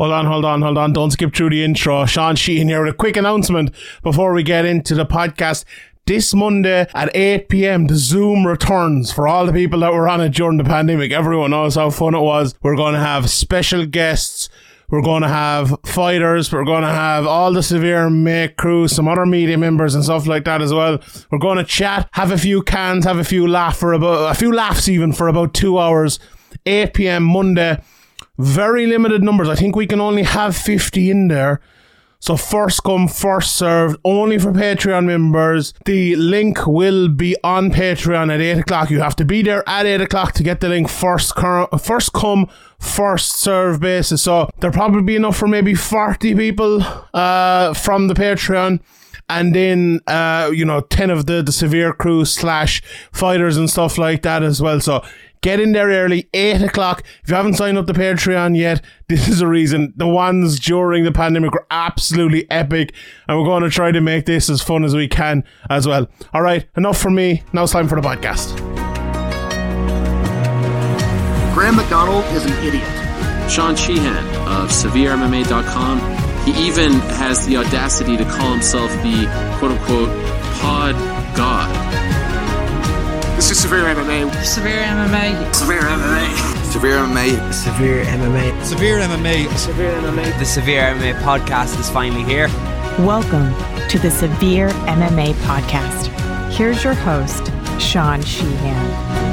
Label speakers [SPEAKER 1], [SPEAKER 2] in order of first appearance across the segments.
[SPEAKER 1] Hold on, hold on, hold on. Don't skip through the intro. Sean Sheehan here with a quick announcement before we get into the podcast. This Monday at 8 p.m., the Zoom returns for all the people that were on it during the pandemic. Everyone knows how fun it was. We're going to have special guests. We're going to have fighters. We're going to have all the Severe Make crew, some other media members and stuff like that as well. We're going to chat, have a few cans, have a few laugh for about a few laughs even for about two hours. 8 p.m. Monday. Very limited numbers. I think we can only have 50 in there. So first come, first served, only for Patreon members. The link will be on Patreon at 8 o'clock. You have to be there at 8 o'clock to get the link first, first come, first serve basis. So there'll probably be enough for maybe 40 people uh, from the Patreon and then uh, you know 10 of the the severe crew slash fighters and stuff like that as well so Get in there early, 8 o'clock. If you haven't signed up to Patreon yet, this is a reason. The ones during the pandemic were absolutely epic, and we're going to try to make this as fun as we can as well. All right, enough for me. Now it's time for the podcast.
[SPEAKER 2] Graham McDonald is an idiot.
[SPEAKER 3] Sean Sheehan of SevereMMA.com. He even has the audacity to call himself the quote unquote pod god.
[SPEAKER 2] This is Severe MMA.
[SPEAKER 4] Severe MMA.
[SPEAKER 2] Severe MMA.
[SPEAKER 5] Severe MMA.
[SPEAKER 6] Severe MMA.
[SPEAKER 7] Severe MMA.
[SPEAKER 6] Severe MMA.
[SPEAKER 8] The Severe MMA podcast is finally here.
[SPEAKER 9] Welcome to the Severe MMA podcast. Here's your host, Sean Sheehan.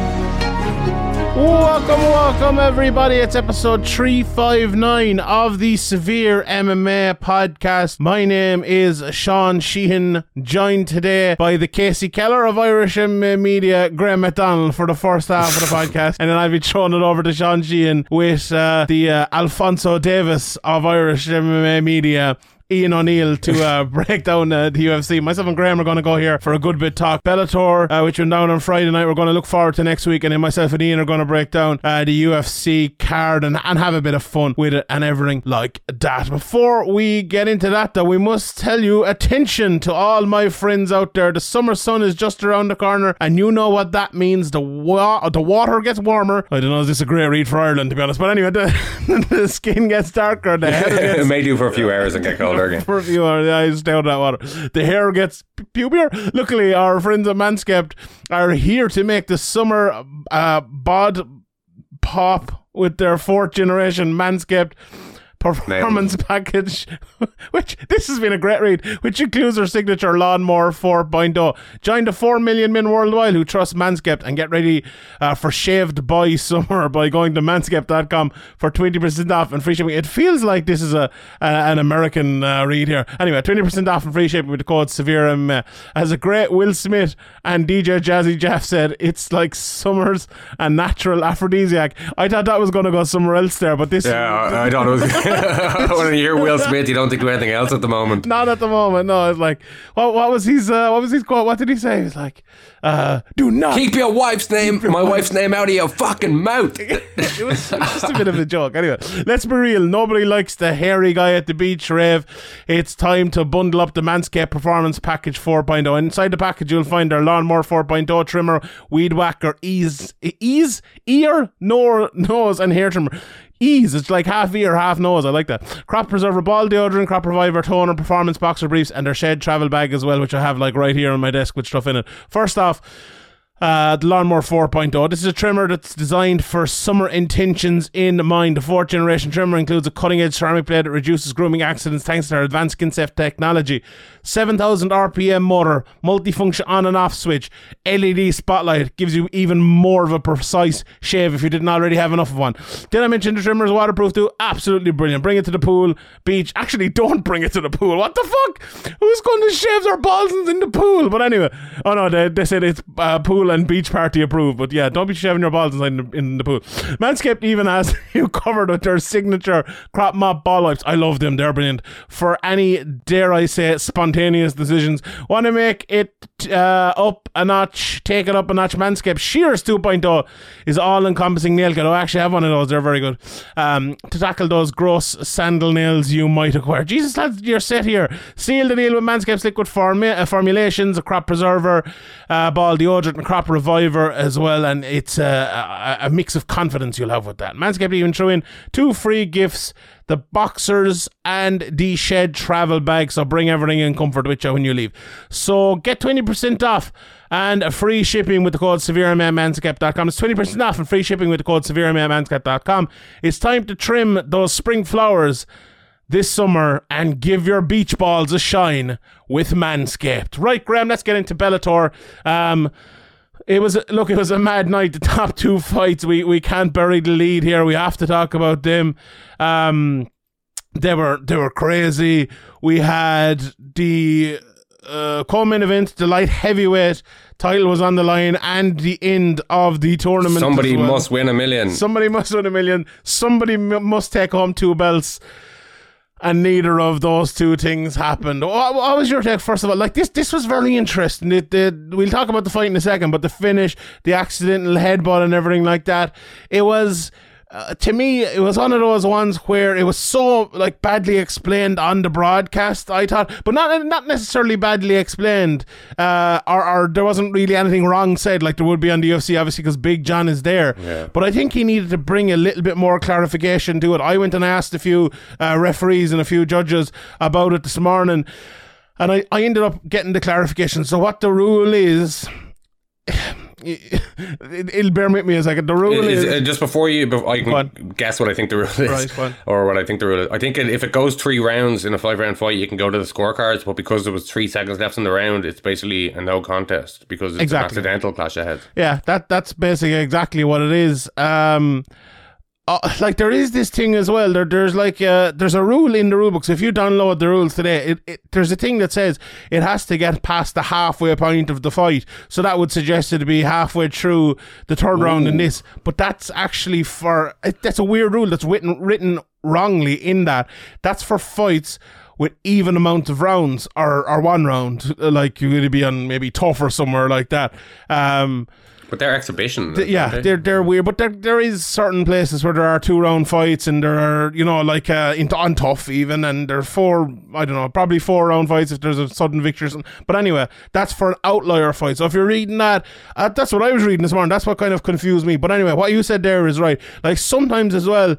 [SPEAKER 1] Welcome, welcome, everybody. It's episode 359 of the Severe MMA podcast. My name is Sean Sheehan, joined today by the Casey Keller of Irish MMA Media, Graham McDonald, for the first half of the podcast. And then I'll be throwing it over to Sean Sheehan with uh, the uh, Alfonso Davis of Irish MMA Media. Ian O'Neill to uh, break down uh, the UFC. Myself and Graham are going to go here for a good bit talk. Bellator, uh, which went down on Friday night, we're going to look forward to next week. And then myself and Ian are going to break down uh, the UFC card and, and have a bit of fun with it and everything like that. Before we get into that, though, we must tell you attention to all my friends out there. The summer sun is just around the corner, and you know what that means. The, wa- the water gets warmer. I don't know, is this a great read for Ireland, to be honest? But anyway, the, the skin gets darker. The head gets,
[SPEAKER 10] it may do for a few hours and get colder again.
[SPEAKER 1] for a few hours, yeah, stay out of that water. The hair gets pubier. Luckily, our friends at Manscaped are here to make the summer uh, bod pop with their fourth generation Manscaped performance package, which this has been a great read, which includes our signature lawnmower 4.0. Join the 4 million men worldwide who trust Manscaped and get ready uh, for shaved boy summer by going to manscaped.com for 20% off and free shipping. It feels like this is a, a an American uh, read here. Anyway, 20% off and free shipping with the code SEVERE. Uh, as a great Will Smith and DJ Jazzy Jeff said, it's like summer's a natural aphrodisiac. I thought that was going to go somewhere else there, but this.
[SPEAKER 10] Yeah, I thought it was. when you hear Will Smith, you don't think of anything else at the moment.
[SPEAKER 1] Not at the moment. No, it's like what? What was his? Uh, what was his quote? What did he say? He's like, uh, "Do not
[SPEAKER 10] keep your wife's name, my wife's name out of your fucking mouth."
[SPEAKER 1] it was just a bit of a joke. Anyway, let's be real. Nobody likes the hairy guy at the beach rave. It's time to bundle up the Manscaped Performance Package 4.0. Inside the package, you'll find their lawnmower 4.0 trimmer, weed whacker, ease, ease, ear, nose, and hair trimmer ease. It's like half ear, half nose. I like that. Crop Preserver ball deodorant, Crop Reviver toner, performance boxer briefs, and their shed travel bag as well, which I have like right here on my desk with stuff in it. First off, uh, the Lawnmower 4.0. This is a trimmer that's designed for summer intentions in mind. The fourth generation trimmer includes a cutting edge ceramic blade that reduces grooming accidents thanks to our advanced skin safe technology. 7000 RPM motor, multifunction on and off switch, LED spotlight gives you even more of a precise shave if you didn't already have enough of one. Did I mention the trimmer is waterproof too? Absolutely brilliant. Bring it to the pool, beach. Actually, don't bring it to the pool. What the fuck? Who's going to shave their balls in the pool? But anyway, oh no, they, they said it's uh, pool and beach party approved. But yeah, don't be shaving your balls inside in the, in the pool. Manscaped even has you covered with their signature crop mop ball wipes. I love them. They're brilliant. For any, dare I say, spontaneous decisions. Want to make it uh, up a notch, take it up a notch. Manscaped Shears 2.0 is all encompassing nail kit. I actually have one of those. They're very good. Um, to tackle those gross sandal nails you might acquire. Jesus, lads, you're set here. Seal the deal with Manscaped's liquid form- formulations, a crop preserver, uh, ball deodorant, and crop reviver as well, and it's a, a, a mix of confidence you'll have with that. Manscaped even threw in two free gifts the boxers and the shed travel bag. So bring everything in comfort with you when you leave. So get 20% off and a free shipping with the code SevereManManscaped.com. It's 20% off and free shipping with the code SevereManManscaped.com. It's time to trim those spring flowers this summer and give your beach balls a shine with Manscaped. Right, Graham, let's get into Bellator. Um, it was look, it was a mad night. The top two fights, we we can't bury the lead here. We have to talk about them. Um, they were they were crazy. We had the uh, co-main event, the light heavyweight title was on the line, and the end of the tournament.
[SPEAKER 10] Somebody
[SPEAKER 1] well.
[SPEAKER 10] must win a million.
[SPEAKER 1] Somebody must win a million. Somebody m- must take home two belts. And neither of those two things happened. What, what was your take, first of all? Like this, this was very interesting. It, it, we'll talk about the fight in a second, but the finish, the accidental headbutt, and everything like that. It was uh, to me, it was one of those ones where it was so like badly explained on the broadcast. I thought, but not not necessarily badly explained, uh, or, or there wasn't really anything wrong said like there would be on the UFC, obviously because Big John is there.
[SPEAKER 10] Yeah.
[SPEAKER 1] But I think he needed to bring a little bit more clarification to it. I went and asked a few uh, referees and a few judges about it this morning, and I, I ended up getting the clarification. So what the rule is. It, it'll bear with me a second. The rule
[SPEAKER 10] Is-
[SPEAKER 1] is,
[SPEAKER 10] uh, just before you, I can guess what I think the rule is,
[SPEAKER 1] Right,
[SPEAKER 10] or what I think the rule is. I think if it goes three rounds in a five round fight, you can go to the scorecards. But because there was three seconds left in the round, it's basically a no contest because it's
[SPEAKER 1] Exactly.
[SPEAKER 10] an accidental clash ahead.
[SPEAKER 1] Yeah, that that's basically exactly what it is. Um, uh, like there is this thing as well. There, there's like uh, there's a rule in the rule books. If you download the rules today, it, it there's a thing that says it has to get past the halfway point of the fight. So that would suggest it to be halfway through the third round in this. But that's actually for it, that's a weird rule that's written written wrongly in that. That's for fights with even amount of rounds or, or one round, like you would be on maybe TUF or somewhere like that. Um,
[SPEAKER 10] But they're exhibition.
[SPEAKER 1] Th- yeah, they're they're weird, but there there is certain places where there are two round fights, and there are you know like uh, in on TUF even, and there are four I don't know probably four round fights if there's a sudden victory. Or something. But anyway, that's for an outlier fight. So if you're reading that, uh, that's what I was reading this morning. That's what kind of confused me. But anyway, what you said there is right. Like sometimes as well.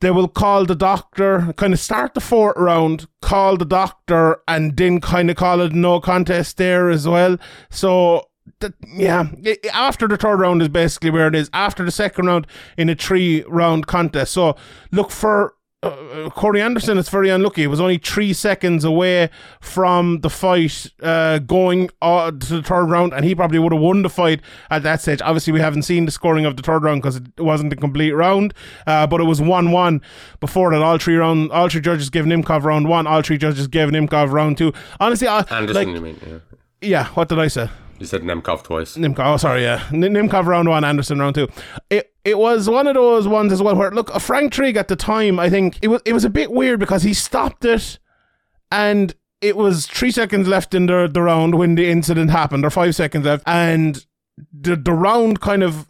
[SPEAKER 1] They will call the doctor, kind of start the fourth round, call the doctor, and then kind of call it no contest there as well. So that, yeah, after the third round is basically where it is. After the second round in a three round contest. So look for uh, Corey Anderson. It's very unlucky. It was only three seconds away from the fight uh, going uh, to the third round, and he probably would have won the fight at that stage. Obviously, we haven't seen the scoring of the third round because it wasn't a complete round, uh, but it was one-one before that. All three round, all three judges gave Nemkov round one. All three judges gave Nemkov round two. Honestly, I,
[SPEAKER 10] Anderson,
[SPEAKER 1] like,
[SPEAKER 10] you mean? Yeah.
[SPEAKER 1] yeah. What did I say?
[SPEAKER 10] You said Nemkov twice.
[SPEAKER 1] Nemkov, oh sorry, yeah, N- Nemkov round one, Anderson round two. It it was one of those ones as well where look, a Frank Trigg at the time, I think it was it was a bit weird because he stopped it, and it was three seconds left in the the round when the incident happened, or five seconds left, and the the round kind of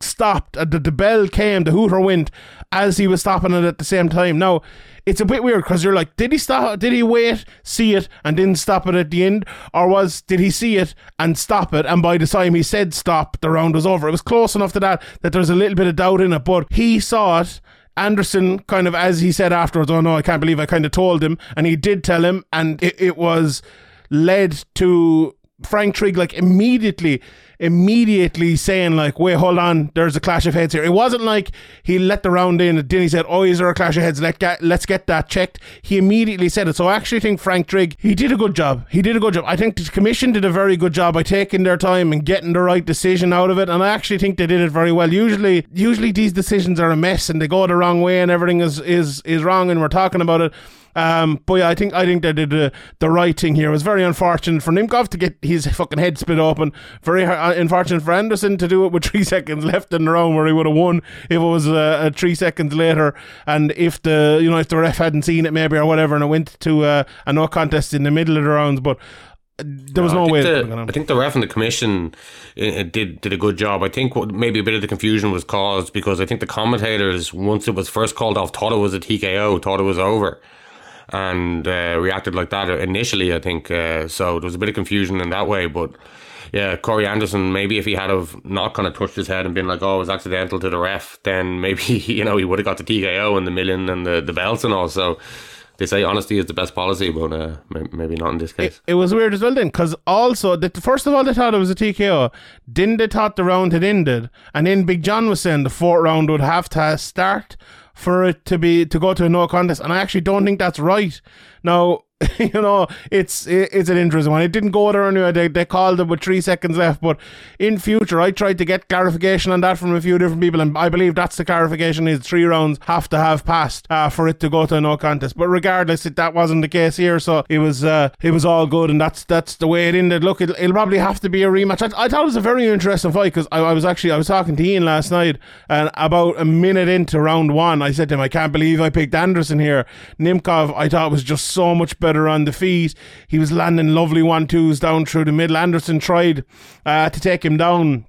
[SPEAKER 1] stopped. uh, The, the bell came, the hooter went as he was stopping it at the same time. Now, it's a bit weird because you're like, did he stop? Did he wait, see it, and didn't stop it at the end, or was did he see it and stop it? And by the time he said stop, the round was over. It was close enough to that that there's a little bit of doubt in it, but he saw it. Anderson kind of, as he said afterwards, oh no, I can't believe I kind of told him, and he did tell him, and it, it was led to Frank Trigg like immediately, immediately saying like, "Wait, hold on, there's a clash of heads here." It wasn't like he let the round in and then he said, "Oh, is there a clash of heads? Let get, let's get that checked." He immediately said it. So I actually think Frank Trigg he did a good job. He did a good job. I think the commission did a very good job by taking their time and getting the right decision out of it. And I actually think they did it very well. Usually, usually these decisions are a mess and they go the wrong way and everything is is is wrong and we're talking about it. Um, but yeah, I think I think they did the, the right thing here. It was very unfortunate for Nemkov to get his fucking head split open. Very uh, unfortunate for Anderson to do it with three seconds left in the round, where he would have won if it was uh, uh, three seconds later. And if the you know if the ref hadn't seen it maybe or whatever, and it went to uh, a no contest in the middle of the rounds, but. uh, There was
[SPEAKER 10] I
[SPEAKER 1] no
[SPEAKER 10] think
[SPEAKER 1] way.
[SPEAKER 10] The,
[SPEAKER 1] could've gone on.
[SPEAKER 10] I think the ref and the commission uh, did did a good job. I think what, maybe a bit of the confusion was caused because I think the commentators, once it was first called off, thought it was a TKO, thought it was over, and uh, reacted like that initially. I think uh, so. There was a bit of confusion in that way, but yeah, Corey Anderson, maybe if he had have not kind of touched his head and been like, oh, it was accidental to the ref, then maybe, you know, he would have got the TKO and the million and the, the belts and all. So they say honesty is the best policy, but uh, maybe not in this case.
[SPEAKER 1] It, it was weird as well then, because also, the, first of all, they thought it was a TKO. Then they thought the round had ended. And then Big John was saying the fourth round would have to start for it to be to go to a no contest. And I actually don't think that's right. Now, you know, it's it's an interesting one. It didn't go there anyway. They, they called it with three seconds left. But in future, I tried to get clarification on that from a few different people, and I believe that's the clarification: is three rounds have to have passed uh, for it to go to a no contest. But regardless, it, that wasn't the case here, so it was uh, it was all good, and that's that's the way it ended. Look, it, will probably have to be a rematch. I, I, thought it was a very interesting fight because I, I was actually I was talking to Ian last night, and about a minute into round one, I said to him, "I can't believe I picked Anderson here." Nemkov, I thought was just so much better on the feet. He was landing lovely one twos down through the middle. Anderson tried uh, to take him down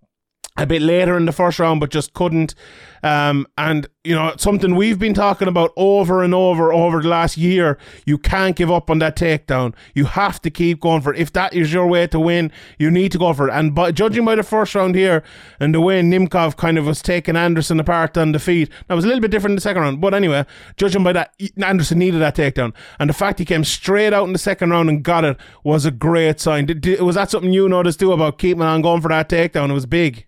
[SPEAKER 1] a bit later in the first round, but just couldn't. Um, and you know something we've been talking about over and over over the last year. You can't give up on that takedown. You have to keep going for it. If that is your way to win, you need to go for it. And by judging by the first round here and the way Nemkov kind of was taking Anderson apart on the feet, that was a little bit different in the second round. But anyway, judging by that, Anderson needed that takedown, and the fact he came straight out in the second round and got it was a great sign. Did, did, was that something you noticed too about keeping on going for that takedown? It was big.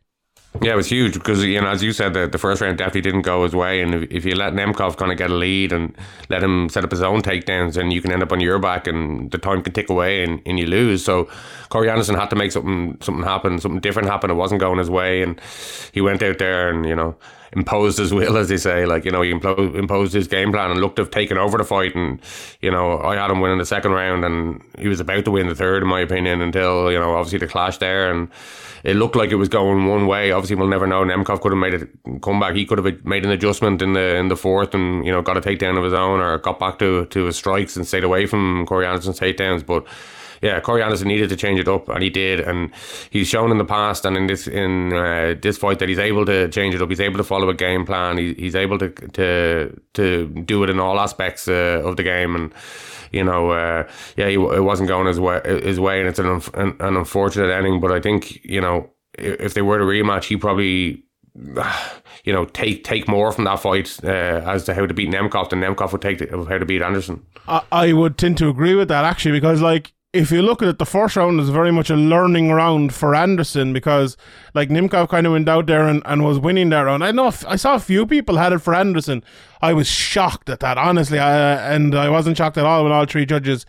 [SPEAKER 10] Yeah, it was huge because you know, as you said, the, the first round definitely didn't go his way, and if, if you let Nemkov kind of get a lead and let him set up his own takedowns, then you can end up on your back, and the time can tick away, and, and you lose. So Corey Anderson had to make something something happen, something different happen. It wasn't going his way, and he went out there and you know imposed his will, as they say. Like you know, he imposed his game plan and looked to have taken over the fight. And you know, I had him winning the second round, and he was about to win the third, in my opinion, until you know, obviously the clash there and it looked like it was going one way. Obviously, we'll never know. Nemkov could have made a comeback. He could have made an adjustment in the in the fourth, and you know got a takedown of his own, or got back to to his strikes and stayed away from Corey Anderson's takedowns. But yeah, Corey Anderson needed to change it up, and he did. And he's shown in the past and in this in uh, this fight that he's able to change it up. He's able to follow a game plan. He, he's able to to to do it in all aspects uh, of the game. And you know, uh, yeah, he, it wasn't going his way his way, and it's an, an, an unfortunate ending. But I think you know, if they were to rematch, he probably you know, take take more from that fight uh, as to how to beat Nemkov than Nemkov would take the, how to beat Anderson.
[SPEAKER 1] I, I would tend to agree with that actually because like if you look at it, the first round is very much a learning round for Anderson because like Nemkov kind of went out there and, and was winning that round. I know I saw a few people had it for Anderson. I was shocked at that, honestly, I, and I wasn't shocked at all when all three judges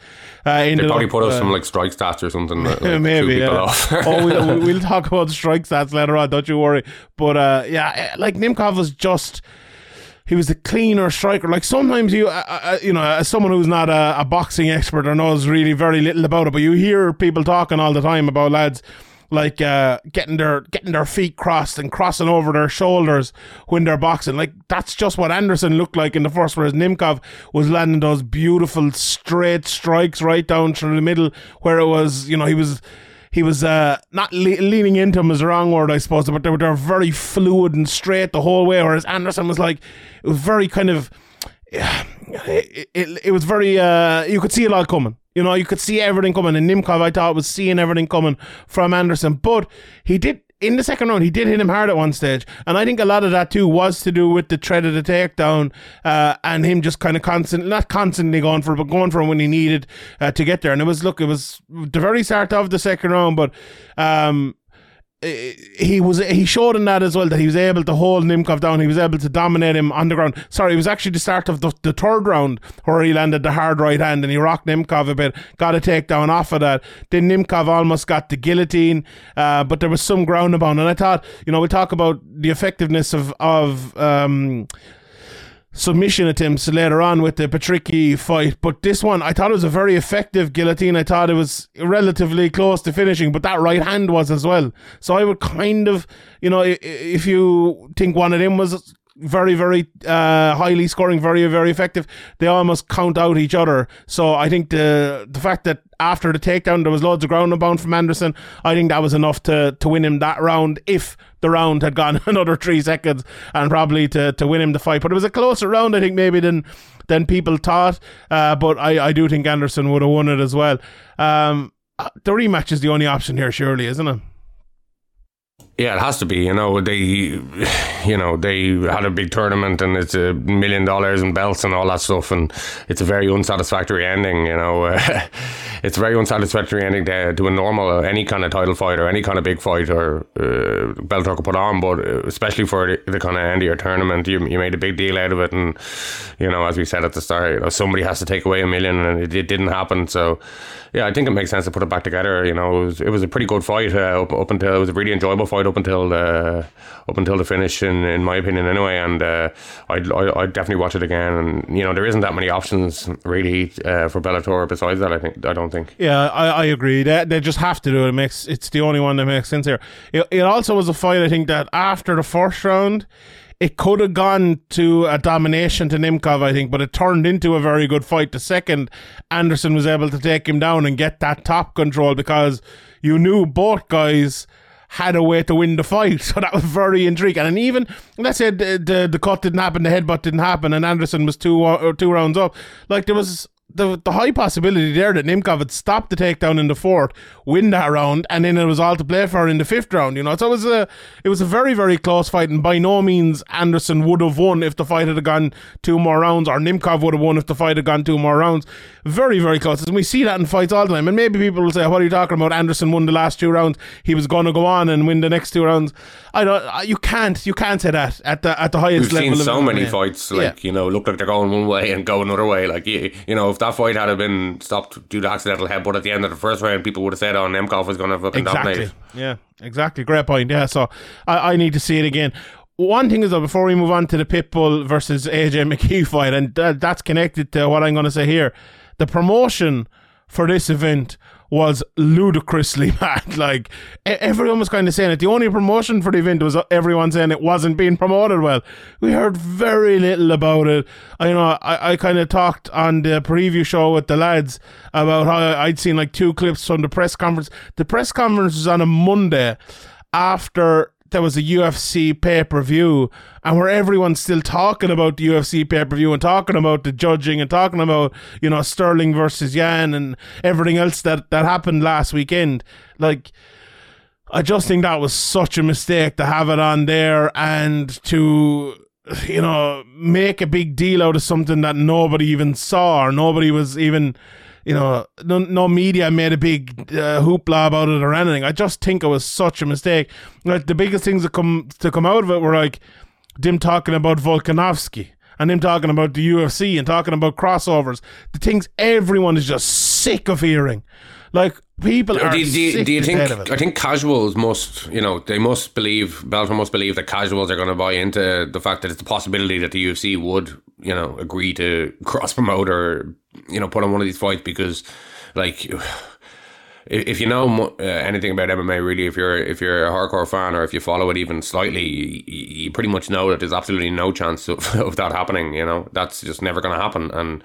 [SPEAKER 1] uh, ended
[SPEAKER 10] they probably
[SPEAKER 1] up,
[SPEAKER 10] put us
[SPEAKER 1] uh,
[SPEAKER 10] some like strike stats or something. That, like,
[SPEAKER 1] maybe. Yeah. oh, we'll, we'll talk about strike stats later on. Don't you worry. But uh, yeah, like Nemkov was just he was a cleaner striker. Like sometimes you, uh, uh, you know, as someone who's not a, a, boxing expert or knows really very little about it, but you hear people talking all the time about lads like uh, getting their getting their feet crossed and crossing over their shoulders when they're boxing. Like that's just what Anderson looked like in the first, whereas Nemkov was landing those beautiful straight strikes right down through the middle, where it was, you know, he was he was uh, not le- leaning into him is the wrong word, I suppose, but they were, they were very fluid and straight the whole way. Whereas Anderson was like, was very kind of, it, it, it was very, uh, you could see it all coming. You know, you could see everything coming. And Nemkov, I thought, was seeing everything coming from Anderson. But he did in the second round, he did hit him hard at one stage, and I think a lot of that too was to do with the threat of the takedown uh, and him just kind of constant, not constantly going for, it, but going for him when he needed uh, to get there. And it was look, it was the very start of the second round, but um, he was he showed in that as well that he was able to hold Nemkov down. He was able to dominate him on the ground. Sorry, it was actually the start of the, the third round where he landed the hard right hand and he rocked Nemkov a bit. Got a takedown off of that. Then Nemkov almost got the guillotine, uh, but there was some ground about. And I thought, you know, we talk about the effectiveness of of um, submission attempts later on with the Patricky fight. But this one, I thought it was a very effective guillotine. I thought it was relatively close to finishing, but that right hand was as well. So I would kind of, you know, if you think one of them was very, very uh, highly scoring, very, very effective. They almost count out each other. So I think the the fact that after the takedown there was loads of ground and bound from Anderson, I think that was enough to to win him that round. If the round had gone another three seconds and probably to to win him the fight, but it was a closer round, I think maybe than than people thought. Uh, but I I do think Anderson would have won it as well. Um, the rematch is the only option here, surely, isn't it?
[SPEAKER 10] Yeah, it has to be. You know, they, you know, they had a big tournament and it's a million dollars and belts and all that stuff, and it's a very unsatisfactory ending. You know, it's a very unsatisfactory ending to, to a normal uh, any kind of title fight or any kind of big fight or uh, Bellator could put on, but uh, especially for the, the kind of end of your tournament, you you made a big deal out of it, and you know, as we said at the start, you know, somebody has to take away a million, and it, it didn't happen. So, yeah, I think it makes sense to put it back together. You know, it was, it was a pretty good fight uh, up, up until it was a really enjoyable fight up until the up until the finish, in, in my opinion, anyway. And uh, I'd, I'd definitely watch it again. And you know, there isn't that many options really uh, for Bellator besides that. I think I don't think.
[SPEAKER 1] Yeah, I, I agree. They, they just have to do it. It makes it's the only one that makes sense here. It, it also was a fight. I think that after the first round, it could have gone to a domination to Nemkov. I think, but it turned into a very good fight. The second Anderson was able to take him down and get that top control because you knew both guys had a way to win the fight. So that was very intriguing. And even let's say the the, the cut didn't happen, the headbutt didn't happen, and Anderson was two or two rounds up. Like there was the the high possibility there that Nemkov had stopped the takedown in the fourth, win that round, and then it was all to play for in the fifth round. You know, so it was a it was a very very close fight, and by no means Anderson would have won if the fight had gone two more rounds, or Nemkov would have won if the fight had gone two more rounds. Very very close, and we see that in fights all the time. And maybe people will say, "What are you talking about? Anderson won the last two rounds. He was going to go on and win the next two rounds." I don't. You can't. You can't say that at the at the highest
[SPEAKER 10] We've
[SPEAKER 1] level.
[SPEAKER 10] seen
[SPEAKER 1] of
[SPEAKER 10] so many
[SPEAKER 1] MMA.
[SPEAKER 10] fights, like
[SPEAKER 1] Yeah.
[SPEAKER 10] you know, look like they're going one way and go another way. Like you, you know, that fight had been stopped due to accidental headbutt at the end of the first round, people would have said, "Oh, Nemkov was going to fucking
[SPEAKER 1] Exactly.
[SPEAKER 10] dominate."
[SPEAKER 1] Yeah, exactly. Great point. Yeah, so I, I need to see it again. One thing is though, before we move on to the Pitbull versus AJ McKee fight, and that, that's connected to what I'm going to say here, the promotion for this event was ludicrously bad. Like everyone was kind of saying it. The only promotion for the event was everyone saying it wasn't being promoted well. We heard very little about it. I you know I, I kind of talked on the preview show with the lads about how I'd seen like two clips from the press conference. The press conference was on a Monday after there was a UFC pay per view, and where everyone's still talking about the UFC pay per view and talking about the judging and talking about you know Sterling versus Yan and everything else that that happened last weekend. Like, I just think that was such a mistake to have it on there and to you know make a big deal out of something that nobody even saw or nobody was even you know no, no media made a big uh, hoopla about it or anything i just think it was such a mistake like the biggest things that come to come out of it were like them talking about volkanovski and them talking about the UFC and talking about crossovers, the things everyone is just sick of hearing. Like people are
[SPEAKER 10] Do, you- do, you- do you think?
[SPEAKER 1] of it.
[SPEAKER 10] I think casuals must, you know, they must believe Bellator must believe that casuals are going to buy into the fact that it's a possibility that the UFC would, you know, agree to cross promote or, you know, put on one of these fights because, like. If you know uh, anything about MMA, really, if you're if you're a hardcore fan or if you follow it even slightly, you, you pretty much know that there's absolutely no chance of, of that happening. You know, that's just never going to happen. And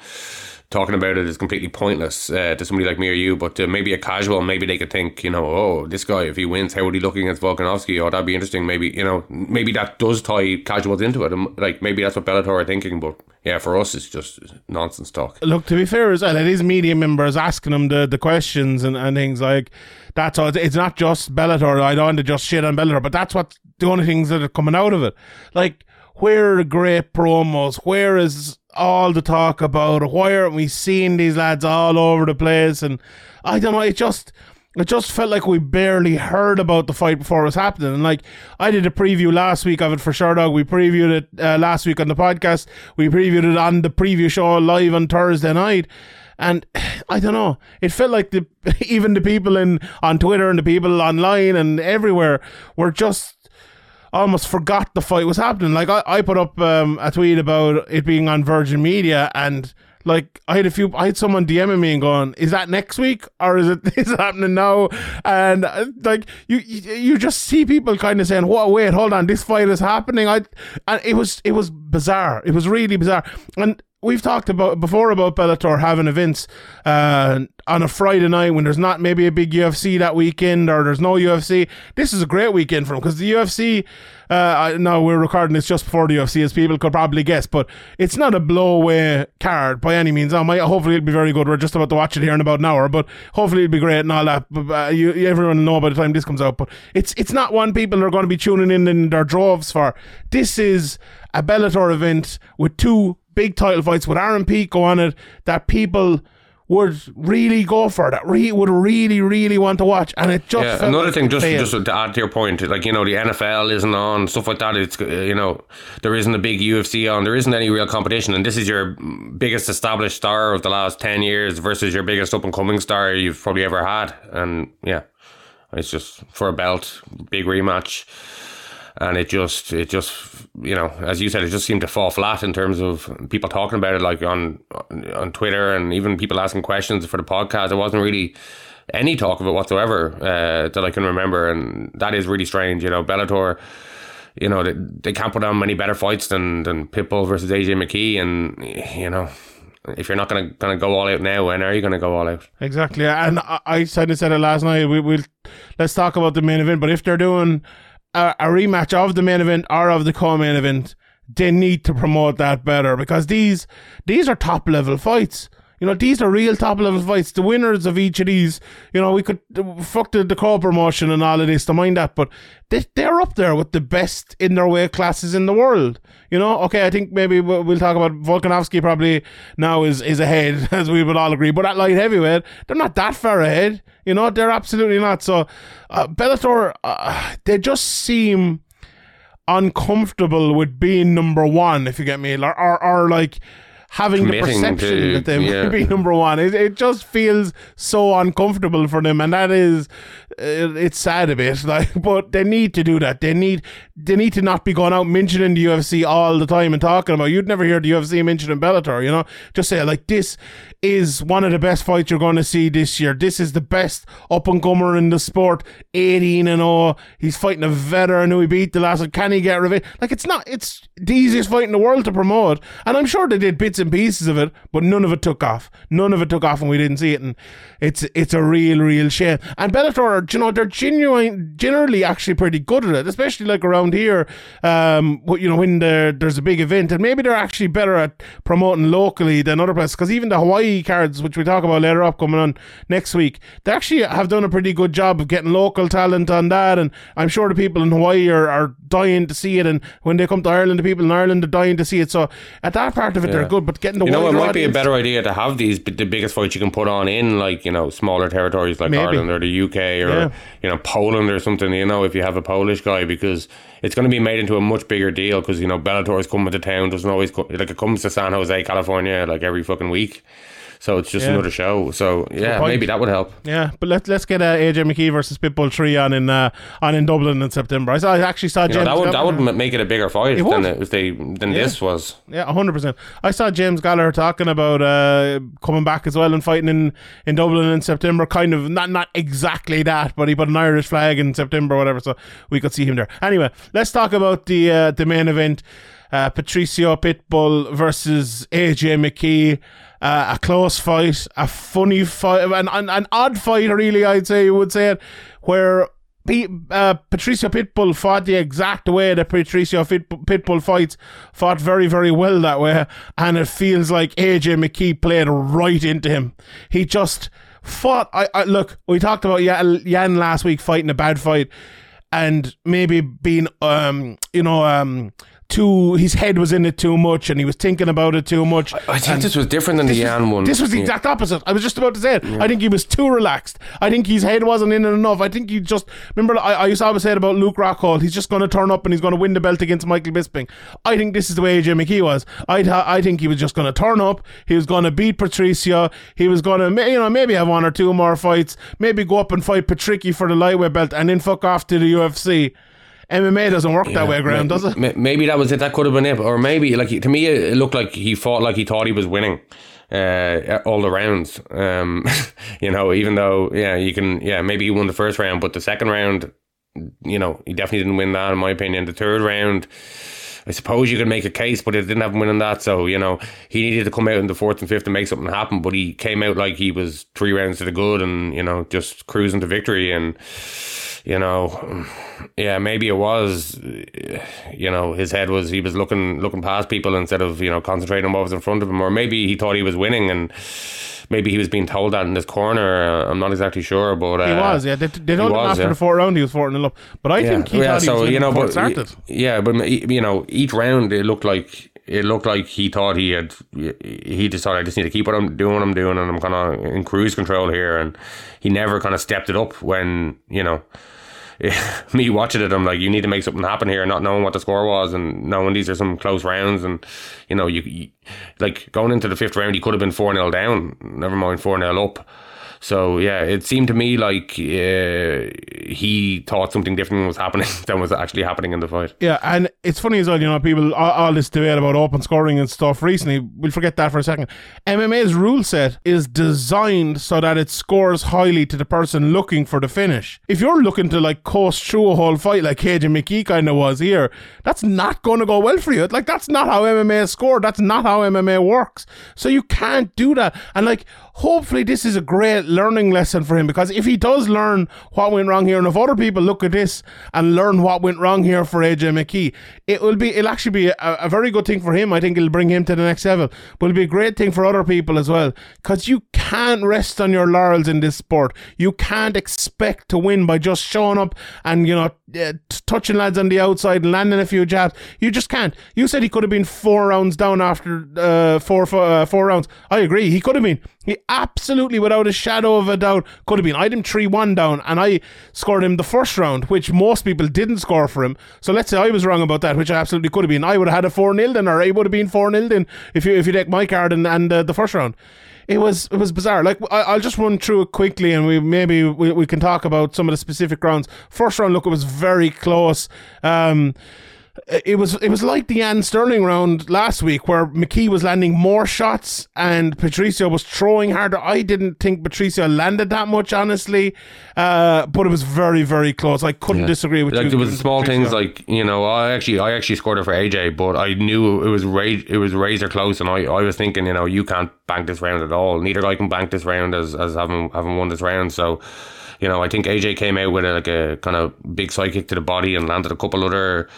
[SPEAKER 10] talking about it is completely pointless uh, to somebody like me or you. But to maybe a casual, maybe they could think, you know, oh, this guy, if he wins, how would he look against Volkanovski? Oh, that'd be interesting. Maybe you know, maybe that does tie casuals into it. And, like maybe that's what Bellator are thinking. But yeah, for us, it's just nonsense talk.
[SPEAKER 1] Look, to be fair as well, it is media members asking them the, the questions and, and things like that's all. It's not just Bellator. I don't want to just shit on Bellator, but that's what the only things that are coming out of it. Like, where are the great promos? Where is all the talk about? Why aren't we seeing these lads all over the place? And I don't know. It just. It just felt like we barely heard about the fight before it was happening. And like, I did a preview last week of it for Sherdog. We previewed it uh, last week on the podcast. We previewed it on the preview show live on Thursday night. And I don't know. It felt like the even the people in on Twitter and the people online and everywhere were just almost forgot the fight was happening. Like I, I put up um, a tweet about it being on Virgin Media and like I had a few I had someone DMing me and going, Is that next week or is it is it happening now? And uh, like you you just see people kind of saying, What wait, hold on, this fight is happening. I and it was it was bizarre. It was really bizarre. And we've talked about before about Bellator having events uh, on a Friday night when there's not maybe a big UFC that weekend or there's no UFC. This is a great weekend for them because the UFC. Uh, now we're recording this just before the UFC, as people could probably guess, but it's not a blowaway card by any means. Now, might, hopefully it'll be very good. We're just about to watch it here in about an hour, but hopefully it'll be great and all that. Uh, you, everyone will know by the time this comes out. But it's it's not one people are going to be tuning in in their droves for. This is a Bellator event with two big title fights with Aaron Pico on it that people would really go for that re- would really really want to watch and it just
[SPEAKER 10] Yeah, another
[SPEAKER 1] like
[SPEAKER 10] thing, just
[SPEAKER 1] failed.
[SPEAKER 10] just to add to your point, like you know, the NFL isn't on stuff like that. It's you know, there isn't a big UFC on. There isn't any real competition, and this is your biggest established star of the last ten years versus your biggest up and coming star you've probably ever had. And yeah, it's just for a belt, big rematch, and it just it just you know, as you said, it just seemed to fall flat in terms of people talking about it, like on on Twitter and even people asking questions for the podcast. There wasn't really any talk of it whatsoever uh, that I can remember, and that is really strange. You know, Bellator, you know, they, they can't put on many better fights than than Pitbull versus AJ McKee, and you know, if you're not gonna gonna go all out now, when are you gonna go all out?
[SPEAKER 1] Exactly, and I, I said I said it last night. We will let's talk about the main event. But if they're doing a, a rematch of the main event or of the co-main event, they need to promote that better because these these are top level fights. You know, these are real top level fights. The winners of each of these, you know, we could fuck the, the co promotion and all of this to mind that, but they, they're up there with the best in their weight classes in the world. You know, okay, I think maybe we'll we'll talk about Volkanovski probably now is, is ahead, as we would all agree, but at light heavyweight, they're not that far ahead. You know, they're absolutely not. So, uh, Bellator, uh, they just seem uncomfortable with being number one, if you get me, or, or, or like having the perception
[SPEAKER 10] to-
[SPEAKER 1] that they
[SPEAKER 10] yeah.
[SPEAKER 1] might be number one. It, it just feels so uncomfortable for them, and that is, uh, it's sad a bit. Like, but they need to do that. They need, they need to not be going out mentioning the UFC all the time and talking about. You'd never hear the UFC mentioning Bellator. You know, just say like this is one of the best fights you're going to see this year. This is the best up and comer in the sport. 18 and 0. He's fighting a veteran who he beat the last. Can he get revenge? Like it's not. It's the easiest fight in the world to promote, and I'm sure they did bits and pieces of it, but none of it took off. None of it took off, and we didn't see it. And it's it's a real, real shame. And Bellator, you know, they're genuine, generally actually pretty good at it, especially like around here. Um, you know, when there, there's a big event, and maybe they're actually better at promoting locally than other places. Because even the Hawaii cards, which we talk about later up coming on next week, they actually have done a pretty good job of getting local talent on that. And I'm sure the people in Hawaii are, are dying to see it. And when they come to Ireland, the people in Ireland are dying to see it. So at that part of it, they're good. But getting the
[SPEAKER 10] You know, it might be a better idea to have these the biggest fights you can put on in like you know smaller territories like
[SPEAKER 1] Maybe.
[SPEAKER 10] Ireland or the UK or
[SPEAKER 1] Yeah.
[SPEAKER 10] you know Poland or something. You know, if you have a Polish guy, because it's going to be made into a much bigger deal because you know Bellator is coming to town. Doesn't always co- like it comes to San Jose, California, like every fucking week. So it's just
[SPEAKER 1] Yeah.
[SPEAKER 10] another show. So yeah, maybe that would help.
[SPEAKER 1] Yeah, but let's let's get uh, AJ McKee versus Pitbull three on in uh, on in Dublin in September. I saw I actually saw
[SPEAKER 10] You know,
[SPEAKER 1] James.
[SPEAKER 10] that would that would make it a bigger fight
[SPEAKER 1] It
[SPEAKER 10] than if they than this was.
[SPEAKER 1] Yeah, hundred percent. I saw James Gallagher talking about uh, coming back as well and fighting in, in Dublin in September. Kind of not not exactly that, but he put an Irish flag in September or whatever, so we could see him there. Anyway, let's talk about the uh, the main event: uh, Patricio Pitbull versus AJ McKee. Uh, a close fight, a funny fight, an, an, an odd fight, really. I'd say you would say it, where P- uh, Patricio Pitbull fought the exact way that Patricio Fit- Pitbull fights, fought very, very well that way, and it feels like AJ McKee played right into him. He just fought. I, I look. We talked about Yan, last week fighting a bad fight, and maybe being, um, you know, um, too. His head was in it too much, and he was thinking about it too much.
[SPEAKER 10] I think
[SPEAKER 1] and-
[SPEAKER 10] this was different than the Yan one.
[SPEAKER 1] This was the
[SPEAKER 10] Yeah.
[SPEAKER 1] exact opposite. I was just about to say it. I think he was too relaxed. I think his head wasn't in it enough. I think he just remember. I, I used to always say it about Luke Rockhold. He's just going to turn up and he's going to win the belt against Michael Bisping. I think this is the way AJ McKee was. I I think he was just going to turn up. He was going to beat Patricio. He was going to you know maybe have one or two more fights. Maybe go up and fight Patricky for the lightweight belt and then fuck off to the UFC. MMA doesn't work that way, Graham, does it?
[SPEAKER 10] Maybe that was it. That could have been it, or maybe like to me, it looked like he fought like he thought he was winning uh, all the rounds. Um, you know, even though yeah, you can yeah, maybe he won the first round, but the second round, you know, he definitely didn't win that in my opinion. The third round. I suppose you could make a case, but it didn't have him winning that. So you know he needed to come out in the fourth and fifth and make something happen. But he came out like he was three rounds to the good, and you know just cruising to victory. And you know, yeah, maybe it was, you know, his head was he was looking looking past people instead of you know concentrating on what was in front of him, or maybe he thought he was winning and. Maybe he was being told that in this corner. Uh, I'm not exactly sure, but uh,
[SPEAKER 1] He was, yeah. They, they told him
[SPEAKER 10] was,
[SPEAKER 1] after
[SPEAKER 10] yeah.
[SPEAKER 1] the fourth round he was 4 0 up. But I think he thought he was winning before it started.
[SPEAKER 10] yeah, but you know, each round it looked like it looked like he thought he had. He decided I just need to keep what I'm doing, what I'm doing, and I'm kind of in cruise control here. And he never kind of stepped it up when you know. Me watching it, I'm like, you need to make something happen here, not knowing what the score was and knowing these are some close rounds, and you know, you, you like going into the fifth round, he could have been four 0 down, never mind four 0 up. So yeah, it seemed to me like uh, he thought something different was happening than was actually happening in the fight.
[SPEAKER 1] Yeah, and it's funny as well, you know, people, all, all this debate about open scoring and stuff recently, we'll forget that for a second. MMA's rule set is designed so that it scores highly to the person looking for the finish. If you're looking to like coast through a whole fight like AJ McKee kind of was here, that's not going to go well for you. Like, that's not how MMA is scored. That's not how MMA works. So you can't do that. And like, hopefully this is a great learning lesson for him because if he does learn what went wrong here and if other people look at this and learn what went wrong here for AJ McKee it will be it'll actually be a, a very good thing for him. I think it'll bring him to the next level. But it'll be a great thing for other people as well because you can't rest on your laurels in this sport. You can't expect to win by just showing up and you know uh, touching lads on the outside and landing a few jabs. You just can't. You said he could have been four rounds down after uh, four, four, uh, four rounds. I agree. He could have been he absolutely, without a shadow of a doubt, could have been. I had him 3 1 down and I scored him the first round, which most people didn't score for him. So let's say I was wrong about that, which I absolutely could have been. I would have had a 4 0 then, or I would have been 4 0 then if you, if you take my card and, and uh, the first round. It was it was bizarre. Like I, I'll just run through it quickly, and we maybe we, we can talk about some of the specific rounds. First round, look, it was very close. Um, it was it was like the Yan Sterling round last week where McKee was landing more shots and Patricio was throwing harder. I didn't think Patricio landed that much, honestly, uh, but it was very very close. I couldn't disagree with
[SPEAKER 10] like
[SPEAKER 1] you.
[SPEAKER 10] there was small
[SPEAKER 1] Patricio.
[SPEAKER 10] things like you know I actually I actually scored it for AJ but I knew it was ra- it was razor close and I, I was thinking you know you can't bank this round at all neither guy can bank this round as, as having having won this round so you know I think AJ came out with a, like a kind of big side kick to the body and landed a couple other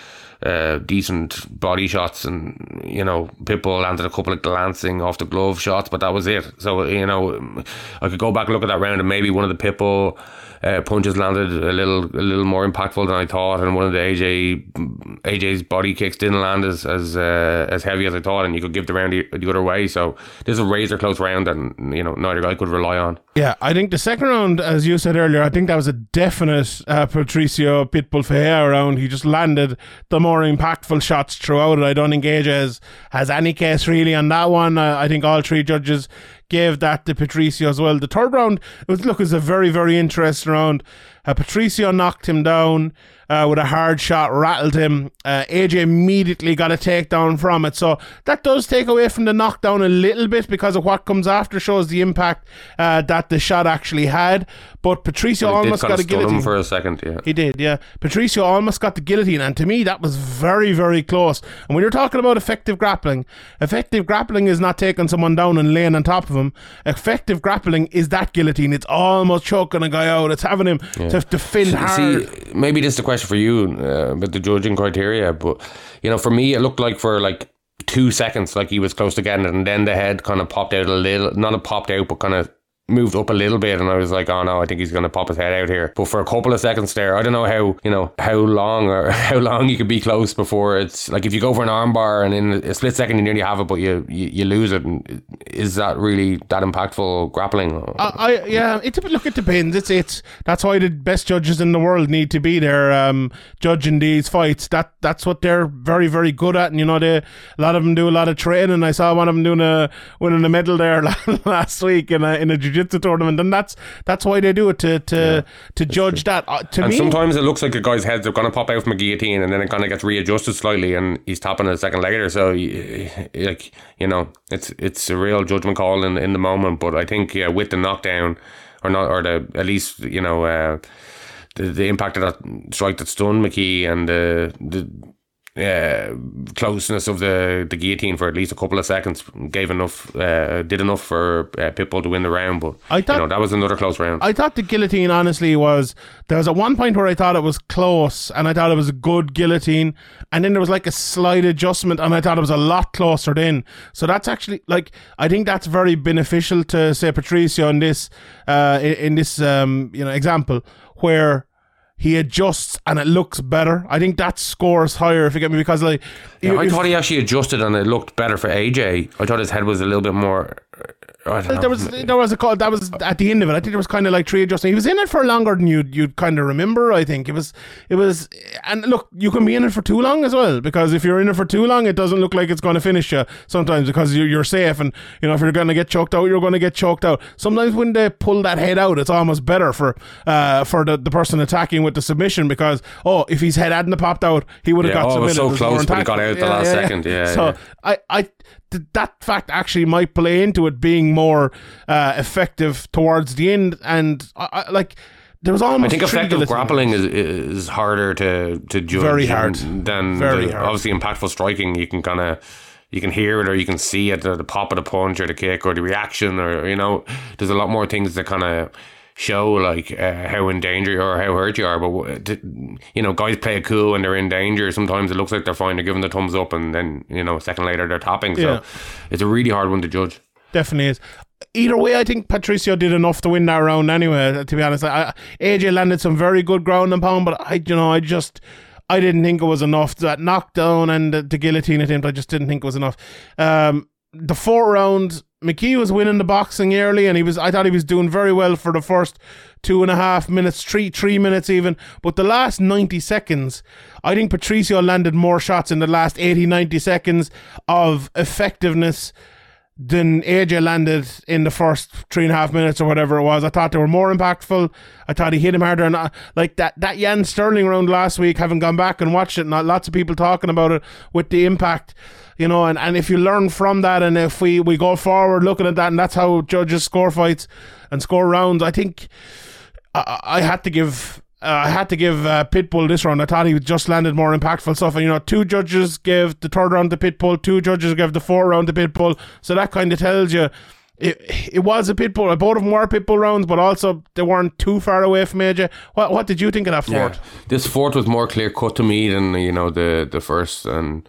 [SPEAKER 10] uh, decent body shots and you know Pitbull landed a couple of glancing off the glove shots but that was it. So you know I could go back and look at that round and maybe one of the Pitbull uh, punches landed a little a little more impactful than I thought, and one of the AJ AJ's body kicks didn't land as as uh, as heavy as I thought, and you could give the round the, the other way. So this is a razor close round, and you know neither guy could rely on.
[SPEAKER 1] Yeah, I think the second round, as you said earlier, I think that was a definite uh, Patricio Pitbull Ferreira round. He just landed the more impactful shots throughout it. I don't think AJ has, has any case really on that one. Uh, I think all three judges gave that to Patricio as well. The third round, it was, look, it was a very, very interesting round. Uh, Patricio knocked him down uh, with a hard shot, rattled him. Uh, AJ immediately got a takedown from it. So that does take away from the knockdown a little bit because of what comes after shows the impact uh, that the shot actually had. But Patricio almost got a guillotine.
[SPEAKER 10] for a second, yeah.
[SPEAKER 1] He did, yeah. Patricio almost got the guillotine, and to me, that was very, very close. And when you're talking about effective grappling, effective grappling is not taking someone down and laying on top of him. Effective grappling is that guillotine. It's almost choking a guy out. It's having him to defend hard.
[SPEAKER 10] See, maybe this is the question for you uh, about the judging criteria, but you know, for me, it looked like for like two seconds, like he was close to getting it, and then the head kind of popped out a little, not a popped out, but kind of moved up a little bit, and I was like, oh no, I think he's going to pop his head out here. But for a couple of seconds there, I don't know how you know how long or how long you could be close before it's like if you go for an armbar and in a split second you nearly have it, but you you, you lose it. Is that really that impactful grappling?
[SPEAKER 1] I, I yeah, it look it depends. It's it's that's why the best judges in the world need to be there, um, judging these fights. That that's what they're very very good at, and you know they a lot of them do a lot of training. I saw one of them doing a winning a medal there last week in a in a jiu-jitsu tournament, and that's that's why they do it to to to judge that. Uh, to
[SPEAKER 10] And
[SPEAKER 1] me,
[SPEAKER 10] sometimes it looks like a guy's head's are going to pop out from a guillotine, and then it kind of gets readjusted slightly, and he's tapping a second later. So, like you know, it's it's a real judgment call in in the moment. But I think yeah, with the knockdown, or not, or the at least you know. Uh, the, the impact of that strike that stunned McKee and the, the uh, closeness of the, the guillotine for at least a couple of seconds gave enough, uh, did enough for uh, Pitbull to win the round. But
[SPEAKER 1] I thought-
[SPEAKER 10] you know that was another close round.
[SPEAKER 1] I thought the guillotine honestly was there was at one point where I thought it was close and I thought it was a good guillotine and then there was like a slight adjustment and I thought it was a lot closer then. So that's actually like I think that's very beneficial to say Patricio in this uh in, in this um you know example where he adjusts and it looks better. I think that scores higher if you get me because like
[SPEAKER 10] Yeah, I
[SPEAKER 1] if-
[SPEAKER 10] thought he actually adjusted and it looked better for AJ. I thought his head was a little bit more.
[SPEAKER 1] There was there was a call that was at the end of it. I think there was kind of like three adjusting. He was in it for longer than you'd you'd kind of remember. I think it was it was and look, you can be in it for too long as well because if you're in it for too long, it doesn't look like it's going to finish you sometimes because you're, you're safe and you know if you're going to get choked out, you're going to get choked out. Sometimes when they pull that head out, it's almost better for uh for the, the person attacking with the submission because oh if his head hadn't popped out, he would have
[SPEAKER 10] Yeah,
[SPEAKER 1] got
[SPEAKER 10] oh, it was so close, but he got out the last second. Yeah,
[SPEAKER 1] so
[SPEAKER 10] yeah.
[SPEAKER 1] I, I th- that fact actually might play into it being more uh, effective towards the end, and I, I, like there was almost.
[SPEAKER 10] I think effective grappling is is harder to to judge.
[SPEAKER 1] Very hard.
[SPEAKER 10] than
[SPEAKER 1] Very
[SPEAKER 10] the-
[SPEAKER 1] hard.
[SPEAKER 10] obviously impactful striking. You can kind of you can hear it or you can see it, the, the pop of the punch or the kick or the reaction or you know. There's a lot more things that kind of show like uh, how in danger or how hurt you are. But you know, guys play it cool when they're in danger. Sometimes it looks like they're fine. They're giving the thumbs up, and then you know, a second later they're tapping. So
[SPEAKER 1] Yeah.
[SPEAKER 10] it's a really hard one to judge.
[SPEAKER 1] Definitely is. Either way, I think Patricio did enough to win that round anyway. To be honest, I, AJ landed some very good ground and pound, but I, you know, I just. I didn't think it was enough. That knockdown and the, the guillotine attempt, I just didn't think it was enough. Um, the fourth round, McKee was winning the boxing early, and he was. I thought he was doing very well for the first two and a half minutes, three three minutes even. But the last ninety seconds, I think Patricio landed more shots in the last 80, 90 seconds of effectiveness than AJ landed in the first three and a half minutes or whatever it was. I thought they were more impactful. I thought he hit him harder. And uh, like that, that Yan Sterling round last week, having gone back and watched it, and lots of people talking about it with the impact, you know, and, and if you learn from that and if we, we go forward looking at that and that's how judges score fights and score rounds, I think I, I had to give uh, I had to give uh, Pitbull this round. I thought he just landed more impactful stuff. And you know, two judges gave the third round to Pitbull, two judges gave the fourth round to Pitbull. So that kind of tells you it, it was a Pitbull. Both of them were Pitbull rounds, but also they weren't too far away from AJ. What what did you think of that fourth?
[SPEAKER 10] This fourth was more clear cut to me than you know the the first and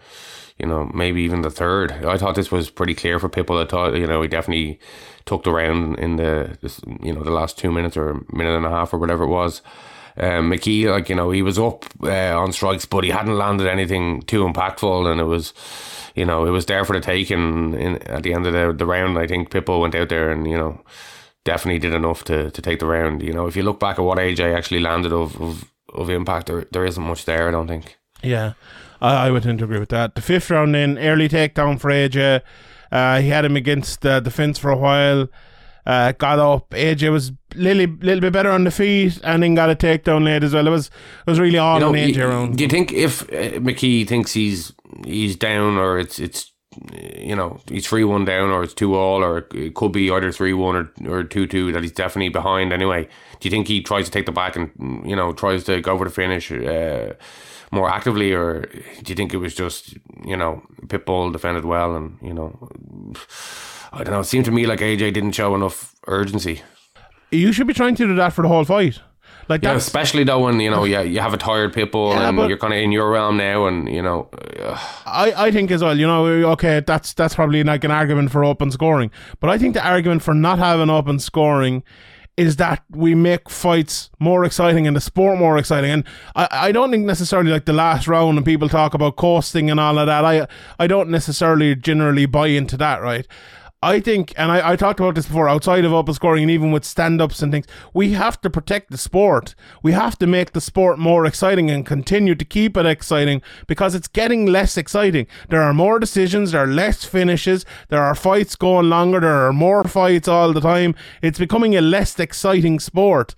[SPEAKER 10] you know maybe even the third. I thought this was pretty clear for people. I thought you know he definitely took the round in the this, you know the last two minutes or minute and a half or whatever it was. Um, McKee, like you know, he was up uh, on strikes, but he hadn't landed anything too impactful, and it was, you know, it was there for the taking. In at the end of the the round, I think Pitbull went out there and you know definitely did enough to, to take the round. You know, if you look back at what AJ actually landed of of, of impact, there, there isn't much there. I don't think.
[SPEAKER 1] Yeah, I, I would tend to agree with that. The fifth round, then early takedown for AJ. Uh, he had him against uh, the fence for a while. Uh, got up. AJ was little little bit better on the feet, and then got a takedown late as well. It was it was really all
[SPEAKER 10] You know,
[SPEAKER 1] on AJ round.
[SPEAKER 10] do you think if uh, McKee thinks he's he's down or it's it's you know he's three one down or it's two all or it could be either three one or or two two that he's definitely behind anyway. Do you think he tries to take the back and you know tries to go for the finish? Uh, more actively, or do you think it was just you know Pitbull defended well and you know I don't know. It seemed to me like AJ didn't show enough urgency.
[SPEAKER 1] you should be trying to do that for the whole fight. Like
[SPEAKER 10] Yeah, especially though when you know yeah you have a tired Pitbull
[SPEAKER 1] Yeah,
[SPEAKER 10] and you're kind of in your realm now, and you know
[SPEAKER 1] I, I think as well, you know, okay, that's that's probably like an argument for open scoring. But I think the argument for not having open scoring is that we make fights more exciting and the sport more exciting. And I, I don't think necessarily like the last round and people talk about costing and all of that. I I don't necessarily generally buy into that, right? I think, and I, I talked about this before, outside of open scoring and even with stand ups and things, we have to protect the sport. We have to make the sport more exciting and continue to keep it exciting because it's getting less exciting. There are more decisions, there are less finishes, there are fights going longer, there are more fights all the time. It's becoming a less exciting sport,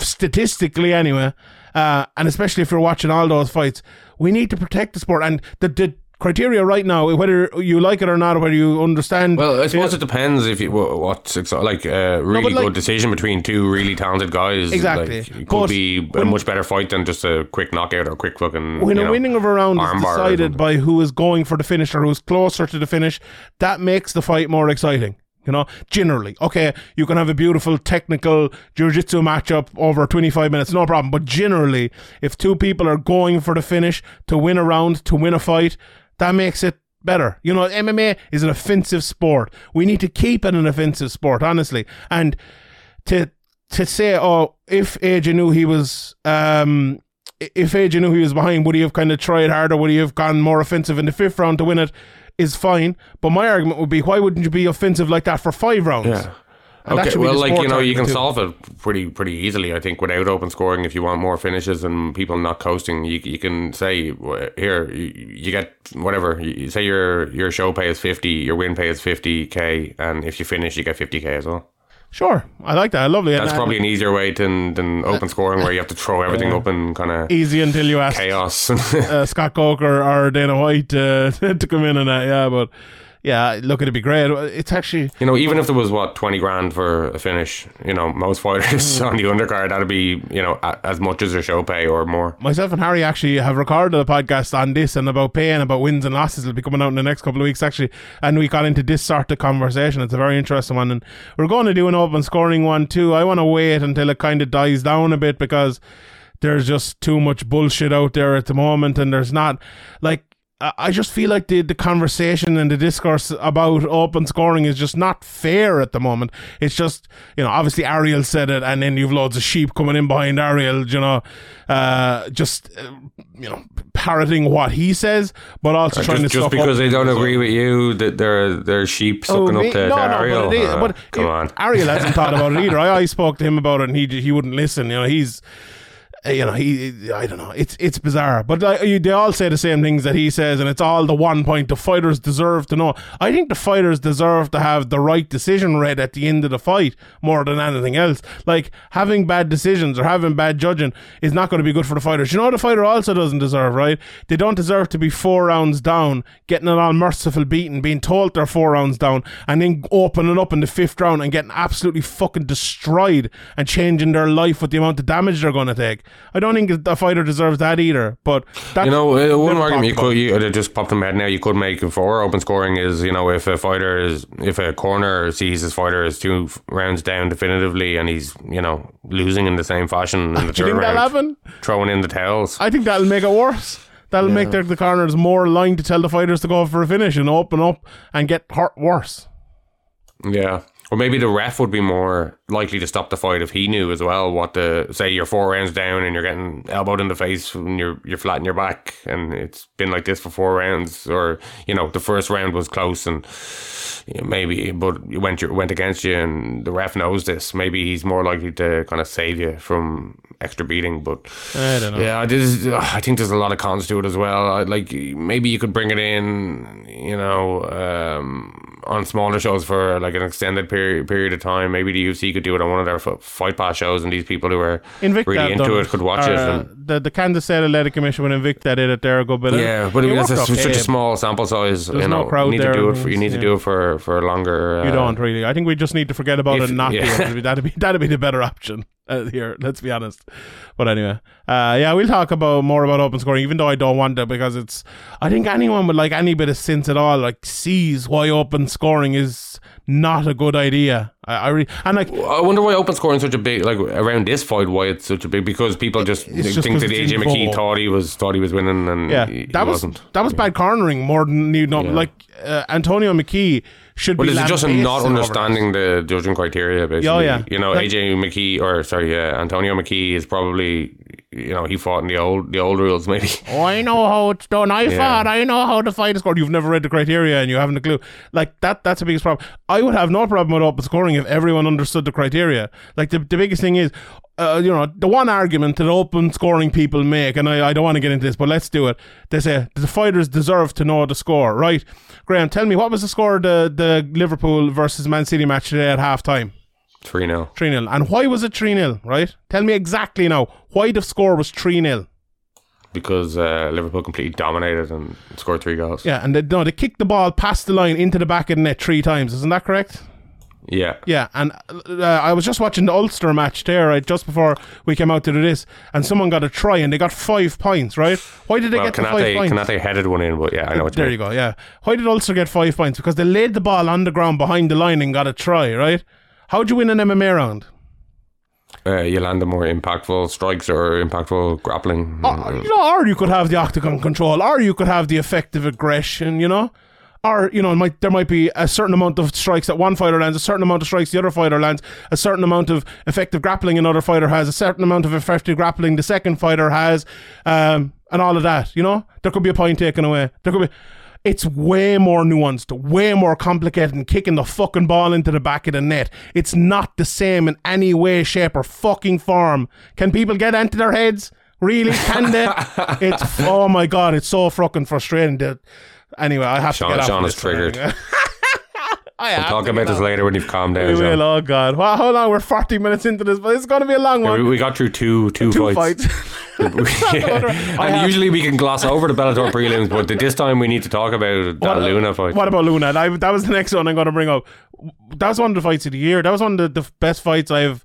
[SPEAKER 1] statistically anyway. Uh, and especially if you're watching all those fights, we need to protect the sport. And the, the criteria right now, whether you like it or not, whether you understand.
[SPEAKER 10] Well, I suppose it depends if you wha- what's like uh, a really
[SPEAKER 1] like-
[SPEAKER 10] good decision between two really talented guys.
[SPEAKER 1] Exactly.
[SPEAKER 10] like, it
[SPEAKER 1] But
[SPEAKER 10] could be a
[SPEAKER 1] when-
[SPEAKER 10] much better fight than just a quick knockout or quick fucking.
[SPEAKER 1] when a
[SPEAKER 10] know,
[SPEAKER 1] winning of a round is decided by who is going for the finish or who's closer to the finish, that makes the fight more exciting. You know, generally, okay, you can have a beautiful technical jiu-jitsu matchup over 25 minutes, no problem. But generally, if two people are going for the finish to win a round, to win a fight, that makes it better. You know, MMA is an offensive sport. We need to keep it an offensive sport, honestly. And to to say, oh, if AJ knew he was, um, if AJ knew he was behind, would he have kind of tried harder? Would he have gone more offensive in the fifth round to win it? Is fine. But my argument would be, why wouldn't you be offensive like that for five rounds?
[SPEAKER 10] Yeah.
[SPEAKER 1] And
[SPEAKER 10] Okay, well, like you know, you can
[SPEAKER 1] too.
[SPEAKER 10] solve it pretty pretty easily. I think without open scoring, if you want more finishes and people not coasting, you you can say here you, you get whatever. You say your your show pay is fifty, your win pay is fifty k, and if you finish, you get fifty k as well.
[SPEAKER 1] Sure, I like that. Lovely.
[SPEAKER 10] That's
[SPEAKER 1] And-
[SPEAKER 10] probably an easier way than than open scoring, where you have to throw everything up in kind of
[SPEAKER 1] easy until you ask
[SPEAKER 10] chaos.
[SPEAKER 1] uh, Scott Coker or Dana White uh, to come in and that. Yeah, but yeah, look, it'd be great. It's actually
[SPEAKER 10] You know, even if there was what twenty grand for a finish, you know, most fighters hmm. on the undercard that'd be you know a, as much as their show pay or more.
[SPEAKER 1] myself and Harry actually have recorded a podcast on this and about pay and about wins and losses. It'll be coming out in the next couple of weeks, actually. And we got into this sort of conversation. It's a very interesting one. And we're going to do an open scoring one too. I want to wait until it kind of dies down a bit because there's just too much bullshit out there at the moment. And there's not, like, I just feel like the, the conversation and the discourse about open scoring is just not fair at the moment. It's just, you know, obviously Ariel said it, and then you've loads of sheep coming in behind Ariel, you know, uh, just, uh, you know, parroting what he says, but also trying
[SPEAKER 10] Just,
[SPEAKER 1] to
[SPEAKER 10] just because they don't agree with you, that they're they're sheep sucking
[SPEAKER 1] Oh,
[SPEAKER 10] up to,
[SPEAKER 1] no,
[SPEAKER 10] to
[SPEAKER 1] no,
[SPEAKER 10] Ariel.
[SPEAKER 1] But, is,
[SPEAKER 10] Uh,
[SPEAKER 1] but
[SPEAKER 10] come
[SPEAKER 1] it-
[SPEAKER 10] on.
[SPEAKER 1] Ariel hasn't thought about it either. I, I spoke to him about it, and he he wouldn't listen. You know, he's. Uh, You know, he, I don't know. It's it's bizarre, but you- they all say the same things that he says, and it's all the one point. The fighters deserve to know. I think the fighters deserve to have the right decision read at the end of the fight more than anything else. Like having bad decisions or having bad judging is not going to be good for the fighters. You know, the fighter also doesn't deserve, right? They don't deserve to be four rounds down, getting an unmerciful beating, being told they're four rounds down, and then opening up in the fifth round and getting absolutely fucking destroyed and changing their life with the amount of damage they're going to take. I don't think a fighter deserves that either. But that's
[SPEAKER 10] You know, uh, one
[SPEAKER 1] never
[SPEAKER 10] argument you could, you, it just popped in my head now, you could make for open scoring is, you know, if a fighter is, if a corner sees his fighter is two rounds down definitively and he's, you know, losing in the same fashion in the
[SPEAKER 1] Do you
[SPEAKER 10] third
[SPEAKER 1] think that'll
[SPEAKER 10] round,
[SPEAKER 1] happen?
[SPEAKER 10] throwing in the towels.
[SPEAKER 1] I think that'll make it worse. That'll make the, the corners more aligned to tell the fighters to go for a finish and open up and get hurt worse.
[SPEAKER 10] Yeah. Or maybe the ref would be more likely to stop the fight if he knew as well what the say you're four rounds down and you're getting elbowed in the face and you're you're flat in your back and it's been like this for four rounds or you know the first round was close and you know, maybe but it went your, went against you and the ref knows this maybe he's more likely to kind of save you from extra beating but
[SPEAKER 1] I don't know.
[SPEAKER 10] yeah, this is, I think there's a lot of cons to it as well. I, like maybe you could bring it in, you know, um, on smaller shows for like an extended period period of time. Maybe the UFC could do it on one of their fight pass shows, and these people who are
[SPEAKER 1] Invicta
[SPEAKER 10] really into it could watch
[SPEAKER 1] Or,
[SPEAKER 10] it.
[SPEAKER 1] uh,
[SPEAKER 10] And,
[SPEAKER 1] the the Kansas State Athletic Commission when Invicta did it there a good bit.
[SPEAKER 10] yeah, but
[SPEAKER 1] it
[SPEAKER 10] a, such a small sample size.
[SPEAKER 1] There's
[SPEAKER 10] you
[SPEAKER 1] no
[SPEAKER 10] know,
[SPEAKER 1] crowd
[SPEAKER 10] you need
[SPEAKER 1] there
[SPEAKER 10] to do it. For, you need to do it for for a longer.
[SPEAKER 1] You
[SPEAKER 10] uh,
[SPEAKER 1] don't really. I think we just need to forget about
[SPEAKER 10] if-
[SPEAKER 1] it and not
[SPEAKER 10] yeah.
[SPEAKER 1] do it. That'd be, that'd be that'd be the better option uh, here. Let's be honest. But anyway, uh, yeah, we'll talk about more about open scoring, even though I don't want to because it's. I think anyone with like any bit of sense at all like sees why open scoring is not a good idea. I, I re- and like
[SPEAKER 10] I wonder why open scoring is such a big like around this fight. Why it's such a big because people just think
[SPEAKER 1] just
[SPEAKER 10] that AJ McKee thought he was thought he was winning and
[SPEAKER 1] yeah,
[SPEAKER 10] he,
[SPEAKER 1] that
[SPEAKER 10] he
[SPEAKER 1] was
[SPEAKER 10] wasn't.
[SPEAKER 1] that was bad cornering more than you know.
[SPEAKER 10] Yeah.
[SPEAKER 1] Like uh, Antonio McKee should
[SPEAKER 10] Well,
[SPEAKER 1] be.
[SPEAKER 10] is it just not understanding the judging criteria, basically?
[SPEAKER 1] Oh, yeah.
[SPEAKER 10] You know,
[SPEAKER 1] Like-
[SPEAKER 10] AJ McKee, or sorry, yeah, Antonio McKee is probably, you know, he fought in the old the old rules, maybe.
[SPEAKER 1] Oh, I know how it's done. I
[SPEAKER 10] Yeah.
[SPEAKER 1] fought. I know how the fight is scored. You've never read the criteria and you haven't a clue. Like that. That's the biggest problem. I would have no problem with open scoring if everyone understood the criteria. Like the, the biggest thing is, uh, you know, the one argument that open scoring people make, and I, I don't want to get into this, but let's do it. They say the fighters deserve to know the score, right? Graham, tell me what was the score of the the Liverpool versus Man City match today at half time?
[SPEAKER 10] 3 0.
[SPEAKER 1] 3 0. And why was it 3 0, right? Tell me exactly now why the score was 3 0.
[SPEAKER 10] because uh, Liverpool completely dominated and scored three goals.
[SPEAKER 1] Yeah, and they, no, they kicked the ball past the line into the back of the net three times. Isn't that correct?
[SPEAKER 10] Yeah.
[SPEAKER 1] Yeah, and uh, I was just watching the Ulster match there, right, just before we came out to do this, and someone got a try and they got five points, right? Why did they
[SPEAKER 10] Well,
[SPEAKER 1] get the five points?
[SPEAKER 10] Konaté headed one in, but yeah, I know what you
[SPEAKER 1] There
[SPEAKER 10] mean.
[SPEAKER 1] you go, yeah. Why did Ulster get five points? Because they laid the ball on the ground behind the line and got a try, right? How'd you win an MMA round?
[SPEAKER 10] Uh, you land the more impactful strikes or impactful grappling.
[SPEAKER 1] Or, you know, or you could have the octagon control, or you could have the effective aggression, you know? Or, you know, might, there might be a certain amount of strikes that one fighter lands, a certain amount of strikes the other fighter lands, a certain amount of effective grappling another fighter has, a certain amount of effective grappling the second fighter has, um, and all of that, you know? There could be a point taken away. There could be. It's way more nuanced, way more complicated than kicking the fucking ball into the back of the net. It's not the same in any way, shape, or fucking form. Can people get into their heads? Really? Can they? it's oh my god, it's so fucking frustrating. That anyway, I have
[SPEAKER 10] Sean-
[SPEAKER 1] to get off
[SPEAKER 10] Sean
[SPEAKER 1] of
[SPEAKER 10] is
[SPEAKER 1] this
[SPEAKER 10] triggered.
[SPEAKER 1] thing. I have
[SPEAKER 10] Talk about this later when you've calmed down.
[SPEAKER 1] We
[SPEAKER 10] Sean.
[SPEAKER 1] will. Oh god. Well, hold on. We're forty minutes into this, but it's going to be a long
[SPEAKER 10] Yeah,
[SPEAKER 1] one.
[SPEAKER 10] we, we got through two two,
[SPEAKER 1] Two
[SPEAKER 10] fights.
[SPEAKER 1] fights.
[SPEAKER 10] Yeah. And
[SPEAKER 1] have-
[SPEAKER 10] usually we can gloss over the Bellator prelims, but this time we need to talk about that Luna fight.
[SPEAKER 1] What about Luna? I, that was the next one I'm going to bring up. That was one of the fights of the year. That was one of the, the best fights I've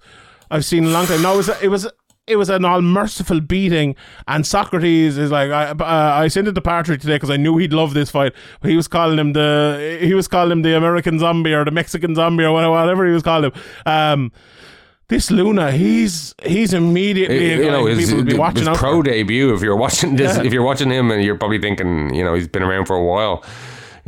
[SPEAKER 1] I've seen in a long time. No, it was it was it was an all merciful beating. And Socrates is like I uh, I sent it to Patrick today because I knew he'd love this fight. He was calling him the he was calling him the American zombie or the Mexican zombie or whatever, he was calling him. Um, this Luna, he's he's immediately
[SPEAKER 10] you know, his,
[SPEAKER 1] people be watching out
[SPEAKER 10] pro
[SPEAKER 1] for.
[SPEAKER 10] debut. If you're watching this,
[SPEAKER 1] Yeah.
[SPEAKER 10] if you're watching him, and you're probably thinking, you know, he's been around for a while.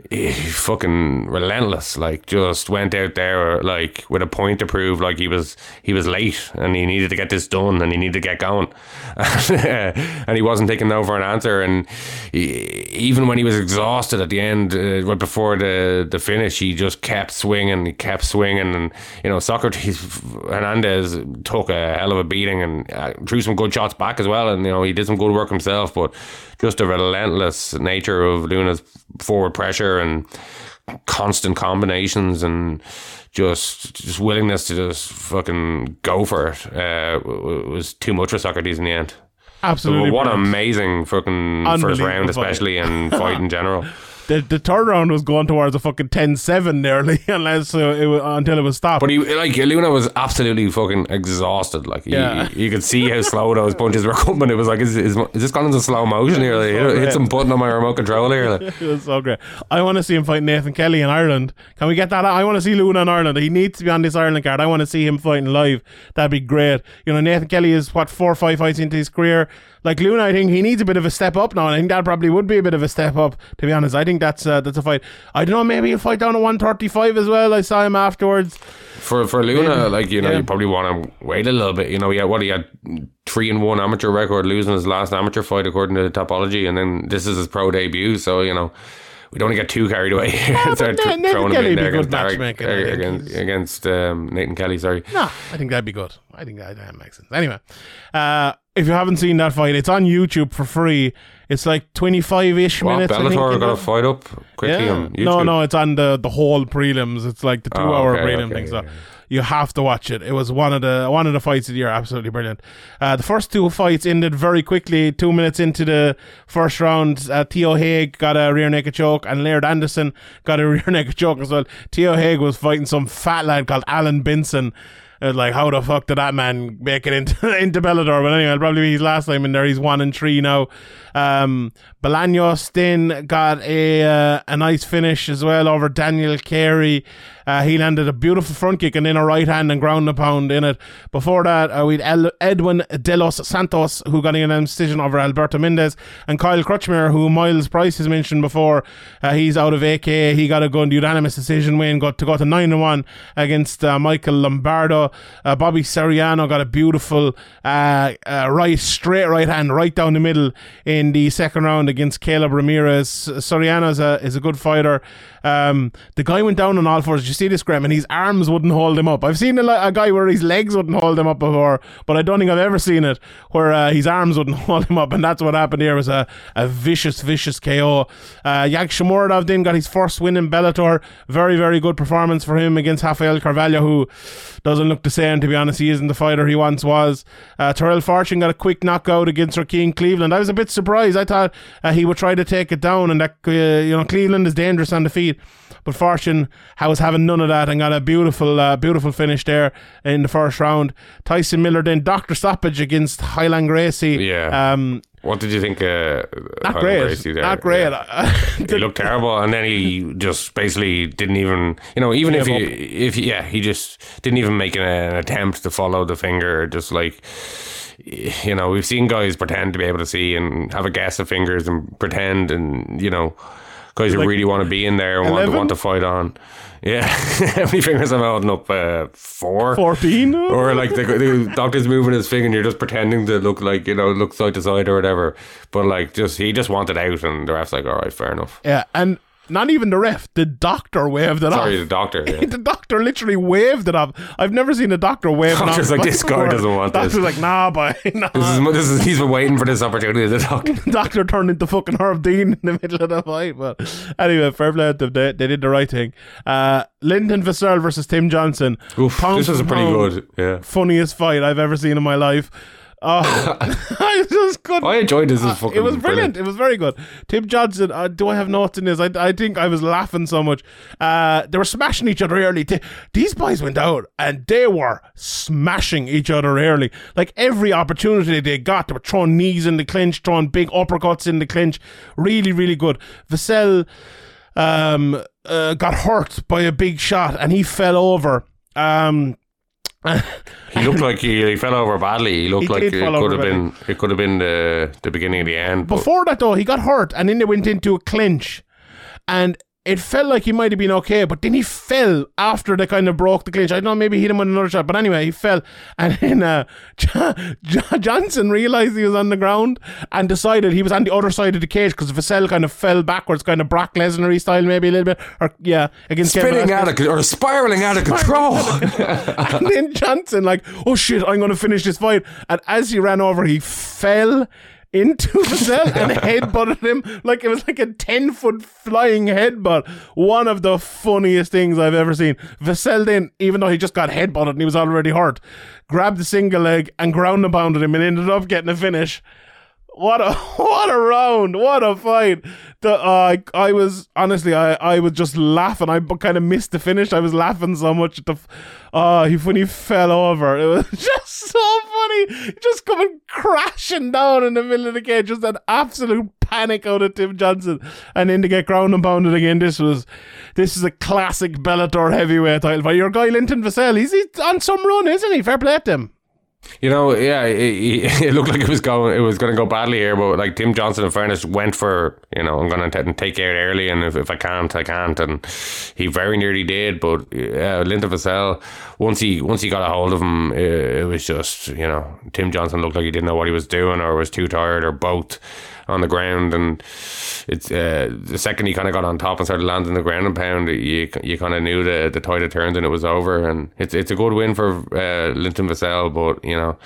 [SPEAKER 10] He fucking relentless. Like, just went out there like with a point to prove. Like he was he was late and he needed to get this done and he needed to get going. and he wasn't taking no for an answer. And he, even when he was exhausted at the end, uh, right before the the finish, he just kept swinging. He kept swinging, and you know, Socrates Hernandez took a hell of a beating and uh, threw some good shots back as well. And you know, he did some good work himself. But just the relentless nature of Luna's forward pressure and constant combinations and just just willingness to just fucking go for it uh, was too much for Socrates in the end. So
[SPEAKER 1] Absolutely.
[SPEAKER 10] what an
[SPEAKER 1] brilliant.
[SPEAKER 10] amazing fucking first round, especially and fight in general.
[SPEAKER 1] the, the third round was going towards a fucking 10-7 nearly unless uh, it was, until it was stopped.
[SPEAKER 10] But he like Luna was absolutely fucking exhausted. Like he,
[SPEAKER 1] Yeah.
[SPEAKER 10] you could see how slow those punches were coming. It was like, is, is, is this gone into slow motion here? Like,
[SPEAKER 1] so
[SPEAKER 10] hit some button on my remote control here. Like.
[SPEAKER 1] it was so great. I want to see him fight Nathan Kelly in Ireland. Can we get that? I want to see Luna in Ireland. He needs to be on this Ireland card. I want to see him fighting live. That'd be great. You know, Nathan Kelly is what four or five fights into his career. Like Luna, I think he needs a bit of a step up now. And I think that probably would be a bit of a step up. To be honest, I think that's uh, that's a fight. I don't know. Maybe he'll fight down to one thirty five as well. I saw him afterwards.
[SPEAKER 10] For for Luna, like you know,
[SPEAKER 1] Yeah.
[SPEAKER 10] you probably want to wait a little bit. You know, he had what he had three and one amateur record, losing his last amateur fight according to the Tapology, and then this is his pro debut. So you know, we don't want to get too carried away.
[SPEAKER 1] but
[SPEAKER 10] Start
[SPEAKER 1] Nathan
[SPEAKER 10] throwing him
[SPEAKER 1] Kelly
[SPEAKER 10] in
[SPEAKER 1] would
[SPEAKER 10] there against, Derek-
[SPEAKER 1] matchmaking, I think.
[SPEAKER 10] against, against um, Nathan Kelly. Sorry.
[SPEAKER 1] No, I think that'd be good. I think that, that makes sense. Anyway, uh, if you haven't seen that fight, it's on YouTube for free. It's like 25 ish
[SPEAKER 10] What
[SPEAKER 1] minutes. I think,
[SPEAKER 10] Bellator
[SPEAKER 1] you
[SPEAKER 10] got
[SPEAKER 1] know?
[SPEAKER 10] a fight up quickly on YouTube.
[SPEAKER 1] No, no, it's on the the whole prelims. It's like the two
[SPEAKER 10] Oh,
[SPEAKER 1] hour
[SPEAKER 10] okay,
[SPEAKER 1] prelim
[SPEAKER 10] okay,
[SPEAKER 1] thing. So
[SPEAKER 10] okay.
[SPEAKER 1] you have to watch it. It was one of the one of the fights of the year. Absolutely brilliant. Uh, the first two fights ended very quickly. Two minutes into the first round, uh, Theo Haig got a rear naked choke, and Laird Anderson got a rear naked choke as well. Theo Haig was fighting some fat lad called Alan Benson. It was like, how the fuck did that man make it into into Bellator? But anyway, it'll probably be his last time in there. He's one and three now. Um, Bolaños got a uh, a nice finish as well over Daniel Carey. Uh, he landed a beautiful front kick and then a right hand and ground and pound in it. Before that, uh, we had Edwin De Los Santos, who got an decision over Alberto Mendez, and Kyle Crutchmer, who Miles Price has mentioned before. Uh, he's out of AK. He got a good unanimous decision win, got to go to 9 1 against uh, Michael Lombardo. Uh, Bobby Seronio got a beautiful uh, right, straight right hand right down the middle in the second round against Caleb Ramirez. Seronio is a, is a good fighter. Um, the guy went down on all fours. Did you see this, Graham? And his arms wouldn't hold him up. I've seen a, a guy where his legs wouldn't hold him up before, but I don't think I've ever seen it where uh, his arms wouldn't hold him up. And that's what happened here. It was a, a vicious, vicious KO. Uh, Shamuradov then got his first win in Bellator. Very, very good performance for him against Rafael Carvalho, who doesn't look the same, to be honest. He isn't the fighter he once was. Uh, Tyrell Fortune got a quick knockout against Rakim Cleveland. I was a bit surprised. I thought uh, he would try to take it down, and that uh, you know Cleveland is dangerous on the feet. But Fortune was having none of that and got a beautiful, uh, beautiful finish there in the first round. Tyson Miller then doctor stoppage against Highland Gracie.
[SPEAKER 10] Yeah.
[SPEAKER 1] Um,
[SPEAKER 10] What did you think? Uh,
[SPEAKER 1] not great. Not great.
[SPEAKER 10] Yeah. he looked terrible, and then he just basically didn't even, you know, even if he,
[SPEAKER 1] up.
[SPEAKER 10] if yeah, he just didn't even make an, an attempt to follow the finger. Just like, you know, we've seen guys pretend to be able to see and have a guess of fingers and pretend, and you know, guys who
[SPEAKER 1] Like
[SPEAKER 10] really want to be in there and want,
[SPEAKER 1] 11?
[SPEAKER 10] want to fight on. Yeah, how many fingers am I holding up? Uh, four.
[SPEAKER 1] 14?
[SPEAKER 10] Or like the, the doctor's moving his finger and you're just pretending to look like, you know, look side to side or whatever. But like, just, he just wanted out and the ref's like, all right, fair enough.
[SPEAKER 1] Yeah, and not even the ref, the doctor waved it off.
[SPEAKER 10] Sorry, the doctor. Yeah.
[SPEAKER 1] the doctor literally waved it off. I've never seen a doctor wave it off.
[SPEAKER 10] Doctor's like, "This guy doesn't want this."
[SPEAKER 1] Doctor's like, nah, boy, nah.
[SPEAKER 10] This is, this is, he's been waiting for this opportunity, the doctor.
[SPEAKER 1] doctor turned into fucking Herb Dean in the middle of the fight. But anyway, fair play to them. They, they did the right thing. Uh, Linton Vassell versus Tim Johnson.
[SPEAKER 10] Oof, this was a pretty
[SPEAKER 1] pound,
[SPEAKER 10] good, yeah.
[SPEAKER 1] Funniest fight I've ever seen in my life. Oh, I just couldn't.
[SPEAKER 10] I enjoyed this. It was fucking
[SPEAKER 1] Uh, it was brilliant. It was very good. Tim Johnson. Uh, do I have notes in this? I, I think I was laughing so much. Uh, they were smashing each other early. Th- These boys went out and they were smashing each other early. Like every opportunity they got, they were throwing knees in the clinch, throwing big uppercuts in the clinch. Really, really good. Vassell um, uh, got hurt by a big shot and he fell over. Um,
[SPEAKER 10] He looked like he, he fell over badly. He looked
[SPEAKER 1] He
[SPEAKER 10] like it could have been it could have been the the beginning of the end. But
[SPEAKER 1] Before that, though, he got hurt, and then they went into a clinch, and it felt like he might have been okay, but then he fell after they kind of broke the clinch. I don't know, maybe he hit him with another shot, but anyway, he fell, and then uh, Jo- Jo- Johnson realized he was on the ground and decided he was on the other side of the cage because Vassell kind of fell backwards, kind of Brock Lesnar style, maybe a little bit, or yeah, against
[SPEAKER 10] spinning out of or spiraling out of control.
[SPEAKER 1] and then Johnson, like, oh shit, I'm going to finish this fight. And as he ran over, he fell into Vassell and headbutted him like it was like a 10 foot flying headbutt. One of the funniest things I've ever seen. Vassell then, even though he just got headbutted and he was already hurt, grabbed the single leg and ground and pounded him and ended up getting a finish. What a what a round! What a fight! The uh, I was honestly I, I was just laughing. I kind of missed the finish. I was laughing so much. At the uh, he when he fell over, it was just so funny. Just coming crashing down in the middle of the cage. Just an absolute panic out of Tim Johnson, and then to get ground and pounded again. This was this is a classic Bellator heavyweight title fight. Your guy Linton Vassell, he's, he's on some run, isn't he? Fair play to him.
[SPEAKER 10] You know, yeah, it, it looked like it was going, it was going to go badly here, but like Tim Johnson, in fairness, went for, you know, I'm going to take out early, and if, if I can't, I can't, and he very nearly did. But yeah, Linton Vassell, once he once he got a hold of him, it, it was just, you know, Tim Johnson looked like he didn't know what he was doing, or was too tired, or both on the ground, and it's uh, the second he kind of got on top and started landing the ground and pound, you you kind of knew the the tide had turned and it was over, and it's it's a good win for uh, Linton Vassell, but you know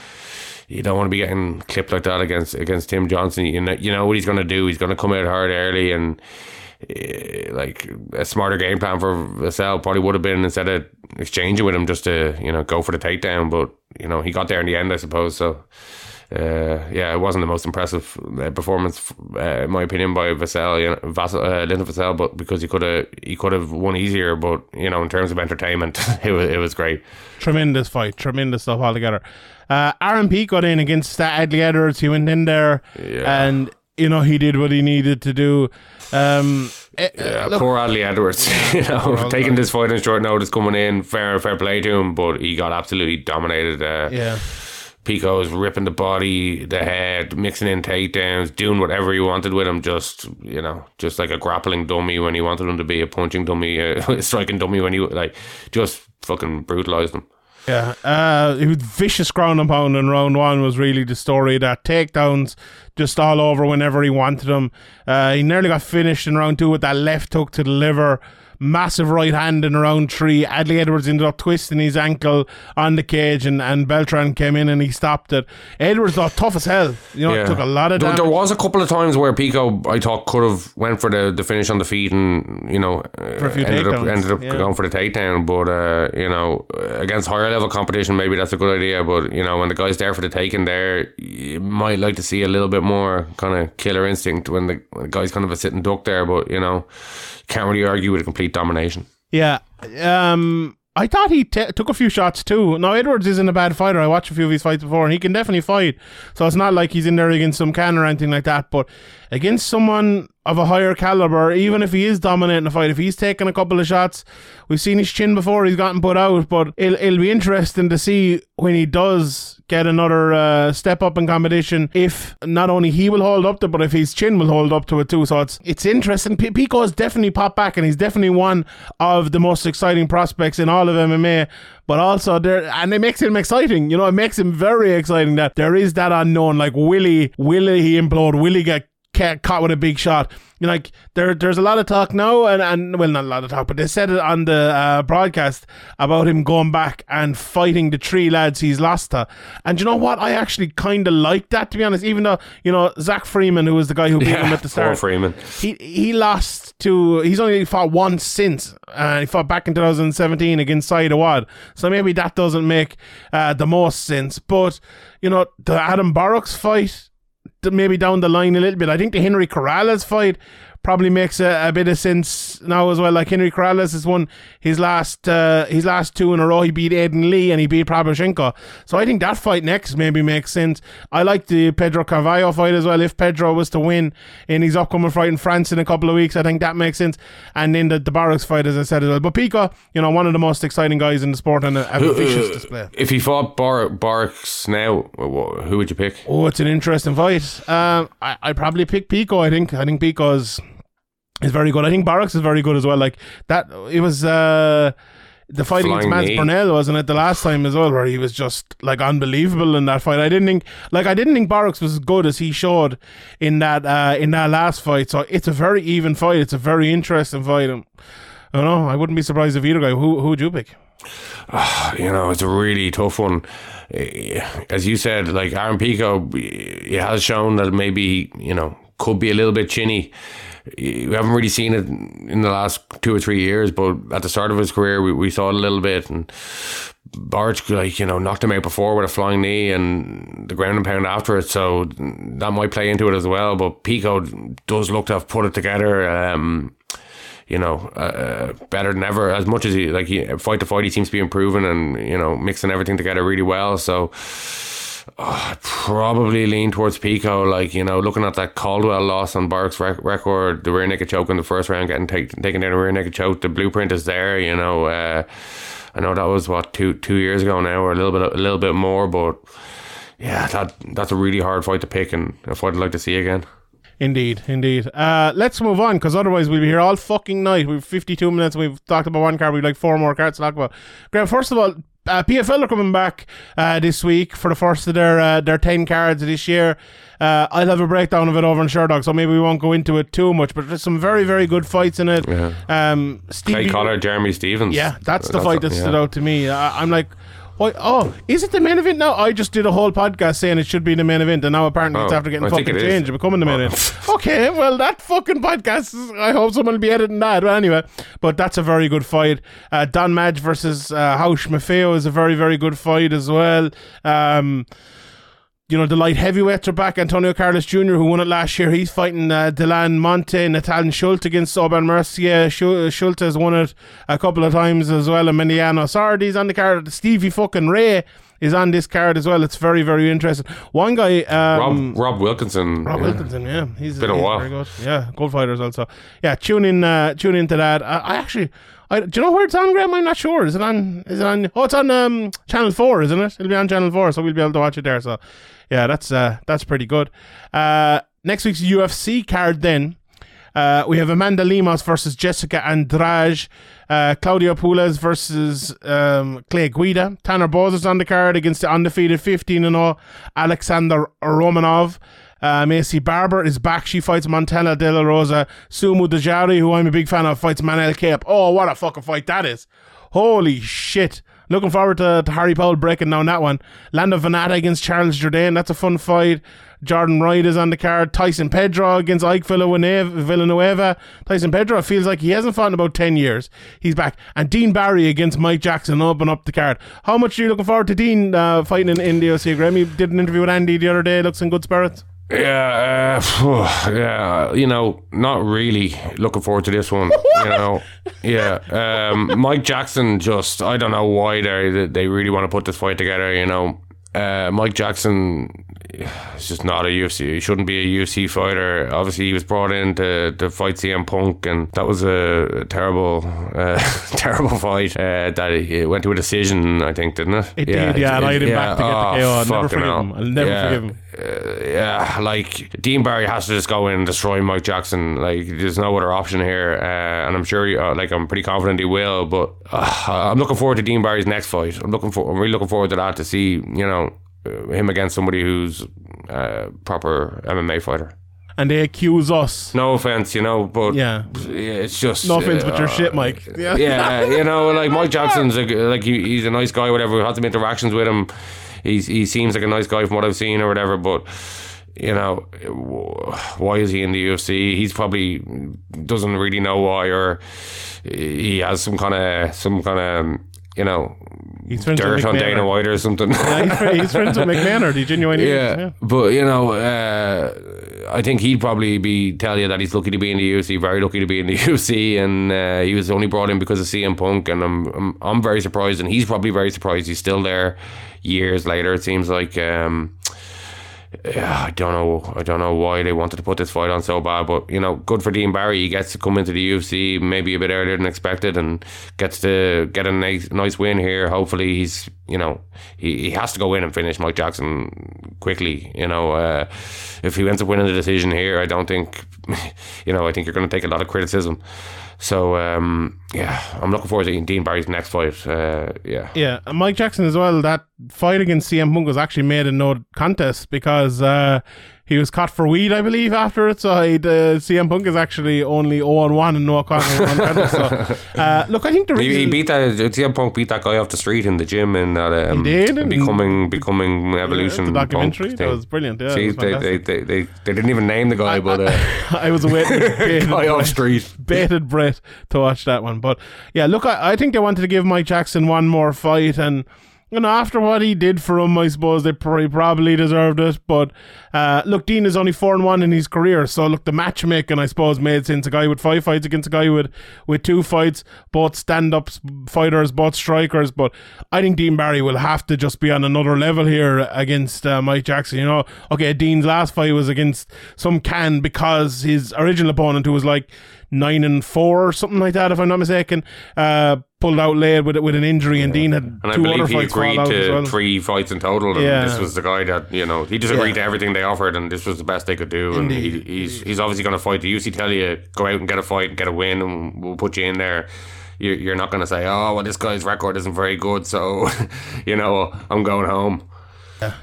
[SPEAKER 10] you don't want to be getting clipped like that against against Tim Johnson. You know you know what he's going to do. He's going to come out hard early and. eh, Like a smarter game plan for Vassell probably would have been instead of exchanging with him just to you know go for the takedown, but you know he got there in the end, I suppose. So uh, yeah, it wasn't the most impressive uh, performance, uh, in my opinion, by Vassell, you know, Vassell, uh, Linton Vassell, but because he could have he could have won easier. But you know, in terms of entertainment, it was it was great.
[SPEAKER 1] Tremendous fight, tremendous stuff altogether. Uh, Aaron Pico got in against uh, Adli Edwards. He went in there,
[SPEAKER 10] Yeah.
[SPEAKER 1] and you know he did what he needed to do. Um, eh,
[SPEAKER 10] Yeah,
[SPEAKER 1] look,
[SPEAKER 10] poor Adli Edwards, you know, taking this fight on short notice, coming in, fair fair play to him, but he got absolutely dominated. Uh,
[SPEAKER 1] yeah,
[SPEAKER 10] Pico was ripping the body, the head, mixing in takedowns, doing whatever he wanted with him. Just you know, just like a grappling dummy when he wanted him to be, a punching dummy, a striking dummy when he like just fucking brutalized him.
[SPEAKER 1] yeah. Uh, he was vicious ground and pound in round one was really the story. That takedowns just all over whenever he wanted them. Uh, he nearly got finished in round two with that left hook to the liver. Massive right hand in round three. Adli Edwards ended up twisting his ankle on the cage, and, and Beltran came in and he stopped it. Edwards thought tough as hell. You know,
[SPEAKER 10] Yeah.
[SPEAKER 1] took a lot of
[SPEAKER 10] There,
[SPEAKER 1] damage.
[SPEAKER 10] there was a couple of times where Pico, I thought, could have went for the, the finish on the feet and you know
[SPEAKER 1] few
[SPEAKER 10] ended up ended up
[SPEAKER 1] yeah.
[SPEAKER 10] going for the takedown. But uh, you know, against higher level competition, maybe that's a good idea. But you know, when the guy's there for the taking, there you might like to see a little bit more kind of killer instinct when the, when the guy's kind of a sitting duck there. But you know, can't really argue with a complete domination.
[SPEAKER 1] Yeah. Um, I thought he t- took a few shots too. Now Edwards isn't a bad fighter. I watched a few of his fights before, and he can definitely fight. So it's not like he's in there against some can or anything like that. But against someone of a higher caliber, even if he is dominating the fight, if he's taking a couple of shots, we've seen his chin before. He's gotten put out, but it'll, it'll be interesting to see when he does get another uh, step up in competition. If not only he will hold up to, but if his chin will hold up to it too. So it's it's interesting. P- Pico has definitely popped back, and he's definitely one of the most exciting prospects in all of MMA. But also there, and it makes him exciting. You know, it makes him very exciting that there is that unknown. Like, will he? Will he implode? Will he get caught with a big shot? You know, like there, there's a lot of talk now, and, and well, not a lot of talk, but they said it on the uh, broadcast about him going back and fighting the three lads he's lost to. And you know what? I actually kind of like that, to be honest. Even though you know Zach Freeman, who was the guy who beat him at the start,
[SPEAKER 10] Freeman.
[SPEAKER 1] he he lost to he's only fought once since uh, he fought back in 2017 against Saad Awad so maybe that doesn't make uh, the most sense but you know the Adam Borics fight maybe down the line a little bit. I think the Henry Corrales fight probably makes a, a bit of sense now as well. Like Henry Corrales has won his last uh, his last two in a row. He beat Aiden Lee and he beat Prabhashenko. So I think that fight next maybe makes sense. I like the Pedro Carvalho fight as well. If Pedro was to win in his upcoming fight in France in a couple of weeks I think that makes sense. And then the, the Borics fight as I said as well. But Pico you know one of the most exciting guys in the sport and a, a vicious display.
[SPEAKER 10] If he fought Bar- Borics now, who would you pick?
[SPEAKER 1] Oh, it's an interesting fight. Um, I I probably pick Pico. I think. I think Pico's is very good. I think Borics is very good as well. Like that, it was uh, the fight against
[SPEAKER 10] Flying
[SPEAKER 1] Mans
[SPEAKER 10] knee.
[SPEAKER 1] Burnell, wasn't it? The last time as well, where he was just like unbelievable in that fight. I didn't think like I didn't think Borics was as good as he showed in that uh, in that last fight. So it's a very even fight. It's a very interesting fight. And, I don't know. I wouldn't be surprised if either guy. Who who would you pick?
[SPEAKER 10] you know, it's a really tough one. Eh, As you said, like Aaron Pico, he has shown that maybe, you know, could be a little bit chinny. We haven't really seen it in the last two or three years, but at the start of his career, we, we saw it a little bit. And Borics, like, you know, knocked him out before with a flying knee and the ground and pound after it. So that might play into it as well. But Pico does look to have put it together. Um, you know, uh, better than ever. As much as he like he, fight to fight, he seems to be improving and you know mixing everything together really well. So. I'd probably lean towards Pico, like you know, looking at that Caldwell loss on Borics' rec- record, the rear naked choke in the first round, getting take, taken down a rear naked choke. The blueprint is there, you know. Uh, I know that was what two two years ago now, or a little bit a little bit more, but yeah, that that's a really hard fight to pick, and a fight I'd like to see again.
[SPEAKER 1] Indeed, indeed. Uh, let's move on because otherwise we'll be here all fucking night. We've 52 minutes. We've talked about one card. We've like four more cards to talk about. Graham, first of all, uh, PFL are coming back uh, this week for the first of their uh, their 10 cards this year. Uh, I'll have a breakdown of it over in Sherdog, so maybe we won't go into it too much. But there's some very, very good fights in it.
[SPEAKER 10] Yeah.
[SPEAKER 1] Um,
[SPEAKER 10] Clay
[SPEAKER 1] Stevie,
[SPEAKER 10] Collard, Jeremy Stephens.
[SPEAKER 1] yeah, that's the fight that
[SPEAKER 10] yeah.
[SPEAKER 1] stood out to me. I, I'm like, oh, oh, is it the main event now? I just did a whole podcast saying it should be the main event, and now apparently it's
[SPEAKER 10] Oh,
[SPEAKER 1] after getting
[SPEAKER 10] I
[SPEAKER 1] fucking changed and becoming the main
[SPEAKER 10] Oh.
[SPEAKER 1] event. Okay, well, that fucking podcast, is, I hope someone will be editing that. But anyway, but that's a very good fight. Uh, Don Madge versus uh, Hausch Maffeo is a very, very good fight as well. Um, you know, the light heavyweights are back. Antonio Carlos Jr., who won it last year, he's fighting uh, Delan Monte, Nathan Schulte against Aubin-Mercier. Schu- Schulte has won it a couple of times as well. And Emiliano Sordi's on the card. Stevie fucking Ray is on this card as well. It's very, very interesting. One guy, um,
[SPEAKER 10] Rob Rob Wilkinson.
[SPEAKER 1] Rob
[SPEAKER 10] yeah.
[SPEAKER 1] Wilkinson, yeah, he's
[SPEAKER 10] Been a
[SPEAKER 1] he's
[SPEAKER 10] while.
[SPEAKER 1] Very good. Yeah, gold fighters also. Yeah, tune in, uh, tune into that. I, I actually, I, do you know where it's on, Graham? I'm not sure. Is it on? Is it on? Oh, it's on um, Channel Four, isn't it? It'll be on Channel Four, so we'll be able to watch it there. So, yeah, that's uh, that's pretty good. Uh, next week's UFC card then. Uh, we have Amanda Lemos versus Jessica Andrade, uh, Claudio Puelles versus um, Clay Guida, Tanner Boser is on the card against the undefeated 15 and 0 Alexander Romanov, Uh, Maycee Barber is back. She fights Montana De La Rosa. Su Mudaerji, who I'm a big fan of, fights Manel Kape. Oh, what a fucking fight that is. Holy shit. Looking forward to, to Harry Powell breaking down that one. Lando Vannata against Charles Jourdain. That's a fun fight. Jordan Wright is on the card. Tyson Pedro against Ike Villanueva. Villanueva. Tyson Pedro feels like he hasn't fought in about 10 years. He's back. And Dean Barry against Mike Jackson open up the card. How much are you looking forward to Dean uh, fighting in, in the OC? Graham, you did an interview with Andy the other day. Looks in good spirits.
[SPEAKER 10] Yeah, uh, yeah, you know, not really looking forward to this one. You know, yeah. Um, Mike Jackson, just I don't know why they they really want to put this fight together. You know, uh, Mike Jackson is just not a UFC. He shouldn't be a UFC fighter. Obviously, he was brought in to, to fight CM Punk, and that was a terrible, uh, terrible fight. Uh, that it went to a decision, I think, didn't it?
[SPEAKER 1] It did, yeah, and I had him back to get the KO. I'll never forgive
[SPEAKER 10] hell.
[SPEAKER 1] him. I'll never
[SPEAKER 10] yeah.
[SPEAKER 1] forgive him.
[SPEAKER 10] Uh, yeah, like Dean Barry has to just go in and destroy Mike Jackson. Like, there's no other option here, uh, and I'm sure, he, uh, like, I'm pretty confident he will. But uh, I'm looking forward to Dean Barry's next fight. I'm looking for, I'm really looking forward to that to see, you know, him against somebody who's a proper MMA fighter.
[SPEAKER 1] And they accuse us.
[SPEAKER 10] No offense, you know, but
[SPEAKER 1] Yeah.
[SPEAKER 10] it's just
[SPEAKER 1] No offense, but
[SPEAKER 10] uh,
[SPEAKER 1] you're shit, Mike. Yeah.
[SPEAKER 10] yeah, you know, like Mike Jackson's a, like he, he's a nice guy. Whatever, we had some interactions with him. He's he seems like a nice guy from what I've seen or whatever. But you know, why is he in the UFC? He's probably doesn't really know why, or he has some kind of some kind of you know
[SPEAKER 1] He's friends
[SPEAKER 10] dirt on. Dana White or something.
[SPEAKER 1] Yeah, he's, he's friends with McMahon, or the genuine
[SPEAKER 10] Yeah,
[SPEAKER 1] yeah.
[SPEAKER 10] but you know, uh, I think he'd probably be tell you that he's lucky to be in the UFC, very lucky to be in the UFC, and uh, he was only brought in because of CM Punk, and I'm, I'm I'm very surprised, and he's probably very surprised he's still there years later. It seems like. Um, yeah, I don't know. I don't know why they wanted to put this fight on so bad, but you know, good for Dean Barry. He gets to come into the UFC maybe a bit earlier than expected, and gets to get a nice, nice win here. Hopefully, he's you know he, he has to go in and finish Mike Jackson quickly. You know, uh, if he ends up winning the decision here, I don't think you know. I think you're going to take a lot of criticism. So um, yeah, I'm looking forward to Dean Barry's next fight. Uh, yeah,
[SPEAKER 1] Yeah, and Mike Jackson as well. That fight against CM Punk was actually made in no contest because uh, he was caught for weed, I believe, after it. So uh, CM Punk is actually only 0 on 1 and no contest. so, uh, look, I think the
[SPEAKER 10] He,
[SPEAKER 1] reason.
[SPEAKER 10] he beat that CM Punk beat that guy off the street in the gym and that um,
[SPEAKER 1] He did, and-
[SPEAKER 10] becoming becoming evolution.
[SPEAKER 1] the documentary
[SPEAKER 10] Punk
[SPEAKER 1] that was brilliant. Yeah,
[SPEAKER 10] See,
[SPEAKER 1] was
[SPEAKER 10] they, they, they, they, didn't even name the guy, but uh,
[SPEAKER 1] I was waiting
[SPEAKER 10] guy off street.
[SPEAKER 1] bated breath to watch that one. But yeah, look, I, I think they wanted to give Mike Jackson one more fight, and know, after what he did for him, I suppose they probably, probably deserved it. But uh, look, Dean is only four and one in his career, so look, the matchmaking I suppose made sense. A guy with five fights against a guy with with two fights, both stand up fighters, both strikers. But I think Dean Barry will have to just be on another level here against uh, Mike Jackson. You know, okay, Dean's last fight was against some can because his original opponent, who was like nine and four or something like that, if I'm not mistaken, uh, pulled out late with with an injury, and Dean had
[SPEAKER 10] and I
[SPEAKER 1] two other
[SPEAKER 10] believe he
[SPEAKER 1] fights fall
[SPEAKER 10] agreed to
[SPEAKER 1] well.
[SPEAKER 10] three fights in total. And
[SPEAKER 1] Yeah.
[SPEAKER 10] this was the guy that you know he just agreed
[SPEAKER 1] Yeah.
[SPEAKER 10] to everything they offered, and this was the best they could do. And he, he's he's obviously going to fight. The UC tell you go out and get a fight, and get a win, and we'll put you in there. You- You're not going to say, oh, well, this guy's record isn't very good, so you know I'm going home.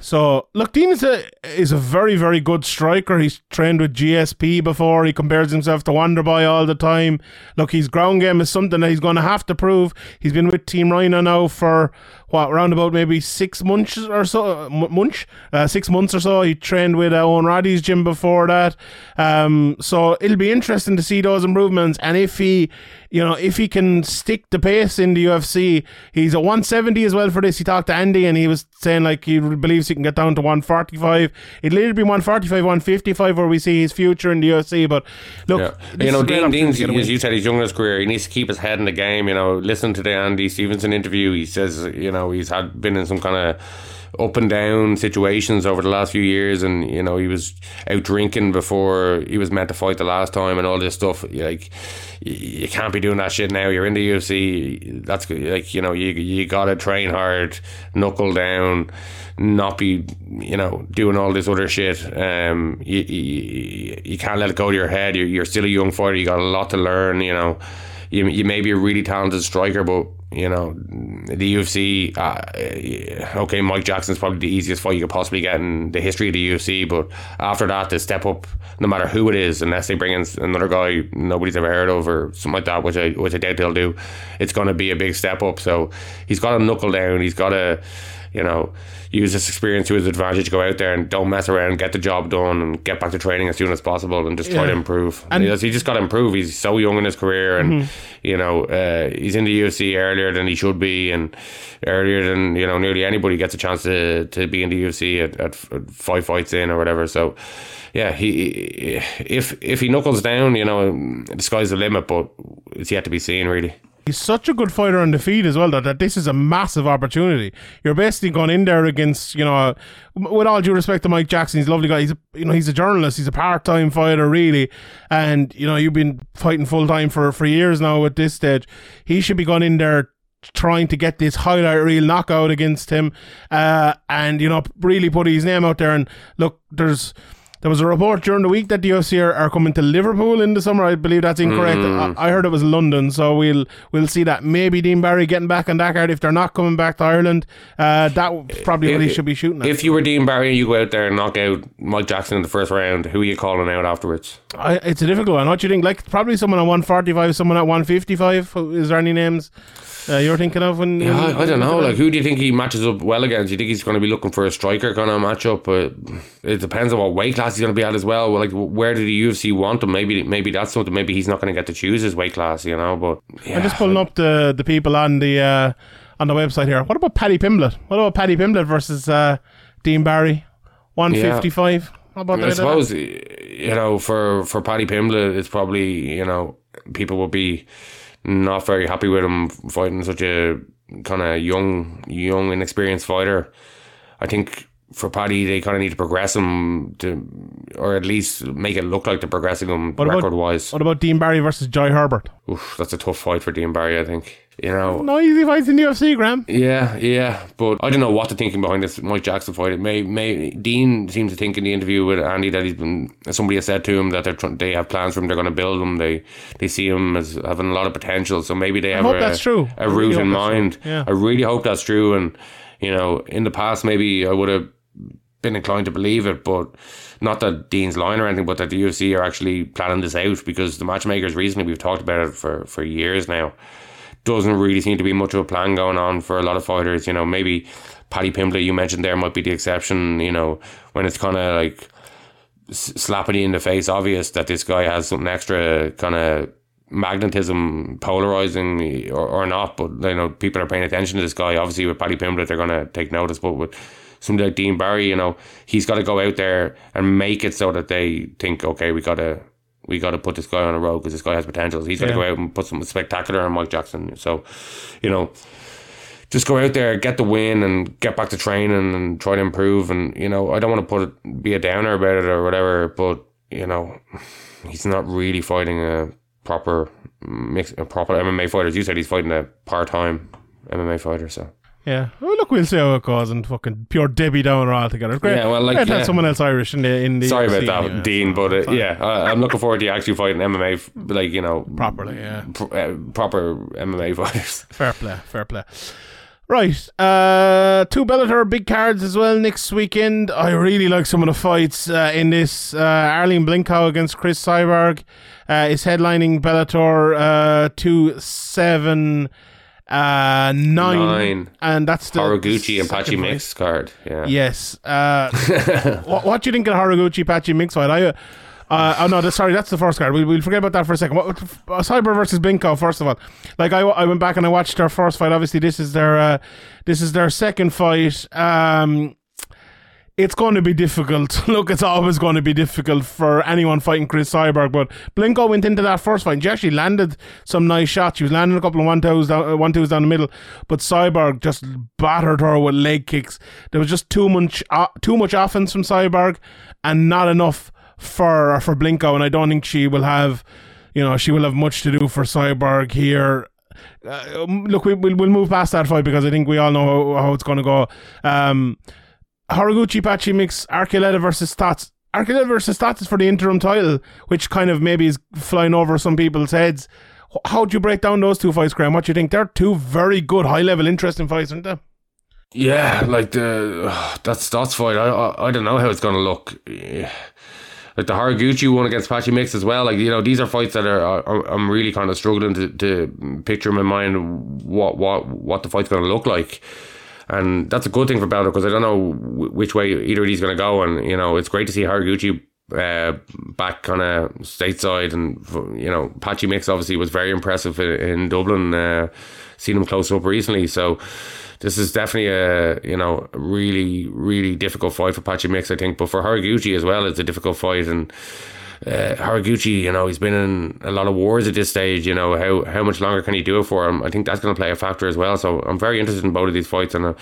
[SPEAKER 1] So look, Dean is a is a very very good striker. He's trained with GSP before. He compares himself to Wonderboy all the time. Look, his ground game is something that he's going to have to prove. He's been with Team Rhino now for what around about maybe six months or so, munch, uh, six months or so. He trained with uh, Owen Roddy's gym before that. Um, so it'll be interesting to see those improvements and if he, you know, if he can stick the pace in the UFC. He's a 170 as well for this. He talked to Andy and he was saying like he believes he can get down to 145. It'll either be 145, 155 where we see his future in the UFC. But look,
[SPEAKER 10] Yeah. You know, Dean, Dean's,
[SPEAKER 1] to get a win.
[SPEAKER 10] as you said, he's young in his career. He needs to keep his head in the game. You know, listen to the Andy Stevenson interview. He says, you know, he's had been in some kind of up and down situations over the last few years, and you know, he was out drinking before he was meant to fight the last time, and all this stuff. Like, you can't be doing that shit now. You're in the UFC. That's like, you know, you you gotta train hard, knuckle down not be you know doing all this other shit um you, you, you can't let it go to your head you're, you're still a young fighter you got a lot to learn you know you you may be a really talented striker, but you know the UFC. Uh, okay, Mike Jackson's probably the easiest fight you could possibly get in the history of the UFC, but after that, to step up, no matter who it is, unless they bring in another guy nobody's ever heard of or something like that, which I which I doubt they'll do, it's going to be a big step up. So he's got to knuckle down. He's got to you know, use this experience to his advantage, go out there and don't mess around, get the job done, and get back to training as soon as possible, and just try
[SPEAKER 1] Yeah.
[SPEAKER 10] to improve.
[SPEAKER 1] And-
[SPEAKER 10] And he just got to improve. He's so young in his career, and
[SPEAKER 1] Mm-hmm.
[SPEAKER 10] you know, uh, he's in the UFC earlier than he should be, and earlier than you know nearly anybody gets a chance to to be in the UFC at, at five fights in or whatever. So. Yeah, he if if he knuckles down, you know, the sky's the limit, but it's yet to be seen, really.
[SPEAKER 1] He's such a good fighter on the feet as well that, that this is a massive opportunity. You're basically going in there against, you know, with all due respect to Mike Jackson, he's a lovely guy. He's a, you know, he's a journalist. He's a part-time fighter, really. And, you know, you've been fighting full-time for, for years now at this stage. He should be going in there trying to get this highlight reel knockout against him uh, and, you know, really put his name out there. And look, there's... There was a report during the week that the UFC are, are coming to Liverpool in the summer. I believe that's incorrect. I, I heard it was London, so we'll we'll see that. Maybe Dean Barry getting back on that card if they're not coming back to Ireland. Uh, that probably what he should be shooting at.
[SPEAKER 10] If you were Dean Barry and you go out there and knock out Mike Jackson in the first round, who are you calling out afterwards?
[SPEAKER 1] I, it's a difficult one. What do you think? Like probably someone at one forty five, someone at one fifty five. Is there any names uh, you're thinking of? When,
[SPEAKER 10] Yeah, I, I don't know. Like, who do you think he matches up well against? Do you think he's going to be looking for a striker kind of matchup? But it depends on what weight class he's going to be at as well. Well, Like, where did the UFC want him? Maybe, maybe that's something. Maybe he's not going to get to choose his weight class, you know. But yeah,
[SPEAKER 1] I'm just pulling up the the people on the uh, on the website here. What about Paddy Pimblett? What about Paddy Pimblett versus uh, Dean Barry? One fifty five. How about
[SPEAKER 10] I
[SPEAKER 1] that?
[SPEAKER 10] suppose you know for for Paddy Pimblett, it's probably you know people will be not very happy with him fighting such a kind of young, young, inexperienced fighter. I think for Paddy, they kind of need to progress him to, or at least make it look like they're progressing him
[SPEAKER 1] What about-
[SPEAKER 10] record wise.
[SPEAKER 1] What about Dean Barry versus Joy Herbert?
[SPEAKER 10] Oof, that's a tough fight for Dean Barry. I think you know.
[SPEAKER 1] No easy fights in the UFC, Graham.
[SPEAKER 10] Yeah, yeah, but I don't know what the thinking behind this Mike Jackson fight. It may, may Dean seems to think in the interview with Andy that he's been somebody has said to him that they're tr- they have plans for him. They're going to build him. They they see him as having a lot of potential. So maybe they have
[SPEAKER 1] hope
[SPEAKER 10] a,
[SPEAKER 1] that's true.
[SPEAKER 10] a
[SPEAKER 1] really
[SPEAKER 10] route
[SPEAKER 1] hope
[SPEAKER 10] in mind.
[SPEAKER 1] Yeah.
[SPEAKER 10] I really hope that's true. And you know, in the past, maybe I would have been inclined to believe it, but not that Dean's lying or anything, but that the UFC are actually planning this out because the matchmakers recently we've talked about it for for years now doesn't really seem to be much of a plan going on for a lot of fighters. You know, maybe Paddy Pimblett, you mentioned there, might be the exception. You know, when it's kind of like slapping you in the face, obvious that this guy has something extra kind of magnetism, polarizing or, or not. But you know, people are paying attention to this guy. Obviously, with Paddy Pimblett, they're going to take notice. But with somebody like Dean Barry, you know, he's got to go out there and make it so that they think, okay, we got to we got to put this guy on a road because this guy has potential. He's got to
[SPEAKER 1] Yeah.
[SPEAKER 10] go out and put something spectacular on Mike Jackson. So, you know, just go out there, get the win, and get back to training and try to improve. And you know, I don't want to put it, be a downer about it or whatever, but you know, he's not really fighting a proper mix, a proper MMA fighter. As you said, he's fighting a part time MMA fighter. So
[SPEAKER 1] Yeah. Well, look, we'll see how it goes and fucking pure Debbie Downer altogether. Great.
[SPEAKER 10] Yeah, well, like,
[SPEAKER 1] Great
[SPEAKER 10] yeah.
[SPEAKER 1] someone else Irish in the in the
[SPEAKER 10] sorry about that,
[SPEAKER 1] yeah.
[SPEAKER 10] Dean, but uh, yeah, I, I'm looking forward to you actually fighting MMA, like you know,
[SPEAKER 1] Properly, yeah.
[SPEAKER 10] pr- uh, proper MMA fighters.
[SPEAKER 1] Fair play, fair play. Right, uh, two Bellator big cards as well next weekend. I really like some of the fights uh, in this. Uh, Arlene Blencowe against Cris Cyborg uh, is headlining Bellator uh, two seven uh, nine,
[SPEAKER 10] Nine.
[SPEAKER 1] and that's the
[SPEAKER 10] Horiguchi and
[SPEAKER 1] Patchy.
[SPEAKER 10] Mix card. Yeah.
[SPEAKER 1] Yes. Uh, what, what do you think of Horiguchi Patchy mix fight? I, uh, uh, oh no, that's, sorry, that's the first card. We'll, we'll forget about that for a second. What, uh, Cyber versus Blencowe, first of all. Like I, I went back and I watched their first fight. Obviously, this is their uh, this is their second fight. Um, it's going to be difficult. Look, it's always going to be difficult for anyone fighting Cris Cyborg. But Blencowe went into that first fight. She actually landed some nice shots. She was landing a couple of one twos down, uh, one twos down the middle. But Cyborg just battered her with leg kicks. There was just too much uh, too much offense from Cyborg, and not enough for for Blencowe. And I don't think she will have, you know, she will have much to do for Cyborg here. Uh, um, look, we, we'll, we'll move past that fight because I think we all know how, how it's going to go. Um, Horiguchi Patchy mix Archuleta versus Stots. Archuleta versus Stots is for the interim title, which kind of maybe is flying over some people's heads. How'd you break down those two fights, Graham? What do you think? They're two very good, high level, interesting fights, aren't they?
[SPEAKER 10] Yeah, like the uh, that Stots fight. I, I I don't know how it's gonna look. Like the Horiguchi one against Patchy Mix as well. Like you know, these are fights that are, are I'm really kind of struggling to, to picture in my mind what what what the fight's gonna look like. And that's a good thing for Bellator because I don't know wh- which way either of these going to go. And, you know, it's great to see Horiguchi uh, back kind of stateside. And, you know, Patchy Mix obviously was very impressive in, in Dublin. Uh, seen him close up recently. So this is definitely a, you know, really, really difficult fight for Patchy Mix, I think. But for Horiguchi as well, it's a difficult fight. And, uh, Horiguchi, you know, he's been in a lot of wars at this stage. You know, how how much longer can he do it for him? I think that's going to play a factor as well. So I'm very interested in both of these fights, and uh,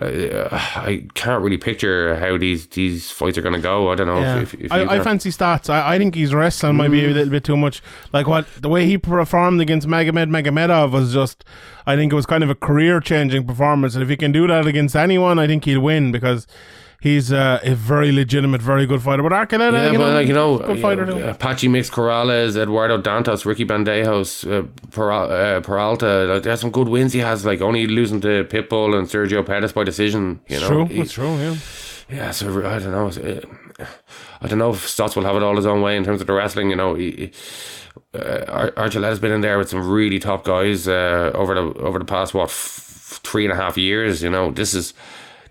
[SPEAKER 10] uh, I can't really picture how these these fights are going to go. I don't know.
[SPEAKER 1] Yeah.
[SPEAKER 10] If, if, if
[SPEAKER 1] I, I fancy Stots. I, I think he's wrestling might be a little bit too much. Like what the way he performed against Magomed Magomedov was just. I think it was kind of a career changing performance, and if he can do that against anyone, I think he'll win because he's uh, a very legitimate, very good fighter. But Archuleta,
[SPEAKER 10] Yeah,
[SPEAKER 1] you
[SPEAKER 10] but
[SPEAKER 1] know,
[SPEAKER 10] like you know,
[SPEAKER 1] good
[SPEAKER 10] you
[SPEAKER 1] fighter
[SPEAKER 10] know. Apache Mix Corrales, Eduardo Dantas, Ricky Bandejas, uh, Peral- uh, Peralta. Like, there's some good wins he has. Like only losing to Pitbull and Sergio Pettis by decision. You know,
[SPEAKER 1] true,
[SPEAKER 10] He-
[SPEAKER 1] it's true. Yeah.
[SPEAKER 10] Yeah, so I don't know. Uh, I don't know if Stots will have it all his own way in terms of the wrestling. You know, he, he- uh, Ar- Archuleta's been in there with some really top guys uh, over the over the past what f- three and a half years. You know, this is,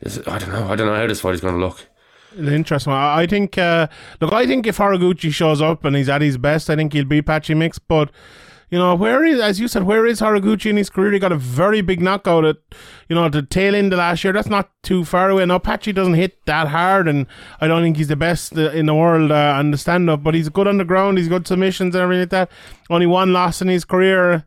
[SPEAKER 10] is I don't know. I don't know how this fight is going to look.
[SPEAKER 1] Interesting one. I I think, uh, look, I think if Horiguchi shows up and he's at his best, I think he'll be Patchy Mix. But, you know, where is, as you said, where is Horiguchi in his career? He got a very big knockout at, you know, the tail end of last year. That's not too far away. Now, Patchy doesn't hit that hard, and I don't think he's the best uh, in the world uh, on the stand up, but he's good on the ground. He's good submissions and everything like that. Only one loss in his career.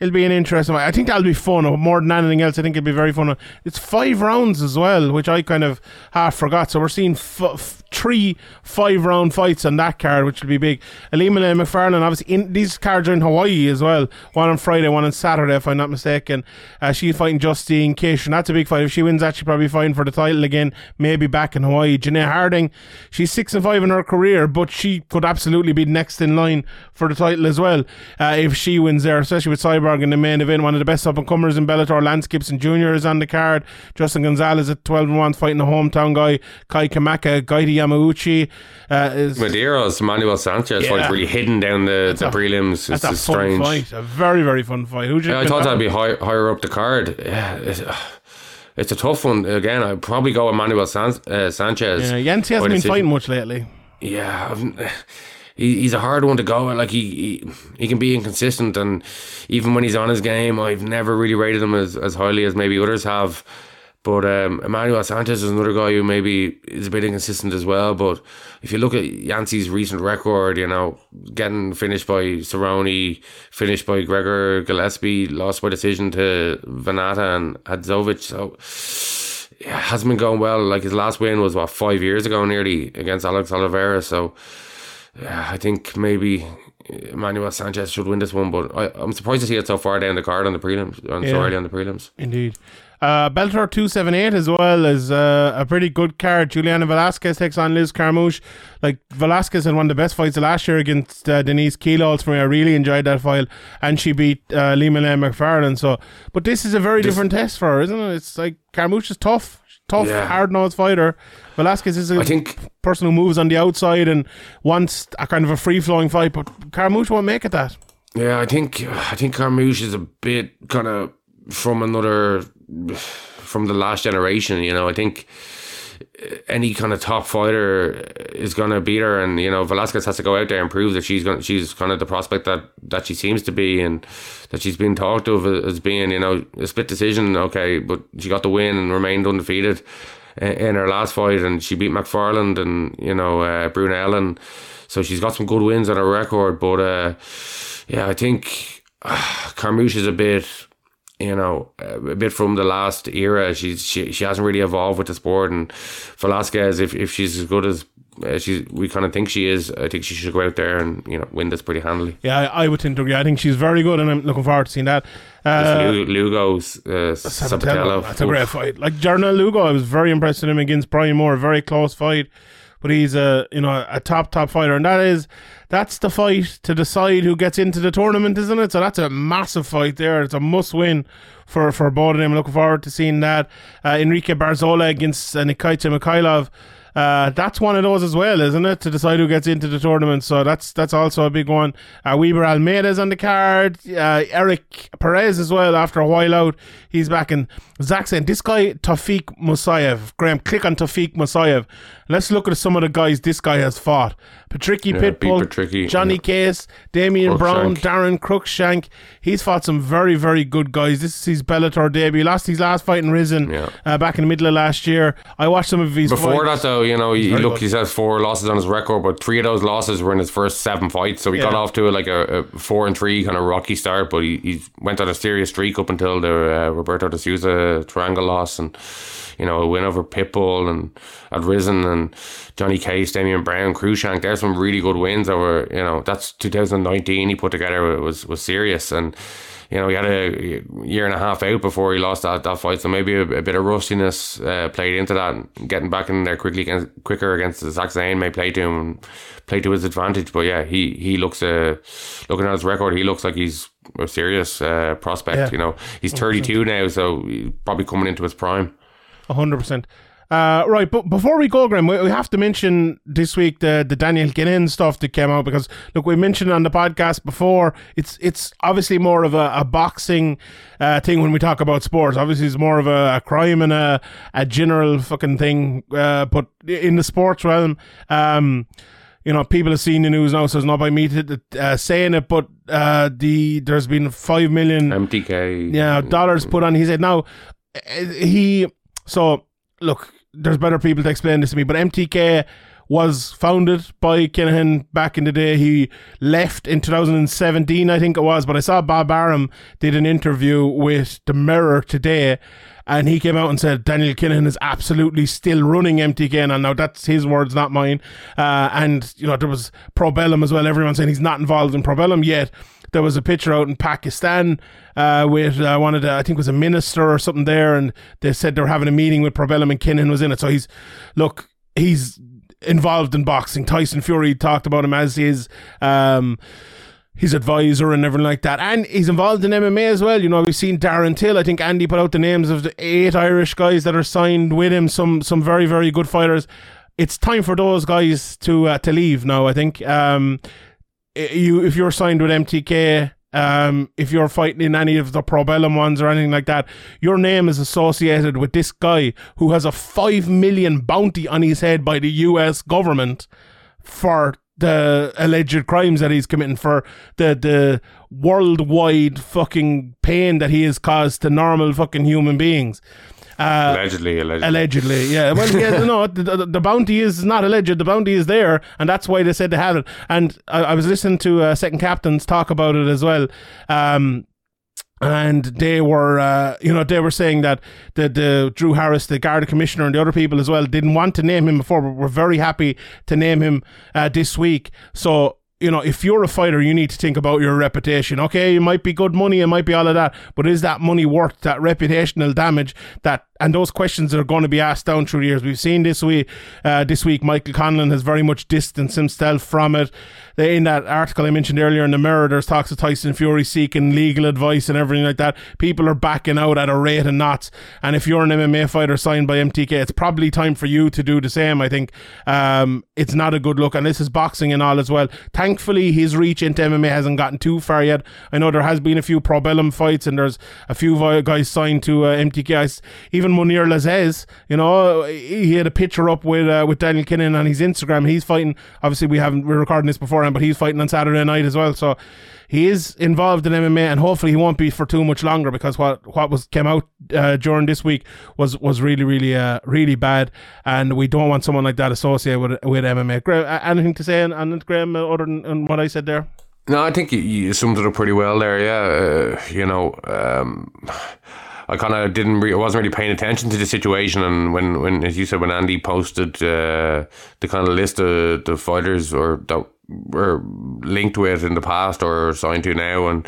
[SPEAKER 1] It'll be an interesting. I think that'll be fun. More than anything else, I think it'll be very fun. It's five rounds as well, which I kind of half forgot. So we're seeing f- f- three five round fights on that card, which will be big. Ilima McFarlane, obviously, in, these cards are in Hawaii as well. One on Friday, one on Saturday, if I'm not mistaken. Uh, she's fighting Justine Kish, and that's a big fight. If she wins that, she'll probably fighting for the title again, maybe back in Hawaii. Janae Harding, she's six and five in her career, but she could absolutely be next in line for the title as well uh, if she wins there, especially with In the main event. One of the best up and comers in Bellator, Lance Gibson Jr. is on the card. Justin Gonzalez at 12 and 1 fighting the hometown guy, Kai Kamaka. Goiti Yamauchi uh, is.
[SPEAKER 10] Medeiros, Manuel Sanchez
[SPEAKER 1] Yeah.
[SPEAKER 10] fight's really hidden down the, the
[SPEAKER 1] a-
[SPEAKER 10] prelims.
[SPEAKER 1] That's
[SPEAKER 10] It's,
[SPEAKER 1] a
[SPEAKER 10] strange.
[SPEAKER 1] fight. A very, very fun fight. You
[SPEAKER 10] Yeah, I thought
[SPEAKER 1] that
[SPEAKER 10] that'd be high, higher up the card. Yeah, it's, it's a tough one. Again, I'd probably go with Manuel San- uh, Sanchez.
[SPEAKER 1] Yeah, Yancy hasn't been fighting much lately.
[SPEAKER 10] Yeah, I've, he, he's a hard one to go. Like he, he he can be inconsistent, and even when he's on his game, I've never really rated him as, as highly as maybe others have. But um, Emmanuel Sanchez is another guy who maybe is a bit inconsistent as well. But if you look at Yancey's recent record, you know, getting finished by Cerrone, finished by Gregor Gillespie, lost by decision to Vannata and Hadzovic. So yeah, hasn't been going well. Like his last win was what five years ago, nearly against Alex Oliveira. So I think maybe Emmanuel Sanchez should win this one, but I, I'm surprised to see it so far down the card on the prelims, on
[SPEAKER 1] Yeah.
[SPEAKER 10] so early on the prelims.
[SPEAKER 1] Indeed. Uh, Bellator 278 as well is uh, a pretty good card. Juliana Velasquez takes on Liz Carmouche. Like, Velasquez had one of the best fights last year against uh, Denise Kielholtz for me. I really enjoyed that fight. And she beat uh, Lima Lane McFarlane. So, but this is a very different test for her, isn't it? It's like Carmouche is tough. Tough,
[SPEAKER 10] Yeah.
[SPEAKER 1] hard nosed fighter. Velasquez is a
[SPEAKER 10] I think
[SPEAKER 1] person who moves on the outside and wants a kind of a free flowing fight, but Carmouche won't make it that.
[SPEAKER 10] Yeah, I think I think Carmouche is a bit kind of from another from the last generation. You know, I think any kind of top fighter is gonna beat her, and you know Velasquez has to go out there and prove that she's going she's kind of the prospect that that she seems to be, and that she's been talked of as being you know a split decision. Okay, but she got the win and remained undefeated in her last fight, and she beat McFarland and you know uh, Brunel, and so she's got some good wins on her record. But uh, yeah, I think uh, Carmouche is a bit you know, a bit from the last era. She's she, she hasn't really evolved with the sport. And Velasquez, if, if she's as good as uh, she's, we kind of think she is, I think she should go out there and you know win this pretty handily.
[SPEAKER 1] Yeah, I, I would tend to agree. I think she's very good, and I'm looking forward to seeing that. Uh,
[SPEAKER 10] Lugo's uh, Sabatello.
[SPEAKER 1] That's a great fight. Like Jornel Lugo, I was very impressed with him against Brian Moore. Very close fight. But he's a you know a top top fighter, and that is that's the fight to decide who gets into the tournament, isn't it? So that's a massive fight there. It's a must win for for both of them. Looking forward to seeing that. Uh, Enrique Barzola against uh, Nikita Mikhailov. Uh, that's one of those as well, isn't it? To decide who gets into the tournament. So that's that's also a big one. Uh, Weber Almeida's on the card. Uh, Eric Perez as well. After a while out, he's back in. Zach saying this guy Tofiq Musayev. Graham, click on Tofiq Musayev. Let's look at some of the guys this guy has fought. Patricky
[SPEAKER 10] Yeah,
[SPEAKER 1] Pitbull,
[SPEAKER 10] Patricky,
[SPEAKER 1] Johnny
[SPEAKER 10] yeah.
[SPEAKER 1] Case, Damian Brown, Daron Cruickshank. He's fought some very, very good guys. This is his Bellator debut. Lost his last fight in RIZIN
[SPEAKER 10] Yeah.
[SPEAKER 1] uh, back in the middle of last year. I watched some of his
[SPEAKER 10] Before
[SPEAKER 1] fights.
[SPEAKER 10] that, though, you know, he, look,
[SPEAKER 1] good.
[SPEAKER 10] he has four losses on his record, but three of those losses were in his first seven fights. So he got off to like a, a four and three kind of rocky start, but he, he went on a serious streak up until the uh, Roberto de Souza triangle loss and, you know, a win over Pitbull and had risen and Johnny Case, Damian Brown, Cruickshank. There's some really good wins over, you know, that's 2019 he put together it was, was serious. And, you know, he had a year and a half out before he lost that, that fight, so maybe a, a bit of rustiness uh, played into that. Getting back in there quickly against, quicker against Zach Zane may play to him, play to his advantage. But yeah, he he looks uh, looking at his record, he looks like he's a serious uh, prospect.
[SPEAKER 1] Yeah.
[SPEAKER 10] You know, he's 32 now, so he's probably coming into his prime.
[SPEAKER 1] A hundred percent. Uh, right, but before we go, Graham, we, we have to mention this week the the Daniel Kinahan stuff that came out because look, we mentioned on the podcast before. It's it's obviously more of a, a boxing uh, thing when we talk about sports. Obviously, it's more of a, a crime and a a general fucking thing. Uh, but in the sports realm, um, you know, people have seen the news now, so it's not by me to, uh, saying it. But uh, the there's been five million
[SPEAKER 10] MTK.
[SPEAKER 1] yeah, dollars put on his head. Now, uh, he, so look, there's better people to explain this to me, but MTK was founded by Kinahan back in the day. He left in 2017, I think it was, but I saw Bob Arum did an interview with The Mirror today. And he came out and said Daniel Kinahan is absolutely still running MTK. And now that's his words, not mine. Uh, and, you know, there was Probellum as well. Everyone saying he's not involved in Probellum yet there was a picture out in Pakistan uh, with uh, one of the, I think it was a minister or something there, and they said they were having a meeting with Probellum and Kinahan was in it. So he's, look, he's involved in boxing. Tyson Fury talked about him as his, um, his advisor and everything like that. And he's involved in MMA as well. You know, we've seen Darren Till. I think Andy put out the names of the eight Irish guys that are signed with him. Some some very very good fighters. It's time for those guys to uh, to leave now. I think. Um, you if you're signed with MTK, um, if you're fighting in any of the Probellum ones or anything like that, your name is associated with this guy who has a five million bounty on his head by the U.S. government for the alleged crimes that he's committing for the the worldwide fucking pain that he has caused to normal fucking human beings. Uh,
[SPEAKER 10] Allegedly, allegedly.
[SPEAKER 1] Allegedly, yeah. Well, yeah, no, the, the, bounty is not alleged. The bounty is there, and that's why they said they have it. And I, I was listening to uh, Second Captains talk about it as well. Um, and they were, uh, you know, they were saying that the the Drew Harris, the Garda commissioner, and the other people as well didn't want to name him before, but were very happy to name him uh, this week. So. You know, if you're a fighter, you need to think about your reputation. Okay, it might be good money, it might be all of that, but is that money worth that reputational damage that and those questions are going to be asked down through the years. We've seen this week, uh, this week, Michael Conlon has very much distanced himself from it. In that article I mentioned earlier in the Mirror, there's talks of Tyson Fury seeking legal advice and everything like that. People are backing out at a rate of knots. And if you're an MMA fighter signed by MTK, it's probably time for you to do the same. I think um, it's not a good look, and this is boxing and all as well. Thankfully, his reach into MMA hasn't gotten too far yet. I know there has been a few Probellum fights, and there's a few guys signed to uh, MTK. Even Munir Lazzez, you know, he he had a picture up with uh, with Daniel Kinahan on his Instagram. He's fighting. Obviously, we haven't we're recording this beforehand, but he's fighting on Saturday night as well. So he is involved in MMA, and hopefully he won't be for too much longer because what what was came out uh, during this week was was really really uh, really bad, and we don't want someone like that associated with with MMA. Graham, anything to say on, on Graham, uh, other than, than what I said there?
[SPEAKER 10] No, I think you, you summed it up pretty well there. Yeah, uh, you know, um, I kind of didn't. Re- I wasn't really paying attention to the situation, and when, when as you said, when Andy posted uh, the kind of list of the fighters or that were linked with in the past or signed to now, and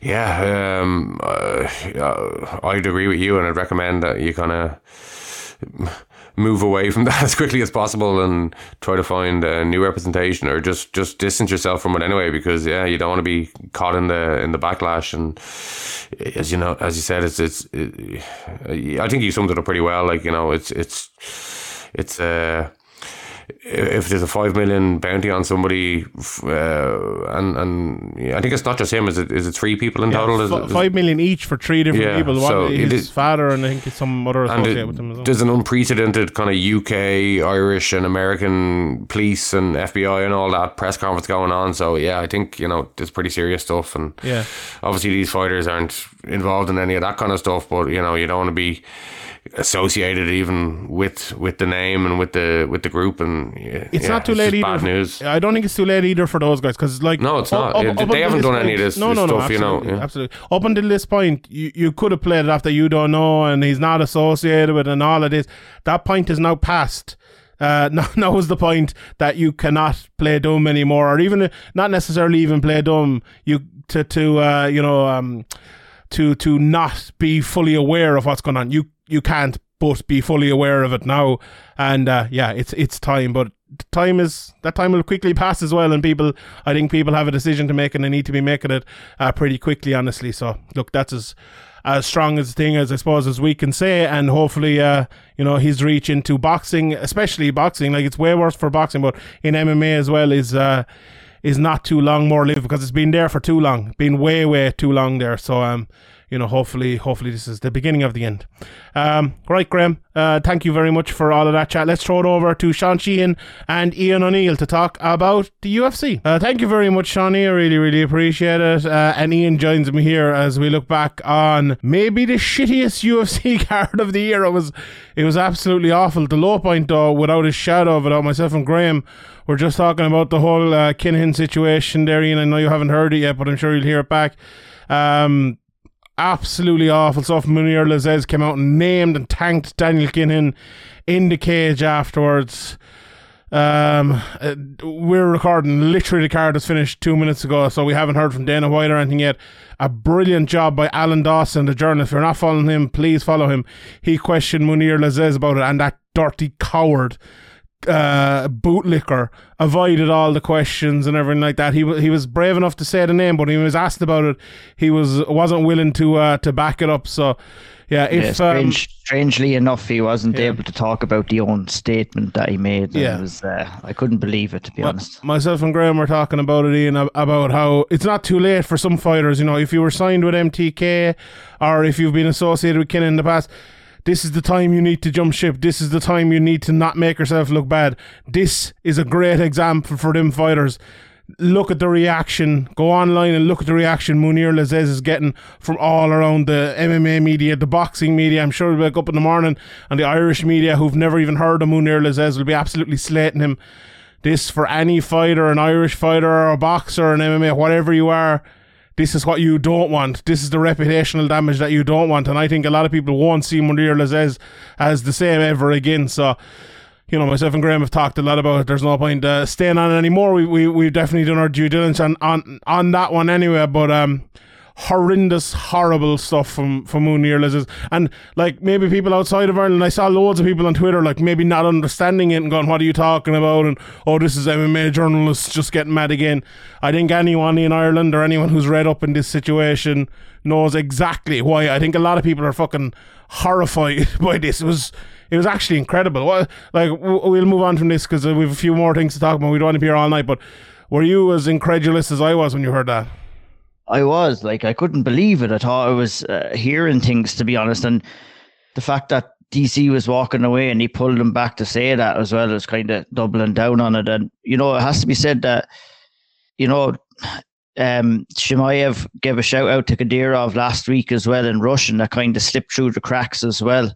[SPEAKER 10] yeah, um, uh, I'd agree with you, and I'd recommend that you kind of move away from that as quickly as possible and try to find a new representation or just just distance yourself from it anyway because yeah you don't want to be caught in the in the backlash. And as you know as you said it's it's it, I think you summed it up pretty well. Like you know it's it's it's uh if there's a five million bounty on somebody, uh, and and I think it's not just him. Is it is it three people in
[SPEAKER 1] Yeah,
[SPEAKER 10] total? Is
[SPEAKER 1] f-
[SPEAKER 10] it- is-
[SPEAKER 1] five million each for three different
[SPEAKER 10] Yeah,
[SPEAKER 1] people. One,
[SPEAKER 10] so
[SPEAKER 1] his
[SPEAKER 10] is-
[SPEAKER 1] father and I think it's some other associate
[SPEAKER 10] it-
[SPEAKER 1] with him as well.
[SPEAKER 10] there's an unprecedented kind of UK, Irish, and American police and FBI and all that press conference going on. So yeah, I think you know it's pretty serious stuff, and
[SPEAKER 1] Yeah.
[SPEAKER 10] obviously these fighters aren't involved in any of that kind of stuff. But you know you don't want to be associated even with with the name and with the with the group and yeah,
[SPEAKER 1] It's
[SPEAKER 10] yeah,
[SPEAKER 1] not too
[SPEAKER 10] it's
[SPEAKER 1] late either.
[SPEAKER 10] bad news.
[SPEAKER 1] I don't think it's too late either for those guys because, it's like,
[SPEAKER 10] No, it's not. Yeah, they haven't done any of this-
[SPEAKER 1] No,
[SPEAKER 10] this
[SPEAKER 1] no, no,
[SPEAKER 10] stuff, you know,
[SPEAKER 1] absolutely,
[SPEAKER 10] yeah.
[SPEAKER 1] absolutely. Up until this point, you, you could have played it after you don't know, and he's not associated with, and all of this. That point is now past. Uh, now, now is the point that you cannot play dumb anymore, or even not necessarily even play dumb. You to to uh, you know um, to to not be fully aware of what's going on. You you can't but be fully aware of it now. And uh, yeah, it's it's time, but time is that time will quickly pass as well. And people, I think people have a decision to make, and they need to be making it uh, pretty quickly, honestly. So look, that's as as strong as thing as I suppose as we can say, and hopefully, uh, you know, his reach into boxing, especially boxing, like it's way worse for boxing, but in MMA as well is. Uh, is not too long more live because it's been there for too long, been way, way too long there. So, um, you know, hopefully, hopefully this is the beginning of the end. Um, right, Graham, uh, thank you very much for all of that chat. Let's throw it over to Sean Sheehan and Ian O'Neill to talk about the UFC. Uh, thank you very much, Shawnee. I really, really appreciate it. Uh, and Ian joins me here as we look back on maybe the shittiest UFC card of the year. It was, it was absolutely awful. The low point, though, without a shadow of a doubt, myself and Graham we're just talking about the whole uh, Kinahan situation there. I know you haven't heard it yet, but I'm sure you'll hear it back. Um, absolutely awful stuff. Munir Lazzez came out and named and thanked Daniel Kinahan in the cage afterwards. Um, uh, we're recording literally the card was finished two minutes ago, so we haven't heard from Dana White or anything yet. A brilliant job by Alan Dawson, the journalist. If you're not following him, please follow him. He questioned Munir Lazzez about it, and that dirty coward uh, bootlicker avoided all the questions and everything like that. He wa- he was brave enough to say the name, but when he was asked about it, he was wasn't willing to uh, to back it up. So yeah,
[SPEAKER 4] Yeah,
[SPEAKER 1] if um,
[SPEAKER 4] strangely enough, he wasn't
[SPEAKER 1] Yeah.
[SPEAKER 4] able to talk about the own statement that he made.
[SPEAKER 1] Yeah.
[SPEAKER 4] was, uh, I couldn't believe it to be
[SPEAKER 1] My-
[SPEAKER 4] honest.
[SPEAKER 1] Myself and Graham were talking about it, Ian, about how it's not too late for some fighters. You know, if you were signed with MTK or if you've been associated with Kinahan in the past, this is the time you need to jump ship. This is the time you need to not make yourself look bad. This is a great example for them fighters. Look at the reaction. Go online and look at the reaction Munir Lazzez is getting from all around the MMA media, the boxing media. I'm sure he'll wake up in the morning and the Irish media who've never even heard of Munir Lazzez will be absolutely slating him this for any fighter, an Irish fighter or a boxer, an MMA, whatever you are. This is what you don't want. This is the reputational damage that you don't want. And I think a lot of people won't see Munir Lazzez as the same ever again. So, you know, myself and Graham have talked a lot about it. There's no point uh, staying on it anymore. We, we, we've definitely done our due diligence on, on, on that one anyway. But, um, horrendous, horrible stuff from from Munir Lazzez. And like maybe people outside of Ireland, I saw loads of people on Twitter like maybe not understanding it and going, "What are you talking about?" And oh, this is MMA journalists just getting mad again. I think anyone in Ireland or anyone who's read up in this situation knows exactly why. I think a lot of people are fucking horrified by this. It was. It was actually incredible. Like we'll move on from this because uh, we have a few more things to talk about. We don't want to be here all night. But were you as incredulous as I was when you heard that?
[SPEAKER 4] I was like, I couldn't believe it. I thought I was uh, hearing things, to be honest. And the fact that DC was walking away and he pulled him back to say that as well is kind of doubling down on it. And, you know, it has to be said that, you know, um, Chimaev gave a shout out to Kadyrov last week as well in Russian that kind of slipped through the cracks as well.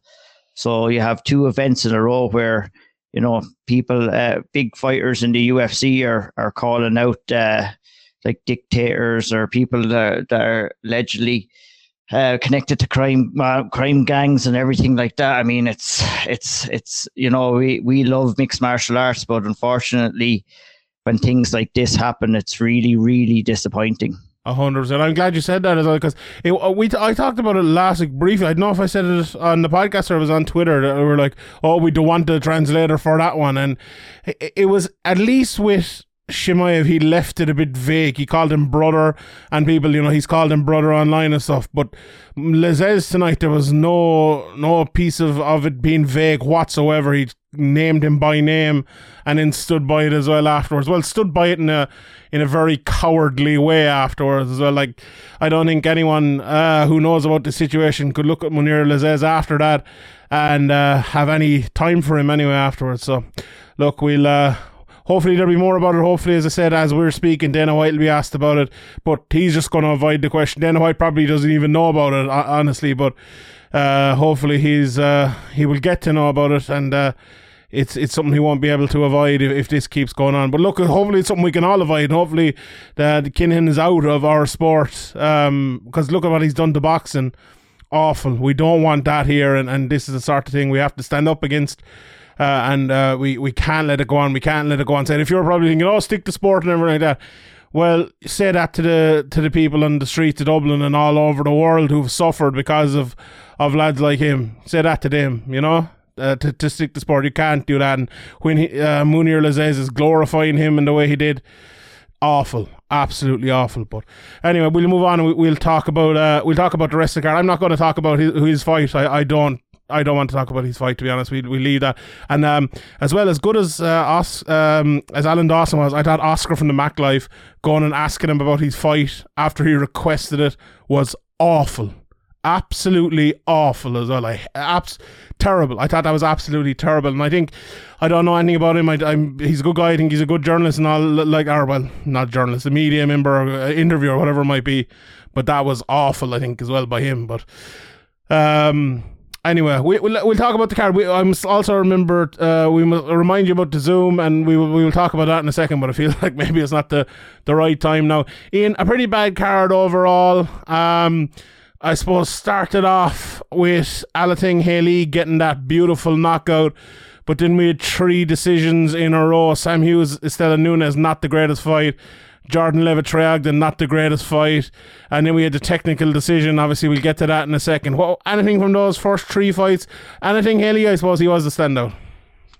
[SPEAKER 4] So you have two events in a row where, you know, people, uh, big fighters in the UFC are, are calling out, uh, like dictators or people that, that are allegedly uh, connected to crime uh, crime gangs and everything like that. I mean, it's it's it's you know we we love mixed martial arts, but unfortunately, when things like this happen, it's really really disappointing.
[SPEAKER 1] A hundred percent. I'm glad you said that as well because we I talked about it last week briefly. I don't know if I said it on the podcast or it was on Twitter. We were like, "Oh, we don't want the translator for that one," and it, it was at least with Chimaev, he left it a bit vague. He called him brother, and people, you know, he's called him brother online and stuff. But Lazzez tonight, there was no no piece of, of it being vague whatsoever. He named him by name and then stood by it as well afterwards. Well, stood by it in a in a very cowardly way afterwards as well. Like I don't think anyone uh, who knows about the situation could look at Munir Lazzez after that and uh, have any time for him anyway afterwards. So, look, we'll. Uh, Hopefully there'll be more about it. Hopefully, as I said, as we're speaking, Dana White will be asked about it, but he's just going to avoid the question. Dana White probably doesn't even know about it, honestly, but uh, hopefully he's uh, he will get to know about it and. Uh, it's it's something he won't be able to avoid if, if this keeps going on. But look, hopefully it's something we can all avoid. Hopefully that Kinahan is out of our sport. Um, because look at what he's done to boxing. Awful. We don't want that here, and, and this is the sort of thing we have to stand up against uh, and uh, we we can't let it go on. We can't let it go on. Saying if you're probably thinking, oh, stick to sport and everything like that. Well, say that to the to the people on the streets of Dublin and all over the world who've suffered because of of lads like him. Say that to them, you know. Uh, to, to stick to sport, you can't do that. And when he, uh, Munir Lazzez is glorifying him in the way he did, awful, absolutely awful. But anyway, we'll move on. and We'll talk about uh, we'll talk about the rest of the card. I'm not going to talk about his, his fight. I, I don't I don't want to talk about his fight. To be honest, we we leave that. And um, as well as good as uh, Os, um, as Alan Dawson was, I thought Oscar from the Mac Life going and asking him about his fight after he requested it was awful, absolutely awful as well. Like abs- terrible. I thought that was absolutely terrible. And I think I don't know anything about him. I, am he's a good guy. I think he's a good journalist and all. Like, or well, not journalist, a media member, or uh, interviewer, whatever it might be. But that was awful. I think as well by him. But um anyway, we, we'll, we'll talk about the card. We, I must also remember, uh, we must remind you about the Zoom, and we will, we will talk about that in a second. But I feel like maybe it's not the, the right time now. Ian, a pretty bad card overall. Um, I suppose started off with Alatengheili getting that beautiful knockout, but then we had three decisions in a row. Sam Hughes, Istela Nunes, not the greatest fight. Jordan Leavitt Trey Ogden, not the greatest fight. And then we had the technical decision. Obviously, we'll get to that in a second. What, anything from those first three fights? Anything Haley, I suppose he was the standout.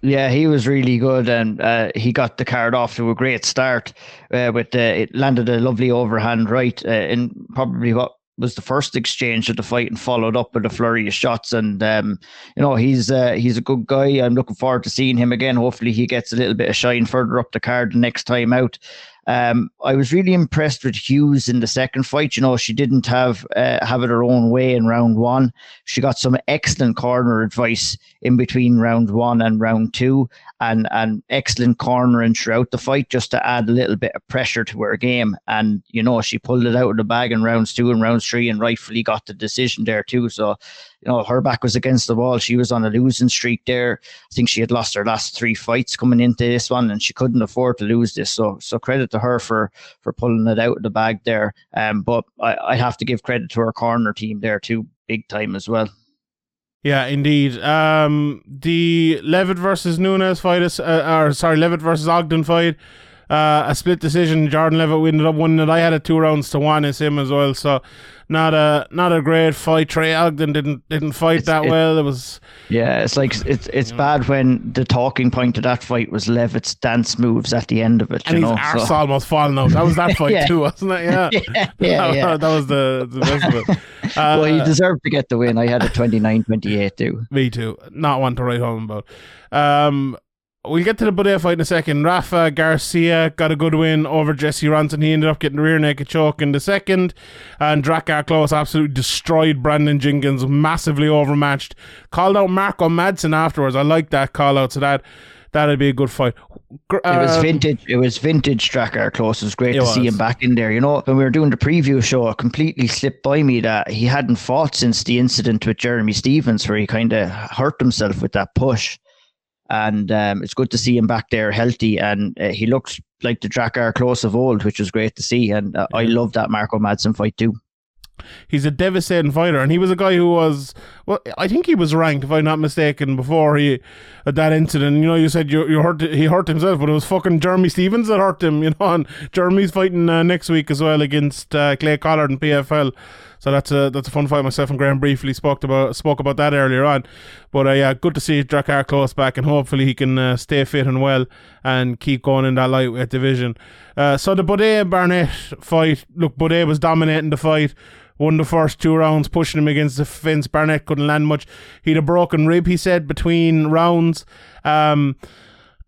[SPEAKER 4] Yeah, he was really good, and uh, he got the card off to a great start. Uh, with uh, it landed a lovely overhand right uh, in probably what was the first exchange of the fight and followed up with a flurry of shots. And um, you know he's uh, he's a good guy. I'm looking forward to seeing him again. Hopefully he gets a little bit of shine further up the card the next time out. Um, I was really impressed with Hughes in the second fight. You know, she didn't have uh, have it her own way in round one. She got some excellent corner advice in between round one and round two, and and excellent cornering throughout the fight just to add a little bit of pressure to her game. And you know, she pulled it out of the bag in rounds two and rounds three, and rightfully got the decision there too. So you know, her back was against the wall. She was on a losing streak there. I think she had lost her last three fights coming into this one, and she couldn't afford to lose this. So, so credit to her for for pulling it out of the bag there. Um, but I, I have to give credit to her corner team there too, big time as well.
[SPEAKER 1] Yeah, indeed. Um, the Leavitt versus Nunes fight, is, uh, or sorry, Leavitt versus Ogden fight uh, a split decision. Jordan Leavitt ended up winning it. I had it two rounds to one It's him as well. So not a not a great fight. Trey Ogden didn't didn't fight it's, that it, well. It was
[SPEAKER 4] yeah. It's like it's it's bad when the talking point of that fight was Leavitt's dance moves at the end of it.
[SPEAKER 1] And
[SPEAKER 4] his
[SPEAKER 1] know, arse so. almost falling out. That was that fight yeah. too, wasn't it? Yeah,
[SPEAKER 4] yeah, yeah,
[SPEAKER 1] yeah. that was the, the best of it. Uh,
[SPEAKER 4] well, he deserved to get the win. I had a 29-28 too.
[SPEAKER 1] Me too. Not one to write home about. Um, We'll get to the Buday fight in a second. Rafa Garcia got a good win over Jesse Ronson. He ended up getting the rear naked choke in the second. And Drakkar Klose absolutely destroyed Brandon Jenkins, massively overmatched. Called out Mark O. Madsen afterwards. I like that call out. So that that'd be a good fight.
[SPEAKER 4] Uh, it was um, vintage. It was vintage Drakkar Klose. It was great to was. see him back in there. You know, when we were doing the preview show, it completely slipped by me that he hadn't fought since the incident with Jeremy Stephens, where he kind of hurt himself with that push and um, it's good to see him back there healthy. And uh, he looks like the Drakkar Klose of old, which was great to see. And uh, I love that Mark O. Madsen fight too.
[SPEAKER 1] He's a devastating fighter, and he was a guy who was well. I think he was ranked, if I'm not mistaken, before he at that incident. You know, you said you, you hurt he hurt himself, but it was fucking Jeremy Stephens that hurt him. You know, and Jeremy's fighting uh, next week as well against uh, Clay Collard and PFL. So that's a that's a fun fight. Myself and Graham briefly spoke about spoke about that earlier on. But uh, yeah, good to see Drakkar Klose back, and hopefully he can uh, stay fit and well and keep going in that lightweight division. Uh, so the Buday Barnett fight. Look, Buday was dominating the fight. Won the first two rounds, pushing him against the fence. Barnett couldn't land much. He had a broken rib, he said, between rounds. Um,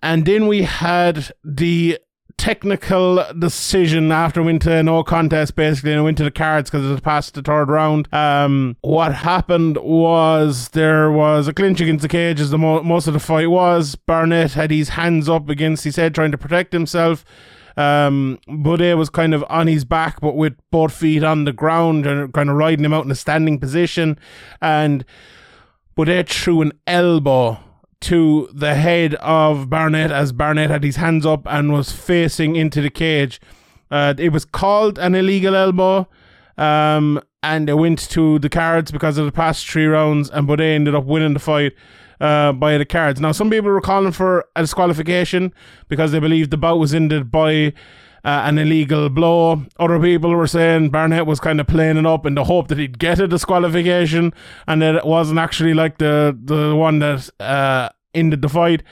[SPEAKER 1] and then we had the technical decision after went to no contest basically and went to the cards because it was past the third round. Um, what happened was there was a clinch against the cage as the mo- most of the fight was. Barnett had his hands up against his head trying to protect himself. Um, Buday was kind of on his back, but with both feet on the ground and kind of riding him out in a standing position. And Buday threw an elbow to the head of Barnett as Barnett had his hands up and was facing into the cage. Uh, it was called an illegal elbow. Um, and it went to the cards because of the past three rounds, and Buday ended up winning the fight uh, by the cards. Now, some people were calling for a disqualification because they believed the bout was ended by uh, an illegal blow. Other people were saying Barnett was kind of playing it up in the hope that he'd get a disqualification and that it wasn't actually like the, the one that uh, ended the fight.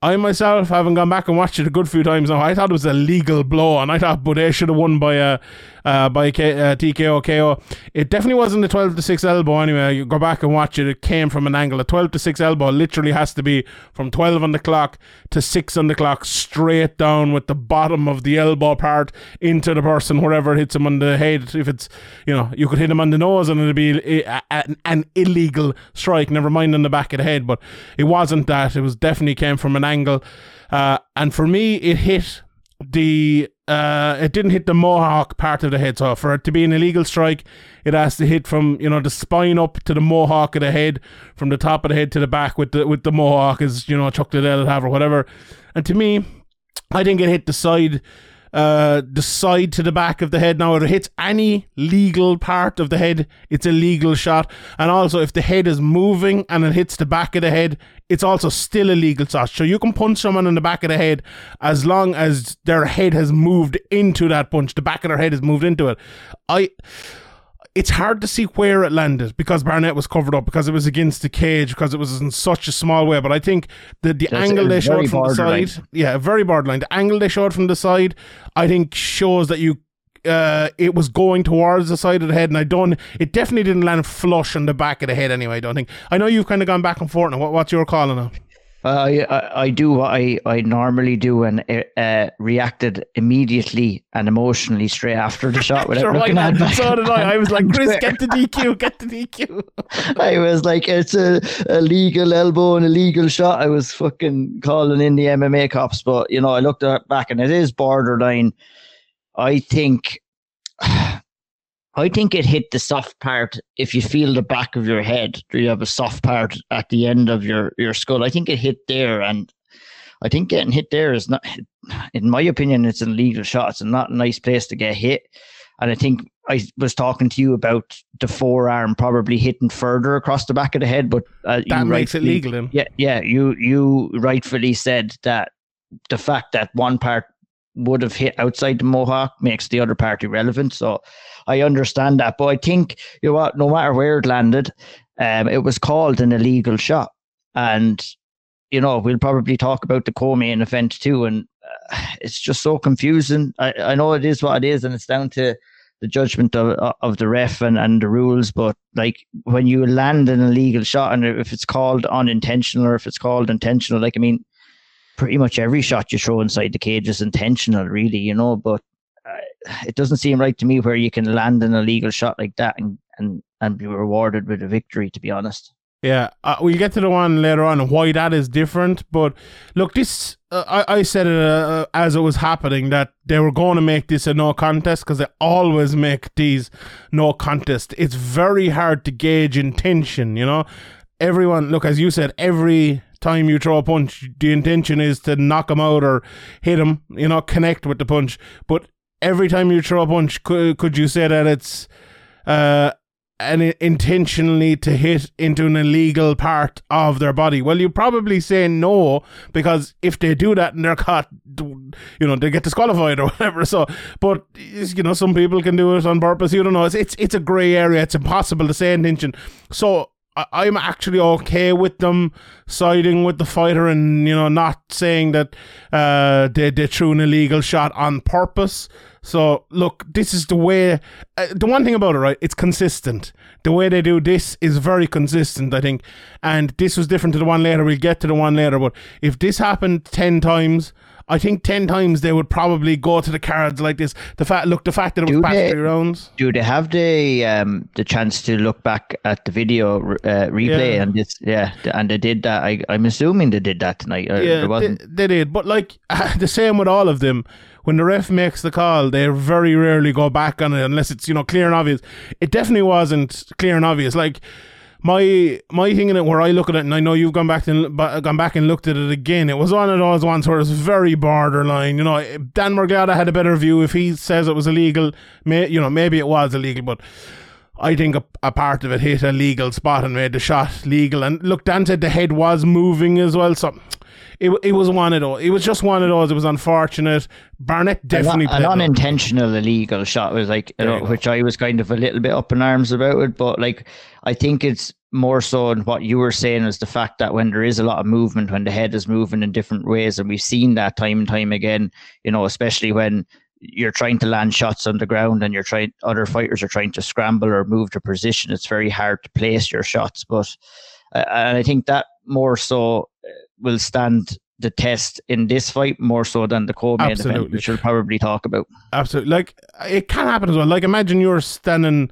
[SPEAKER 1] I myself haven't gone back and watched it a good few times now. I thought it was a legal blow, and I thought Buday should have won by a uh, by K, uh, TKO KO. It definitely wasn't a twelve to six elbow anyway. You go back and watch it; it came from an angle. A twelve to six elbow literally has to be from twelve on the clock to six on the clock, straight down with the bottom of the elbow part into the person wherever it hits him on the head. If it's you know you could hit him on the nose and it'd be a, a, an illegal strike. Never mind on the back of the head, but it wasn't that. It was definitely came from an angle. Uh, and for me, it hit the uh, it didn't hit the mohawk part of the head. So for it to be an illegal strike, it has to hit from you know the spine up to the mohawk of the head, from the top of the head to the back with the with the mohawk as you know Chuck Liddell have or whatever. And to me, I think it hit the side uh, the side to the back of the head. Now, if it hits any legal part of the head, it's a legal shot. And also, if the head is moving and it hits the back of the head, it's also still a legal shot. So you can punch someone in the back of the head as long as their head has moved into that punch. The back of their head has moved into it. I it's hard to see where it landed because Barnett was covered up because it was against the cage because it was in such a small way. But I think the the angle they showed from the side, yeah, very borderline. The angle they showed from the side, I think shows that you. Uh, it was going towards the side of the head, and I don't. It definitely didn't land flush on the back of the head. Anyway, I don't think. I know you've kind of gone back and forth. Now, what, what's your call on it?
[SPEAKER 4] I, I I do what I, I normally do and uh, reacted immediately and emotionally straight after the shot without
[SPEAKER 1] Sure,
[SPEAKER 4] looking at back.
[SPEAKER 1] So did I. I was like, Chris, get the DQ, get the DQ.
[SPEAKER 4] I was like, it's a, a legal elbow and a legal shot. I was fucking calling in the MMA cops, but you know, I looked at back and it is borderline. I think, I think it hit the soft part. If you feel the back of your head, do you have a soft part at the end of your your skull. I think it hit there, and I think getting hit there is not, in my opinion, it's an illegal shot. It's not a nice place to get hit. And I think I was talking to you about the forearm probably hitting further across the back of the head, but uh,
[SPEAKER 1] That
[SPEAKER 4] you
[SPEAKER 1] makes it legal then.
[SPEAKER 4] Yeah, yeah. You you rightfully said that the fact that one part would have hit outside the mohawk makes the other party relevant. So I understand that, but I think you know what? No matter where it landed, um, it was called an illegal shot, and you know we'll probably talk about the co-main event too, and uh, it's just so confusing. I, I know it is what it is, and it's down to the judgment of of the ref and, and the rules. But like when you land an illegal shot, and if it's called unintentional or if it's called intentional, like I mean, pretty much every shot you throw inside the cage is intentional, really, you know. But uh, it doesn't seem right to me where you can land an illegal shot like that and and and be rewarded with a victory. To be honest.
[SPEAKER 1] Yeah, uh, we'll get to the one later on why that is different. But look, this uh, I, I said it uh, as it was happening that they were going to make this a no contest because they always make these no contest. It's very hard to gauge intention. You know, everyone look as you said every time you throw a punch, the intention is to knock him out or hit him. You know, connect with the punch. But every time you throw a punch, could could you say that it's uh, and i- intentionally to hit into an illegal part of their body? Well, you probably say no because if they do that and they're caught, you know, they get disqualified or whatever. So, but you know, some people can do it on purpose. You don't know. It's it's, it's a grey area. It's impossible to say intention. So. I- I'm actually okay with them siding with the fighter and you know not saying that uh, they they threw an illegal shot on purpose. So look, this is the way. Uh, the one thing about it, right? It's consistent. The way they do this is very consistent, I think. And this was different to the one later. We'll get to the one later. But if this happened ten times. I think ten times they would probably go to the cards like this. The fact, look, the fact that it was
[SPEAKER 4] Do
[SPEAKER 1] past
[SPEAKER 4] they?
[SPEAKER 1] three rounds.
[SPEAKER 4] Do they have the um the chance to look back at the video uh, replay
[SPEAKER 1] Yeah.
[SPEAKER 4] and this? Yeah, and they did that. I, I'm assuming they did that tonight.
[SPEAKER 1] Yeah,
[SPEAKER 4] there
[SPEAKER 1] they, they did. But like the same with all of them. When the ref makes the call, they very rarely go back on it unless it's you know clear and obvious. It definitely wasn't clear and obvious. Like my my thing in it, where I look at it, and I know you've gone back and gone back and looked at it again. It was one of those ones where it was very borderline. You know, Dan Miragliotta had a better view. If he says it was illegal, may, you know maybe it was illegal, but. I think a, a part of it hit a legal spot and made the shot legal. And look, Dan said the head was moving as well, so it, it was one of those. It was just one of those. It was unfortunate. Barnett definitely
[SPEAKER 4] an,
[SPEAKER 1] played
[SPEAKER 4] an
[SPEAKER 1] up.
[SPEAKER 4] unintentional illegal shot was like, you know, which I was kind of a little bit up in arms about it. But like, I think it's more so in what you were saying is the fact that when there is a lot of movement, when the head is moving in different ways, and we've seen that time and time again, you know, especially when you're trying to land shots on the ground and you're trying other fighters are trying to scramble or move to position it's very hard to place your shots but uh, and i think that more so uh, will stand the test in this fight more so than the co-main event which we'll probably talk about
[SPEAKER 1] Absolutely. Like it can happen as well. Like imagine you're standing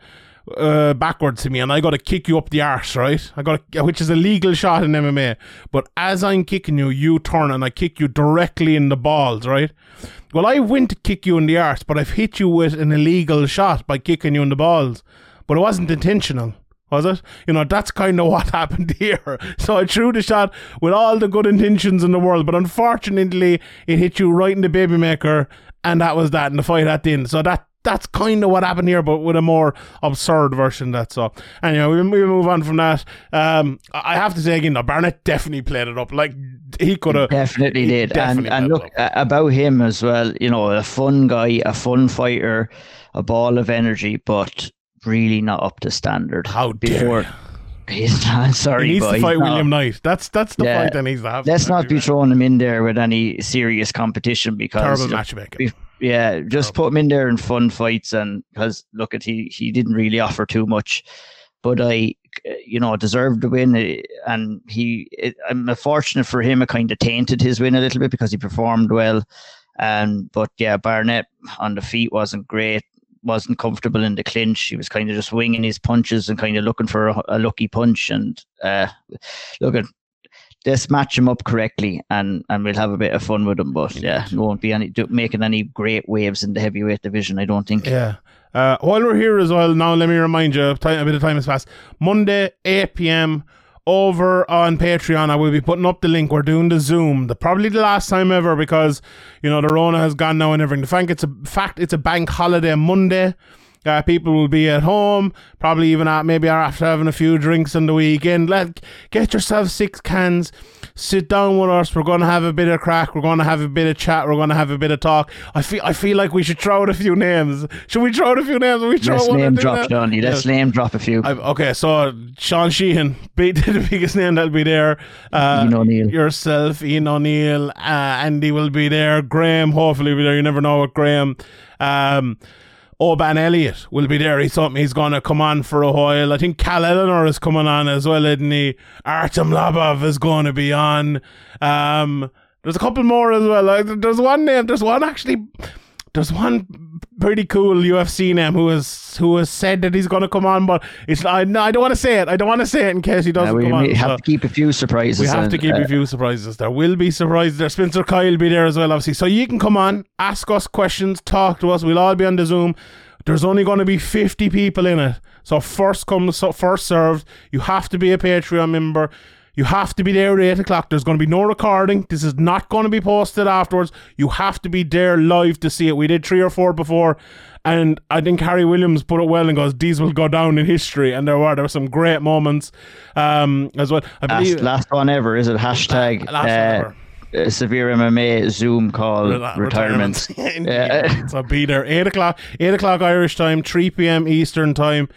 [SPEAKER 1] uh, backwards to me and I got to kick you up the arse, right? I got which is a legal shot in MMA. But as I'm kicking you, you turn and I kick you directly in the balls, right? Well, I went to kick you in the arse, but I've hit you with an illegal shot by kicking you in the balls. But it wasn't intentional. Was it? You know, that's kind of what happened here. So I threw the shot with all the good intentions in the world, but unfortunately, it hit you right in the baby maker, and that was that, and the fight at the end. So that that's kind of what happened here, but with a more absurd version. That's all. Anyway, we, we move on from that. Um, I have to say again, though, Barnett definitely played it up. Like he could have
[SPEAKER 4] definitely did
[SPEAKER 1] definitely
[SPEAKER 4] and and look
[SPEAKER 1] it up.
[SPEAKER 4] a- about him as well you know a fun guy a fun fighter a ball of energy but really not up to standard
[SPEAKER 1] How dare
[SPEAKER 4] before
[SPEAKER 1] you.
[SPEAKER 4] he's not sorry
[SPEAKER 1] he needs to fight
[SPEAKER 4] not-
[SPEAKER 1] William Knight. That's that's the
[SPEAKER 4] Yeah.
[SPEAKER 1] fight that needs to happen.
[SPEAKER 4] let's not be throwing him in there with any serious competition because
[SPEAKER 1] terrible matchmaking.
[SPEAKER 4] yeah, just put him in there in fun fights, and because look at he he didn't really offer too much, but I, you know, deserved the win, eh, and he. It, I'm fortunate for him. It kind of tainted his win a little bit because he performed well, and but yeah, Barnett on the feet wasn't great. Wasn't comfortable in the clinch. He was kind of just winging his punches and kind of looking for a, a lucky punch. And uh, look at let's match him up correctly and and we'll have a bit of fun with him. But yeah, won't be any making any great waves in the heavyweight division. I don't think.
[SPEAKER 1] Yeah. Uh, while we're here as well, now let me remind you, time, a bit of time has passed. Monday, 8 p.m. over on Patreon. I will be putting up the link. We're doing the Zoom. The probably the last time ever because you know the Rona has gone now and everything. The fact it's a fact it's a bank holiday Monday. Uh, people will be at home, probably even at maybe after having a few drinks on the weekend. Let get yourself six cans, sit down with us. We're going to have a bit of crack. We're going to have a bit of chat. We're going to have a bit of talk. I feel I feel like we should throw out a few names. Should we throw out a few names? We throw
[SPEAKER 4] Let's
[SPEAKER 1] out
[SPEAKER 4] name drop. Johnny. Let's name drop a few.
[SPEAKER 1] I, okay, so Sean Sheehan, be the biggest name that'll be there. Uh,
[SPEAKER 4] Ian O'Neill.
[SPEAKER 1] Yourself, Ian O'Neill, uh, Andy will be there. Graham, hopefully, will be there. You never know with Graham. Um, Oban Elliott will be there. He thought he's going to come on for a while. I think Cal Eleanor is coming on as well, isn't he? Artem Lobov is going to be on. Um, there's a couple more as well. Like, there's one name. There's one actually. There's one pretty cool UFC name who has who has said that he's going to come on, but it's I no, I don't want to say it. I don't want to say it in case he
[SPEAKER 4] Uh,
[SPEAKER 1] doesn't
[SPEAKER 4] we
[SPEAKER 1] come
[SPEAKER 4] may
[SPEAKER 1] on.
[SPEAKER 4] have
[SPEAKER 1] so-
[SPEAKER 4] to keep a few surprises.
[SPEAKER 1] we have to keep
[SPEAKER 4] uh,
[SPEAKER 1] a few surprises. There will be surprises there. Spencer Kyle will be there as well, obviously. So you can come on, ask us questions, talk to us. We'll all be on the Zoom. There's only going to be 50 people in it. So first come, first served. You have to be a Patreon member. You have to be there at 8 o'clock. There's going to be no recording. This is not going to be posted afterwards. You have to be there live to see it. We did three or four before, and I think Harry Williams put it well and goes, These will go down in history. And there were, there were some great moments um, as well. I
[SPEAKER 4] Last,
[SPEAKER 1] believe.
[SPEAKER 4] last one ever, is it? Hashtag uh,
[SPEAKER 1] ever.
[SPEAKER 4] uh, severe MMA Zoom call retirement.
[SPEAKER 1] Indeed.
[SPEAKER 4] Yeah.
[SPEAKER 1] So be there. Eight o'clock, eight o'clock Irish time, three PM Eastern time.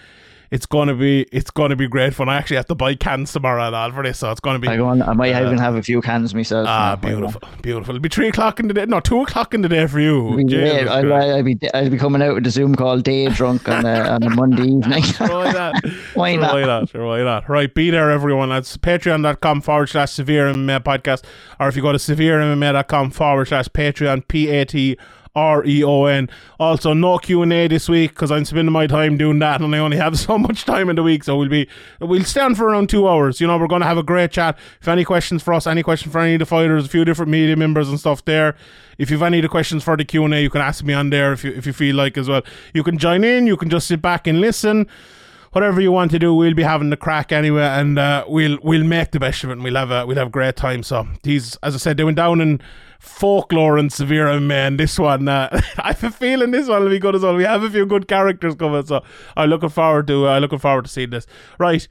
[SPEAKER 1] It's gonna be it's gonna be great fun. I actually have to buy cans tomorrow and all for this, so it's gonna be
[SPEAKER 4] I, go on, I might even have a few cans myself.
[SPEAKER 1] ah beautiful, beautiful. It'll be three o'clock in the day. No, two o'clock in the day for you. Jesus
[SPEAKER 4] Yeah, I'll, I'll, be, I'll be coming out with the Zoom call day drunk on a, on a Monday evening.
[SPEAKER 1] Why not?
[SPEAKER 4] Why
[SPEAKER 1] Sure,
[SPEAKER 4] not?
[SPEAKER 1] Why not? Why not? Right, be there, everyone. That's patreon.com forward slash severe MMA podcast. Or if you go to severemma.com forward slash patreon, P A T R E O N. Also, no Q&A this week because I'm spending my time doing that and I only have so much time in the week. So we'll be, we'll stand for around two hours. You know, we're going to have a great chat. If any questions for us, any question for any of the fighters, a few different media members and stuff there. If you've any of the questions for the Q&A, you can ask me on there if you, if you feel like as well. You can join in. You can just sit back and listen whatever you want to do, we'll be having the crack anyway, and uh, we'll we'll make the best of it, and we'll have a we'll have a great time. So these, as I said, they went down in folklore and severe man. This one, uh, I have a feeling this one will be good as well. We have a few good characters coming, so I'm looking forward to uh, looking forward to seeing this. Right.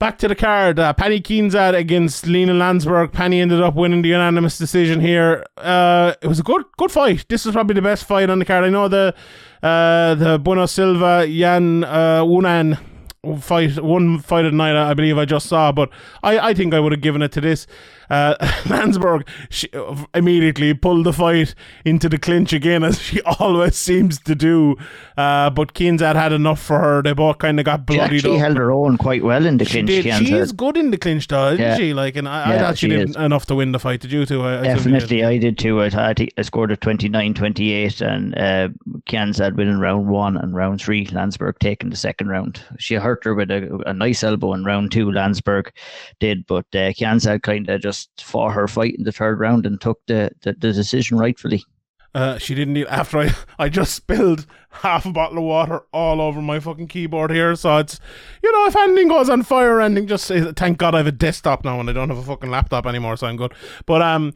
[SPEAKER 1] Back to the card. Uh, Penny Kianzad against Lina Länsberg. Penny ended up winning the unanimous decision here. Uh, it was a good good fight. This is probably the best fight on the card. I know the uh, the Bueno Silva Yan uh, Wunan fight one fight at night I believe I just saw but I, I think I would have given it to this uh, Länsberg she immediately pulled the fight into the clinch again as she always seems to do uh, but Kianzad had enough for her they both kind of got
[SPEAKER 4] She
[SPEAKER 1] bloodied up
[SPEAKER 4] held her own quite well in the
[SPEAKER 1] she
[SPEAKER 4] clinch.
[SPEAKER 1] did. She is good in the clinch, though, isn't
[SPEAKER 4] Yeah.
[SPEAKER 1] she? Like, and I, I thought she,
[SPEAKER 4] she
[SPEAKER 1] did
[SPEAKER 4] is.
[SPEAKER 1] enough to win the fight. Did you too? I, I.
[SPEAKER 4] Definitely, I did too. I, thought I scored a 29-28 and uh, Kianzad winning round one and round three. Länsberg taking the second round. She hurt her with a, a nice elbow in round two. Länsberg did, but uh, Kianzad kind of just fought her fight in the third round and took the, the, the decision rightfully.
[SPEAKER 1] Uh, she didn't need after I I just spilled half a bottle of water all over my fucking keyboard here. So it's you know if anything goes on fire anything, just say thank God I have a desktop now and I don't have a fucking laptop anymore, so I'm good. But um.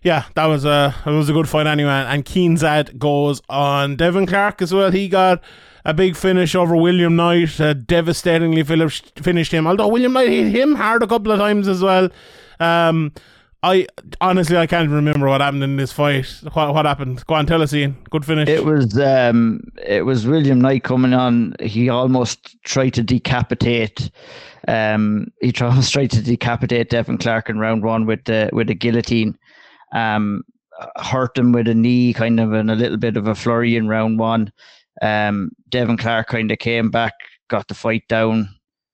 [SPEAKER 1] Yeah, that was a it was a good fight anyway. And Kianzad goes on Devin Clark as well. He got a big finish over William Knight, uh, devastatingly finished him. Although William Knight hit him hard a couple of times as well. Um, I honestly I can't remember what happened in this fight. What what happened? Go on, tell us, Ian. Good finish.
[SPEAKER 4] It was um, it was William Knight coming on. He almost tried to decapitate. Um, he tried, almost tried to decapitate Devin Clark in round one with the with a guillotine. Um, hurt him with a knee, kind of in a little bit of a flurry in round one. Um, Devin Clark kind of came back, got the fight down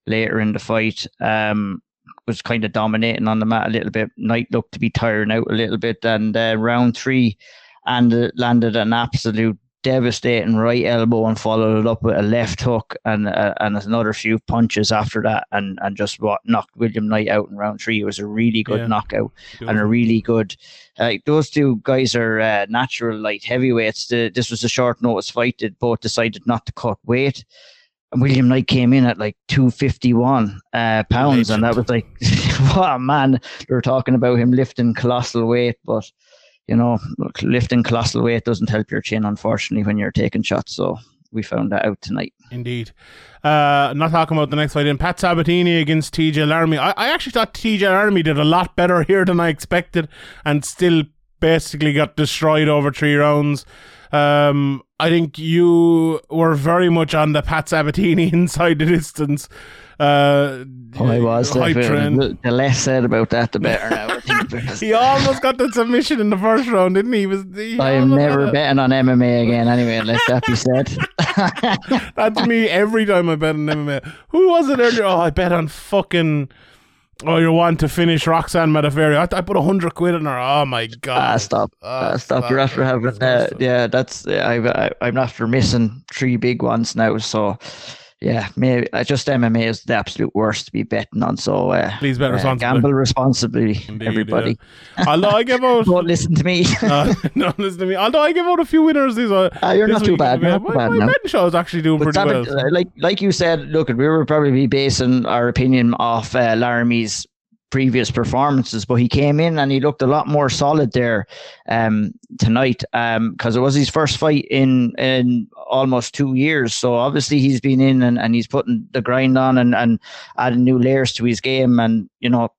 [SPEAKER 4] later in the fight. Um, was kind of dominating on the mat a little bit. Knight looked to be tiring out a little bit, and uh, round three, and uh, landed an absolute devastating right elbow and followed it up with a left hook and uh, and another few punches after that, and and just what knocked William Knight out in round three. It was a really good
[SPEAKER 1] Yeah.
[SPEAKER 4] knockout and a really good. Like those two guys are uh, natural light heavyweights. The, this was a short notice fight. They both decided not to cut weight. And William Knight came in at like 251 uh, pounds, and that was like, what a man. They were talking about him lifting colossal weight, but you know, lifting colossal weight doesn't help your chin, unfortunately, when you're taking shots. So we found that out tonight.
[SPEAKER 1] Indeed. Uh, not talking about the next fight in Pat Sabatini against TJ Laramie. I, I actually thought TJ Laramie did a lot better here than I expected and still basically got destroyed over three rounds. Um, I think you were very much on the Pat Sabatini inside the distance. Uh,
[SPEAKER 4] Oh, I was. The, the, less said about that, the better now. Think
[SPEAKER 1] He almost got the submission in the first round, didn't he? He was. He
[SPEAKER 4] I am never betting on MMA again anyway, let that be said.
[SPEAKER 1] That's me every time I bet on MMA. Who was it earlier? Oh, I bet on fucking. Oh, you want to finish Roxanne Modafferi? I, I put a hundred quid on her. Oh my god!
[SPEAKER 4] Ah, stop.
[SPEAKER 1] Ah,
[SPEAKER 4] Ah, stop. You're after having, uh, yeah, that's, I've, I, I'm after missing three big ones now. So, yeah, maybe uh, just MMA is the absolute worst to be betting on. So, uh,
[SPEAKER 1] Please bet
[SPEAKER 4] uh,
[SPEAKER 1] responsibly.
[SPEAKER 4] gamble responsibly,
[SPEAKER 1] Indeed,
[SPEAKER 4] everybody.
[SPEAKER 1] yeah. Although I give out.
[SPEAKER 4] Don't listen to me.
[SPEAKER 1] uh, don't listen to me. Although I give out a few winners. These are.
[SPEAKER 4] Ah, you're
[SPEAKER 1] this
[SPEAKER 4] not too bad, not
[SPEAKER 1] my,
[SPEAKER 4] too bad
[SPEAKER 1] my betting show is actually doing
[SPEAKER 4] But
[SPEAKER 1] pretty well.
[SPEAKER 4] uh, like like you said, look, we were probably be basing our opinion off uh, Laramie's previous performances, but he came in and he looked a lot more solid there um, tonight because it was his first fight in in almost two years. So obviously he's been in and, and he's putting the grind on and, and adding new layers to his game. And, you know,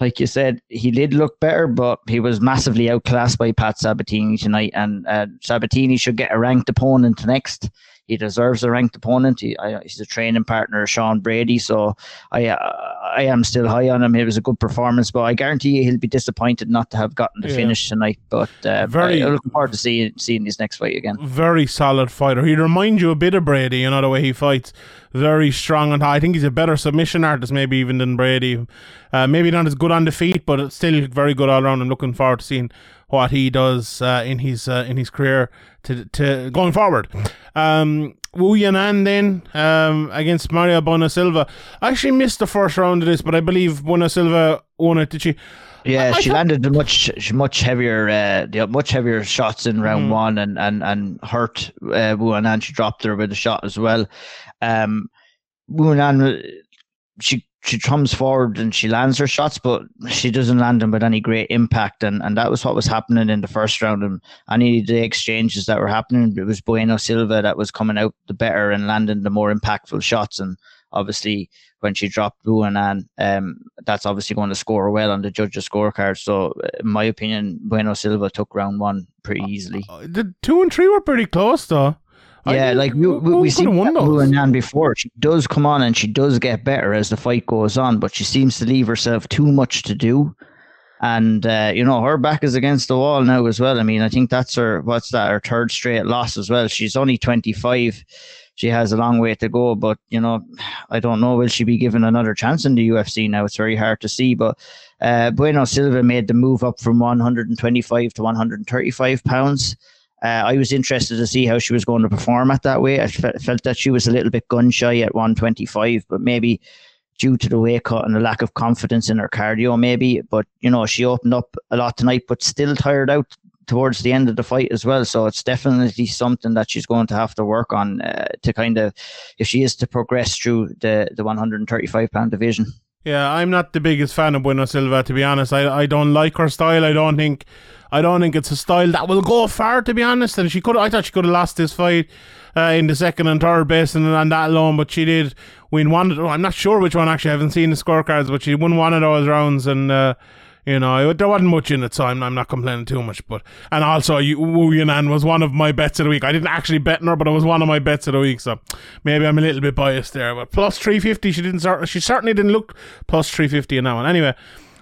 [SPEAKER 4] like you said, he did look better, but he was massively outclassed by Pat Sabatini tonight. And uh, Sabatini should get a ranked opponent next. He deserves a ranked opponent. He, I, he's a training partner of Sean Brady, so I uh, I am still high on him. It was a good performance, but I guarantee you he'll be disappointed not to have gotten the
[SPEAKER 1] Yeah.
[SPEAKER 4] finish tonight. But uh,
[SPEAKER 1] Very-
[SPEAKER 4] I, I'm looking forward to seeing seeing his next fight again.
[SPEAKER 1] very solid fighter. He reminds you a bit of Brady, you know, the way he fights. Very strong and high. I think he's a better submission artist, maybe even than Brady. Uh, maybe not as good on the feet, but still very good all around. I'm looking forward to seeing what he does uh, in his uh, in his career to to going forward. Um, Wu Yanan then um, against Mayra Bueno Silva. I actually missed the first round of this, but I believe Bueno Silva won it. Did she?
[SPEAKER 4] Yeah,
[SPEAKER 1] I
[SPEAKER 4] she
[SPEAKER 1] thought-
[SPEAKER 4] landed the much much heavier uh, much heavier shots in
[SPEAKER 1] Mm.
[SPEAKER 4] round one and and and hurt uh, Wu Yanan. She dropped her with a shot as well. Um, Wu Yanan, uh, she she comes forward and she lands her shots, but she doesn't land them with any great impact. And and that was what was happening in the first round. And any of the exchanges that were happening, it was Bueno Silva that was coming out the better and landing the more impactful shots. And obviously, when she dropped Wu Yanan, um, that's obviously going to score well on the judges' scorecard. So, uh, in my opinion, Bueno Silva took round one pretty easily.
[SPEAKER 1] The two and three were pretty close, though. I
[SPEAKER 4] Yeah,
[SPEAKER 1] think
[SPEAKER 4] like we, we, we
[SPEAKER 1] could've
[SPEAKER 4] seen
[SPEAKER 1] won
[SPEAKER 4] that Wu before. She does come on and she does get better as the fight goes on, but she seems to leave herself too much to do. And uh, you know her back is against the wall now as well. I mean, I think that's her. What's that? Her third straight loss as well. She's only twenty five. She has a long way to go, but you know, I don't know. Will she be given another chance in the UFC now? It's very hard to see. But uh, Bueno Silva made the move up from one hundred and twenty five to one hundred and thirty five pounds. Uh, I was interested to see how she was going to perform at that weight. I fe- felt that she was a little bit gun shy at 125, but maybe due to the weight cut and the lack of confidence in her cardio, maybe. But you know, she opened up a lot tonight, but still tired out towards the end of the fight as well. So it's definitely something that she's going to have to work on uh, to kind of, if she is to progress through the the 135 pound division.
[SPEAKER 1] Yeah, I'm not the biggest fan of Bueno Silva to be honest. I I don't like her style. I don't think I don't think it's a style that will go far to be honest. And she could I thought she could have lost this fight uh, in the second and third base and on that alone, but she did win one. I'm not sure which one actually. I haven't seen the scorecards, but she won one of those rounds and. Uh, you know, there wasn't much in it, so I'm, I'm not complaining too much. But and also, you, Wu Yanan was one of my bets of the week. I didn't actually bet on her, but it was one of my bets of the week. So maybe I'm a little bit biased there. But plus 350, she didn't. She certainly didn't look plus 350 in that one. Anyway,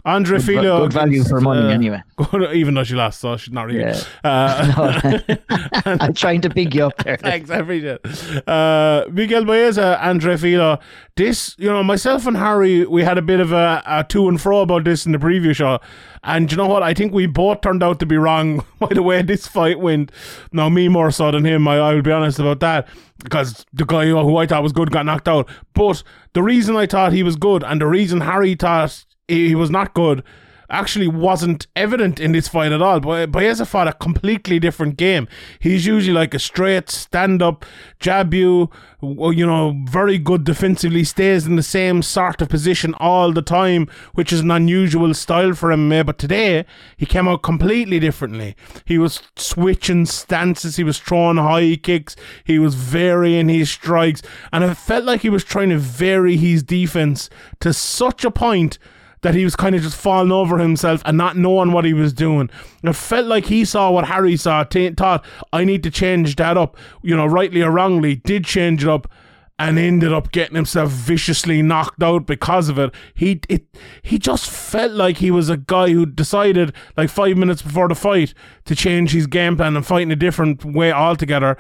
[SPEAKER 1] Andre
[SPEAKER 4] Good,
[SPEAKER 1] Filo,
[SPEAKER 4] good value for money
[SPEAKER 1] uh,
[SPEAKER 4] anyway.
[SPEAKER 1] even though she lost, so she's not really.
[SPEAKER 4] Yeah.
[SPEAKER 1] Uh,
[SPEAKER 4] I'm trying to big you up there.
[SPEAKER 1] Thanks, I appreciate it. Uh, Miguel Baeza, Andre Fialho. This, you know, myself and Harry, we had a bit of a, a to and fro about this in the preview show. And you know what? I think we both turned out to be wrong by the way this fight went. Now, me more so than him, I, I will be honest about that. Because the guy who I thought was good got knocked out. But the reason I thought he was good and the reason Harry thought he was not good actually wasn't evident in this fight at all. But Baeza fought a completely different game. He's usually like a straight stand up, jab you, you know, very good defensively, stays in the same sort of position all the time, which is an unusual style for him. But today, he came out completely differently. He was switching stances, he was throwing high kicks, he was varying his strikes, and it felt like he was trying to vary his defense to such a point that he was kind of just falling over himself and not knowing what he was doing. It felt like he saw what Harry saw, t- thought, I need to change that up, you know, rightly or wrongly, did change it up. And ended up getting himself viciously knocked out because of it. He it he just felt like he was a guy who decided like five minutes before the fight to change his game plan and fight in a different way altogether.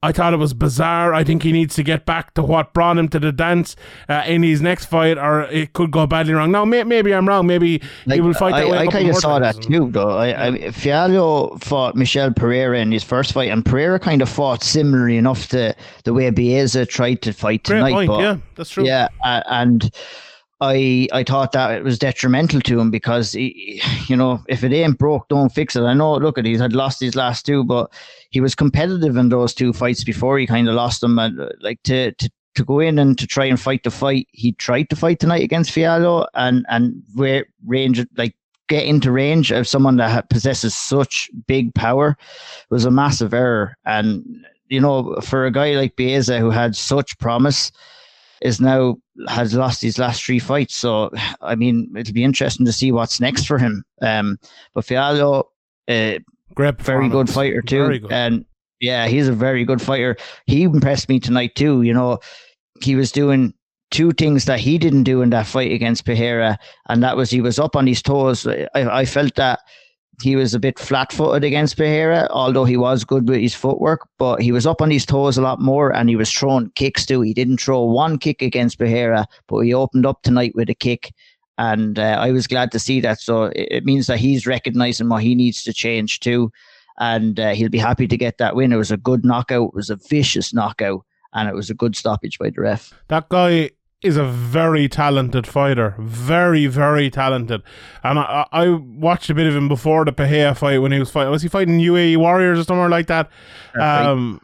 [SPEAKER 1] I thought it was bizarre. I think he needs to get back to what brought him to the dance uh, in his next fight, or it could go badly wrong. Now, may- maybe I'm wrong. Maybe he will fight that
[SPEAKER 4] I,
[SPEAKER 1] way.
[SPEAKER 4] I kind of saw that too, though. I, I, Fialho fought Michel Pereira in his first fight, and Pereira kind of fought similarly enough to the way Baeza tried to fight tonight.
[SPEAKER 1] point.
[SPEAKER 4] but
[SPEAKER 1] Yeah, that's true.
[SPEAKER 4] Yeah, uh, and I I thought that it was detrimental to him because he, you know if it ain't broke, don't fix it. I know. Look at he's had lost his last two, but he was competitive in those two fights before he kind of lost them. And uh, like to to to go in and to try and fight the fight he tried to fight tonight against Fialho and and where range like get into range of someone that possesses such big power was a massive error. And you know, for a guy like Baeza who had such promise, is now has lost his last three fights. So I mean, it'll be interesting to see what's next for him. Um, but Fialho, uh,
[SPEAKER 1] Great
[SPEAKER 4] very good fighter too.
[SPEAKER 1] Good.
[SPEAKER 4] And yeah, he's a very good fighter. He impressed me tonight too. You know, he was doing two things that he didn't do in that fight against Pereira, and that was he was up on his toes. I, I felt that he was a bit flat footed against Pereira, although he was good with his footwork, but he was up on his toes a lot more and he was throwing kicks too. He didn't throw one kick against Pereira, but he opened up tonight with a kick. And uh, I was glad to see that. So it, it means that he's recognizing what he needs to change too. And uh, he'll be happy to get that win. It was a good knockout. It was a vicious knockout. And it was a good stoppage by the ref.
[SPEAKER 1] That guy is a very talented fighter, very very talented. And I, I watched a bit of him before the Pahea fight when he was fighting. Was he fighting UAE Warriors or somewhere like that?
[SPEAKER 4] right.
[SPEAKER 1] Um,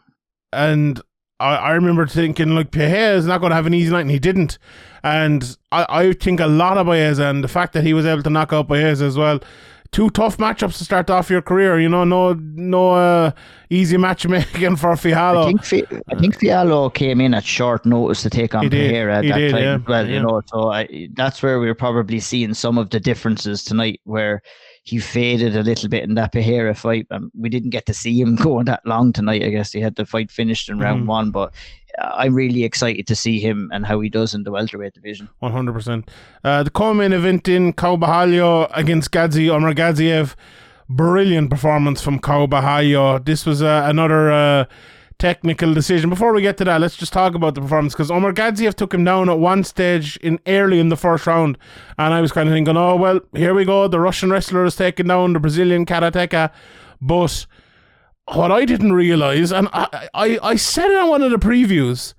[SPEAKER 1] and I, I remember thinking like Pahea is not going to have an easy night, and he didn't. And I, I think a lot of Baeza and the fact that he was able to knock out Baeza as well. Two tough matchups to start off your career, you know. No, no uh, easy matchmaking for
[SPEAKER 4] I
[SPEAKER 1] Fialho.
[SPEAKER 4] think Fi- I think Fialho came in at short notice to take on. Pereira at
[SPEAKER 1] He
[SPEAKER 4] that
[SPEAKER 1] did,
[SPEAKER 4] time.
[SPEAKER 1] yeah.
[SPEAKER 4] Well,
[SPEAKER 1] Yeah.
[SPEAKER 4] you know, so I, that's where we're probably seeing some of the differences tonight, where he faded a little bit in that Pereira fight. Um, we didn't get to see him going that long tonight. I guess he had the fight finished in round
[SPEAKER 1] Mhm.
[SPEAKER 4] one, but I'm really excited to see him and how he does in the welterweight division.
[SPEAKER 1] One hundred percent. Uh, the co-main event in Caio Borralho against Gadzhi Omargadzhiev. Brilliant performance from Caio Borralho. This was uh, another uh, technical decision. Before we get to that, let's just talk about the performance because Omargadzhiev took him down at one stage in early in the first round, and I was kind of thinking, oh well, here we go. The Russian wrestler is taking down the Brazilian karateka, but what I didn't realize, and I, I, I said it on one of the previews,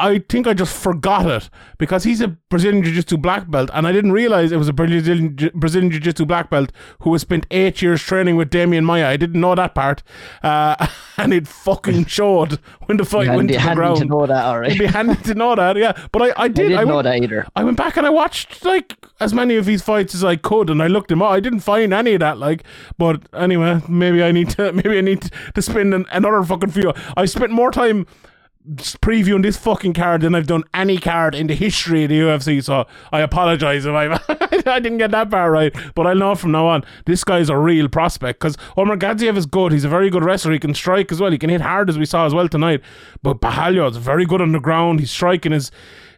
[SPEAKER 1] I think I just forgot it because he's a Brazilian Jiu Jitsu black belt, and I didn't realize it was a Brazilian Brazilian Jiu Jitsu black belt who has spent eight years training with Demian Maia. I didn't know that part, uh, and it fucking showed when the fight went to the
[SPEAKER 4] handy
[SPEAKER 1] ground.
[SPEAKER 4] to know that, all right.
[SPEAKER 1] It'd be handy to know that, yeah. But I, I did.
[SPEAKER 4] I
[SPEAKER 1] did.
[SPEAKER 4] didn't
[SPEAKER 1] I
[SPEAKER 4] know
[SPEAKER 1] went-
[SPEAKER 4] that either.
[SPEAKER 1] I went back and I watched like as many of his fights as I could, and I looked him up. I didn't find any of that, like. But anyway, maybe I need to. Maybe I need to spend an, another fucking few. I spent more time previewing this fucking card than I've done any card in the history of the UFC. So I apologize if I I didn't get that part right. But I'll know from now on. This guy's a real prospect because Omargadzhiev is good. He's a very good wrestler. He can strike as well. He can hit hard as we saw as well tonight. But Borralho is very good on the ground. His striking is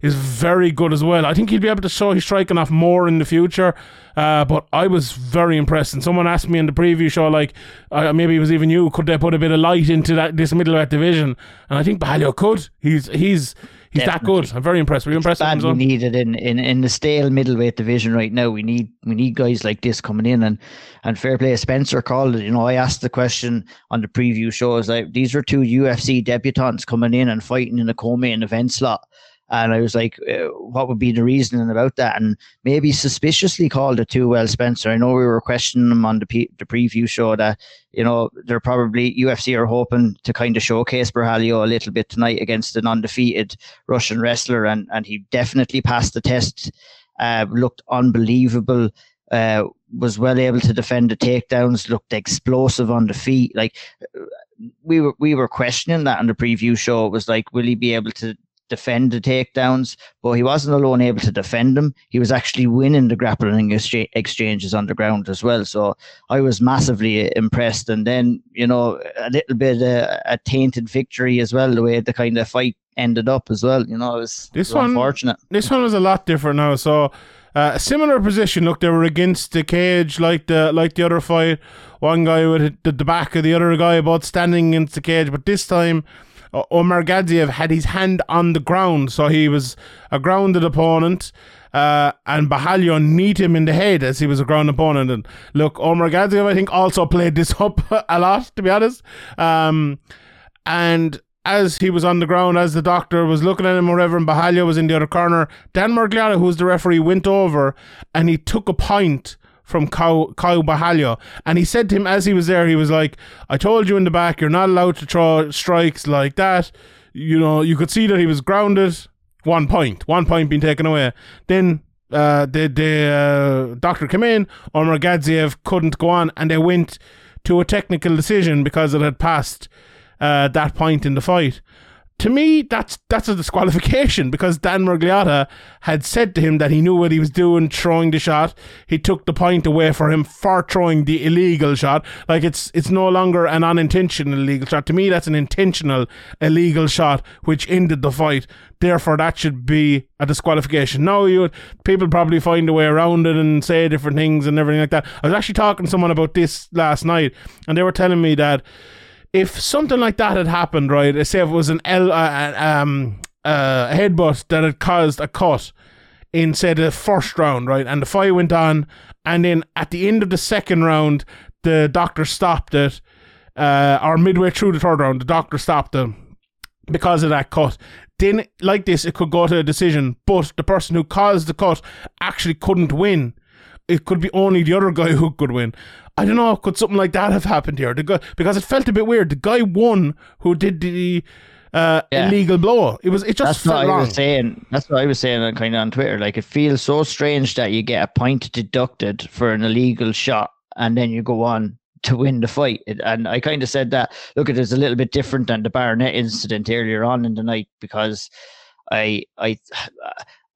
[SPEAKER 1] is very good as well. I think he'll be able to show his striking off more in the future. Uh, but I was very impressed. And someone asked me in the preview show, like uh, maybe it was even you, could they put a bit of light into that this middleweight division? And I think Borralho could. He's he's he's that good. I'm very impressed. Were you impressed
[SPEAKER 4] bad we need it in, in, in the stale middleweight division right now. We need we need guys like this coming in and and fair play. Spencer called it. You know, I asked the question on the preview shows like these are two UFC debutants coming in and fighting in a co-main event slot. And I was like, uh, what would be the reasoning about that? And maybe suspiciously called it too well, Spencer. I know we were questioning him on the, pe- the preview show that, you know, they're probably, UFC are hoping to kind of showcase Borralho a little bit tonight against an undefeated Russian wrestler. And, and he definitely passed the test, uh, looked unbelievable. Uh, was well able to defend the takedowns, looked explosive on the feet. Like uh, we were, we were questioning that on the preview show. It was like, will he be able to defend the takedowns? But he wasn't alone able to defend them. He was actually winning the grappling excha- exchanges on the ground as well. So I was massively impressed. And then, you know, a little bit uh, a tainted victory as well, the way the kind of fight ended up as well. You know, it was,
[SPEAKER 1] This
[SPEAKER 4] it was
[SPEAKER 1] one-
[SPEAKER 4] unfortunate.
[SPEAKER 1] this one was a lot different now. So uh, a similar position. Look, they were against the cage, like the like the other fight. One guy with the, the back of the other guy, both standing against the cage. But this time, uh, Omargadzhiev had his hand on the ground, so he was a grounded opponent. Uh, and Borralho kneed him in the head as he was a ground opponent. And look, Omargadzhiev, I think, also played this up a lot, to be honest. Um, and as he was on the ground, as the doctor was looking at him, or whatever, and Borralho was in the other corner, Dan Miragliotta, who was the referee, went over and he took a point from Kyle, Caio Borralho. And he said to him as he was there, he was like, I told you in the back, you're not allowed to throw strikes like that. you know, you could see that he was grounded. One point, one point being taken away. Then uh, the the uh, doctor came in. Omargadzhiev couldn't go on, and they went to a technical decision because it had passed uh, that point in the fight. To me, that's that's a disqualification because Dan Miragliotta had said to him that he knew what he was doing throwing the shot. He took the point away for him for throwing the illegal shot. Like it's it's no longer an unintentional illegal shot. To me, that's an intentional illegal shot which ended the fight. Therefore, that should be a disqualification. Now, you people probably find a way around it and say different things and everything like that. I was actually talking to someone about this last night, and they were telling me that if something like that had happened, right, say if it was an L, uh, um, uh, headbutt that had caused a cut in, say, the first round, right, and the fight went on, and then at the end of the second round, the doctor stopped it, uh, or midway through the third round, the doctor stopped it because of that cut. Then, like this, it could go to a decision, but the person who caused the cut actually couldn't win. It could be only the other guy who could win. I don't know. Could something like that have happened here? The guy, because it felt a bit weird. The guy won who did the uh,
[SPEAKER 4] Yeah.
[SPEAKER 1] illegal blow. It was. It just
[SPEAKER 4] That's
[SPEAKER 1] felt
[SPEAKER 4] what I
[SPEAKER 1] wrong.
[SPEAKER 4] was saying. That's what I was saying on kind of on Twitter. Like it feels so strange that you get a point deducted for an illegal shot, and then you go on to win the fight. And I kind of said that. Look, it is a little bit different than the Barnett incident earlier on in the night because I I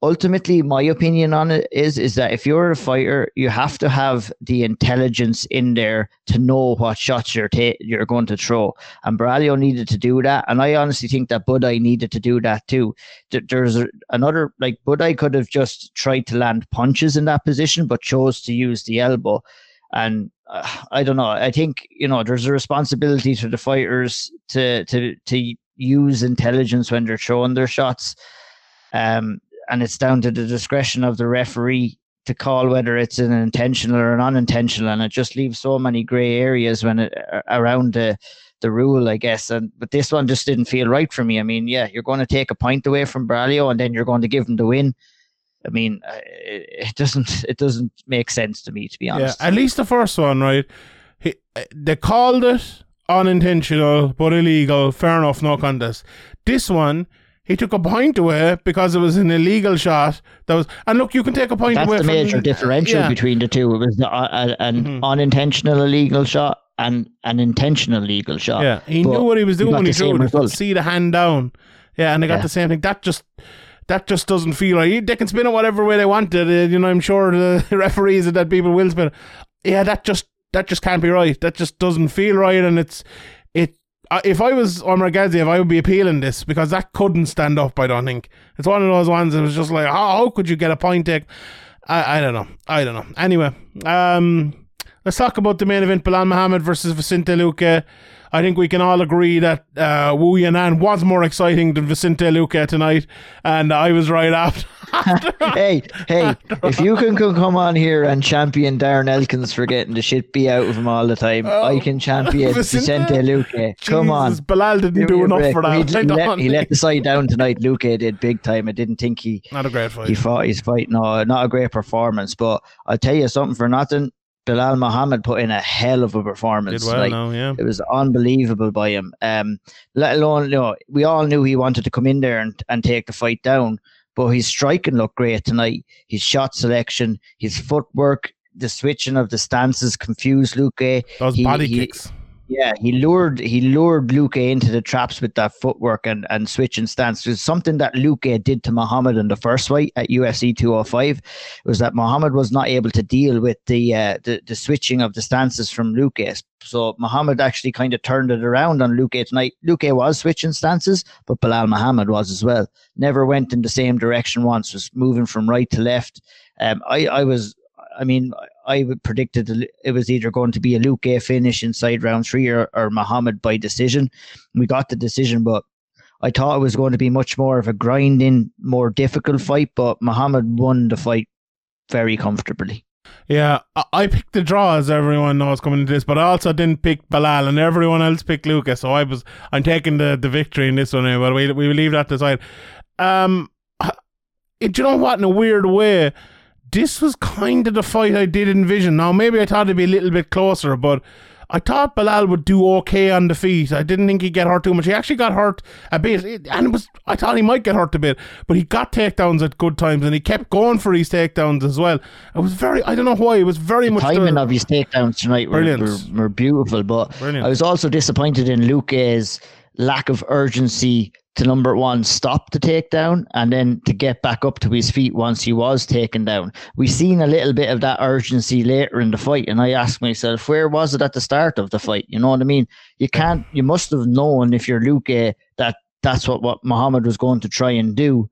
[SPEAKER 4] ultimately my opinion on it is is that if you're a fighter, you have to have the intelligence in there to know what shots you're ta- you're going to throw. And Borralho needed to do that, and I honestly think that Buday needed to do that too. Th- There's another like Buday could have just tried to land punches in that position, but chose to use the elbow. And uh, I don't know. I think you know there's a responsibility to the fighters to to to use intelligence when they're throwing their shots. Um, and it's down to the discretion of the referee to call whether it's an intentional or an unintentional, and it just leaves so many grey areas when it around the the rule, I guess. And but this one just didn't feel right for me. I mean, yeah, you're going to take a point away from Borralho, and then you're going to give him the win. I mean, it, it doesn't it doesn't make sense to me, to be honest.
[SPEAKER 1] Yeah, at least the first one, right? He, uh, they called it unintentional but illegal. Fair enough, no contest. This one, he took a point away because it was an illegal shot. That was, and look, you can take a point
[SPEAKER 4] That's
[SPEAKER 1] away
[SPEAKER 4] the
[SPEAKER 1] from
[SPEAKER 4] major differential
[SPEAKER 1] yeah.
[SPEAKER 4] between the two. It was the, uh, an
[SPEAKER 1] Mhm.
[SPEAKER 4] unintentional illegal shot and an intentional legal shot.
[SPEAKER 1] Yeah, he
[SPEAKER 4] But
[SPEAKER 1] knew what he was doing when he
[SPEAKER 4] the
[SPEAKER 1] threw it.
[SPEAKER 4] Result.
[SPEAKER 1] see the hand down. Yeah, and they got
[SPEAKER 4] Yeah.
[SPEAKER 1] the same thing. That just that just doesn't feel right. They can spin it whatever way they want it. uh, You know, I'm sure the referees and that people will spin it. Yeah, that just that just can't be right. That just doesn't feel right, and it's it. If I was Omargadzhiev, I would be appealing this because that couldn't stand up. I don't think it's one of those ones that was just like, how, how could you get a point take? I, I don't know. I don't know. Anyway, um, let's talk about the main event: Bilal Muhammad versus Vicente Luque. I think we can all agree that uh, Wu Yanan was more exciting than Vicente Luque tonight, and I was right after.
[SPEAKER 4] hey, hey, if you can co- come on here and champion Darren Elkins for getting the shit beat out of him all the time, I can champion
[SPEAKER 1] Oh, Vicente?
[SPEAKER 4] Vicente Luque. Come on.
[SPEAKER 1] Bilal didn't do enough
[SPEAKER 4] break.
[SPEAKER 1] for that.
[SPEAKER 4] He, he let, he let the side down tonight. Luque did big time. I didn't think he
[SPEAKER 1] Not a great fight.
[SPEAKER 4] he fought his fight. No, not a great performance. But I'll tell you something for nothing. Bilal Muhammad put in a hell of a
[SPEAKER 1] Did
[SPEAKER 4] performance.
[SPEAKER 1] well
[SPEAKER 4] like,
[SPEAKER 1] now, yeah.
[SPEAKER 4] it was unbelievable by him. Um, let alone, you know, we all knew he wanted to come in there and, and take the fight down, but his striking looked great tonight. His shot selection, his footwork, the switching of the stances confused Luke.
[SPEAKER 1] Those
[SPEAKER 4] he-
[SPEAKER 1] body
[SPEAKER 4] he-
[SPEAKER 1] kicks.
[SPEAKER 4] Yeah, he lured he lured Luque into the traps with that footwork and, and switching stance. Was something that Luke did to Muhammad in the first fight at UFC 205. It was that Muhammad was not able to deal with the uh, the, the switching of the stances from Luque. So Muhammad actually kind of turned it around on Luque tonight. Luke was switching stances, but Bilal Muhammad was as well. Never went in the same direction once. Was moving from right to left. Um, I I was. I mean, I would predicted it was either going to be a Luke A finish inside round three or, or Muhammad by decision. We got the decision, but I thought it was going to be much more of a grinding, more difficult fight. But Muhammad won the fight very comfortably.
[SPEAKER 1] Yeah, I, picked the draw as everyone knows coming into this, but I also didn't pick Bilal, and everyone else picked Lucas. So I was, I'm taking the, the victory in this one. But we we leave that aside. Um, it, you know what? In a weird way, this was kind of the fight I did envision. Now, maybe I thought it'd be a little bit closer, but I thought Bilal would do okay on the feet. I didn't think he'd get hurt too much. He actually got hurt a bit, and it was I thought he might get hurt a bit, but he got takedowns at good times, and he kept going for his takedowns as well. It was very, I don't know why, it was very much
[SPEAKER 4] timing
[SPEAKER 1] the-
[SPEAKER 4] of his takedowns tonight were, were, were beautiful, but
[SPEAKER 1] Brilliant.
[SPEAKER 4] I was also disappointed in Luke's lack of urgency to number one, stop the takedown and then to get back up to his feet once he was taken down. We seen a little bit of that urgency later in the fight, and I asked myself, where was it at the start of the fight? You know what I mean? You can't, you must have known if you're Luke that that's what, what Muhammad was going to try and do.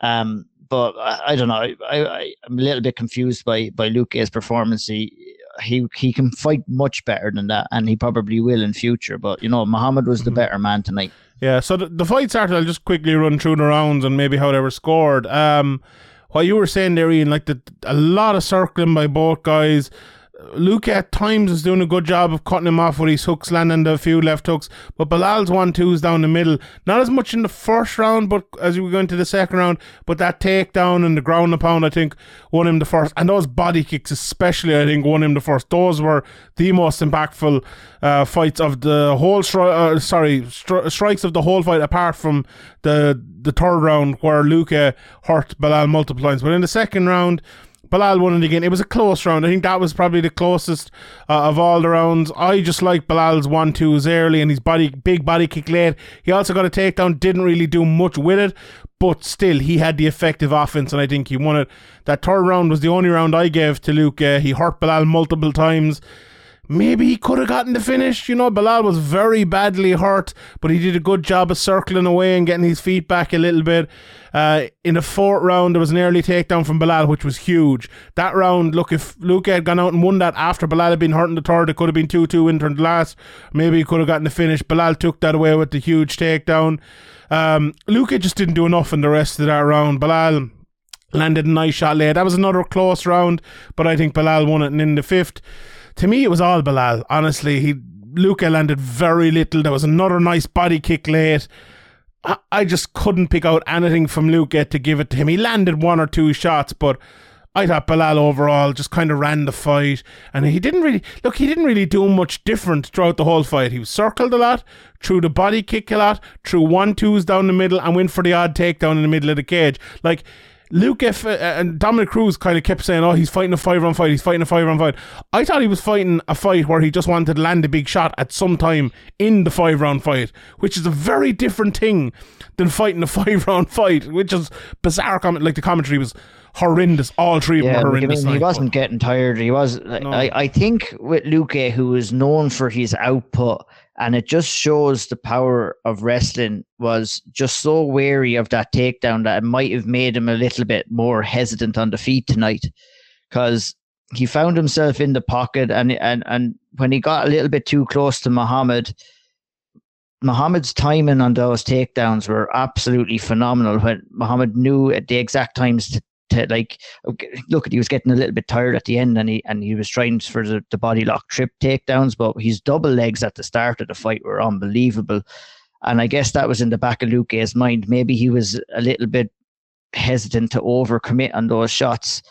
[SPEAKER 4] Um, but I, I don't know. I, I, I'm a little bit confused by by Luke's performance. He, he he can fight much better than that, and he probably will in future. But you know, Muhammad was the better man tonight.
[SPEAKER 1] Yeah, so the, the fight started. I'll just quickly run through the rounds and maybe how they were scored. Um, what you were saying there, Ian, like the, a lot of circling by both guys. Luke at times is doing a good job of cutting him off with his hooks, landing a few left hooks. But Bilal's one twos down the middle. Not as much in the first round, but as we go into the second round, but that takedown and the ground and pound, I think, won him the first. And those body kicks, especially, I think, won him the first. Those were the most impactful uh, fights of the whole. Stri- uh, sorry, stri- strikes of the whole fight, apart from the the third round where Luque hurt Bilal multiple times. But in the second round. Bilal won it again. It was a close round. I think that was probably the closest uh, of all the rounds. I just like Bilal's one twos early and his body big body kick late. He also got a takedown. Didn't really do much with it, but still he had the effective offense, and I think he won it. That third round was the only round I gave to Luke. Uh, he hurt Bilal multiple times. Maybe he could have gotten the finish. You know, Bilal was very badly hurt, but he did a good job of circling away and getting his feet back a little bit. Uh, in the fourth round, there was an early takedown from Bilal, which was huge. That round, look, if Luke had gone out and won that after Bilal had been hurt in the third, it could have been 2 2 into the last. Maybe he could have gotten the finish. Bilal took that away with the huge takedown. Um, Luke just didn't do enough in the rest of that round. Bilal landed a nice shot late. That was another close round, but I think Bilal won it. And in the fifth, to me, it was all Bilal. Honestly, he Luque landed very little. There was another nice body kick late. I, just couldn't pick out anything from Luque to give it to him. He landed one or two shots, but I thought Bilal overall just kind of ran the fight, and he didn't really look. He didn't really do much different throughout the whole fight. He was circled a lot, threw the body kick a lot, threw one twos down the middle, and went for the odd takedown in the middle of the cage. Like Luke F- uh, and Dominick Cruz kind of kept saying, "Oh, he's fighting a five round fight. He's fighting a five round fight." I thought he was fighting a fight where he just wanted to land a big shot at some time in the five round fight, which is a very different thing than fighting a five round fight, which is bizarre. Comment like the commentary was horrendous. All three of them
[SPEAKER 4] Yeah,
[SPEAKER 1] were
[SPEAKER 4] like, I
[SPEAKER 1] horrendous.
[SPEAKER 4] mean, he wasn't getting tired. He was. I, I think with Luque, who is known for his output, and it just shows the power of wrestling, was just so wary of that takedown that it might have made him a little bit more hesitant on the feet tonight, because he found himself in the pocket, and and and when he got a little bit too close to Muhammad. Muhammad's timing on those takedowns were absolutely phenomenal. When Muhammad knew at the exact times to, to like look, he was getting a little bit tired at the end, and he and he was trying for the, the body lock trip takedowns, but his double legs at the start of the fight were unbelievable. And I guess that was in the back of Luke's mind. Maybe he was a little bit hesitant to overcommit on those shots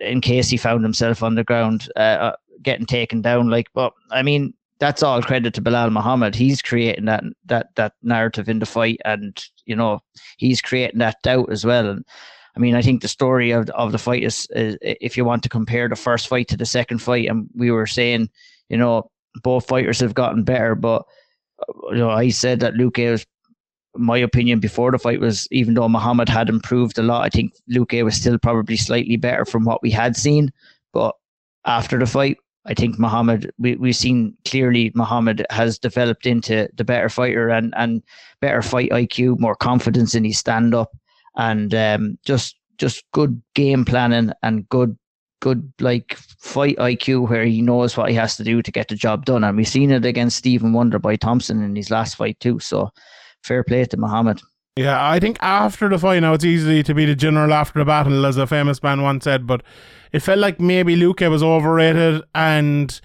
[SPEAKER 4] in case he found himself on the ground uh, uh, getting taken down. Like, but I mean, that's all credit to Bilal Muhammad. He's creating that that that narrative in the fight, and you know he's creating that doubt as well. And I mean, I think the story of of the fight is, is if you want to compare the first fight to the second fight, and we were saying, you know, both fighters have gotten better, but uh, you know, I said that Luke was. My opinion before the fight was, even though Muhammad had improved a lot, I think Luke was still probably slightly better from what we had seen. But after the fight, I think Muhammad, we, we've seen clearly Muhammad has developed into the better fighter and, and better fight IQ, more confidence in his stand up, and um, just just good game planning and good good like fight IQ where he knows what he has to do to get the job done. And we've seen it against Stephen Wonderboy Thompson in his last fight too. So fair play to Muhammad.
[SPEAKER 1] Yeah, I think after the fight now it's easy to be the general after the battle, as a famous man once said, but it felt like maybe Luke was overrated and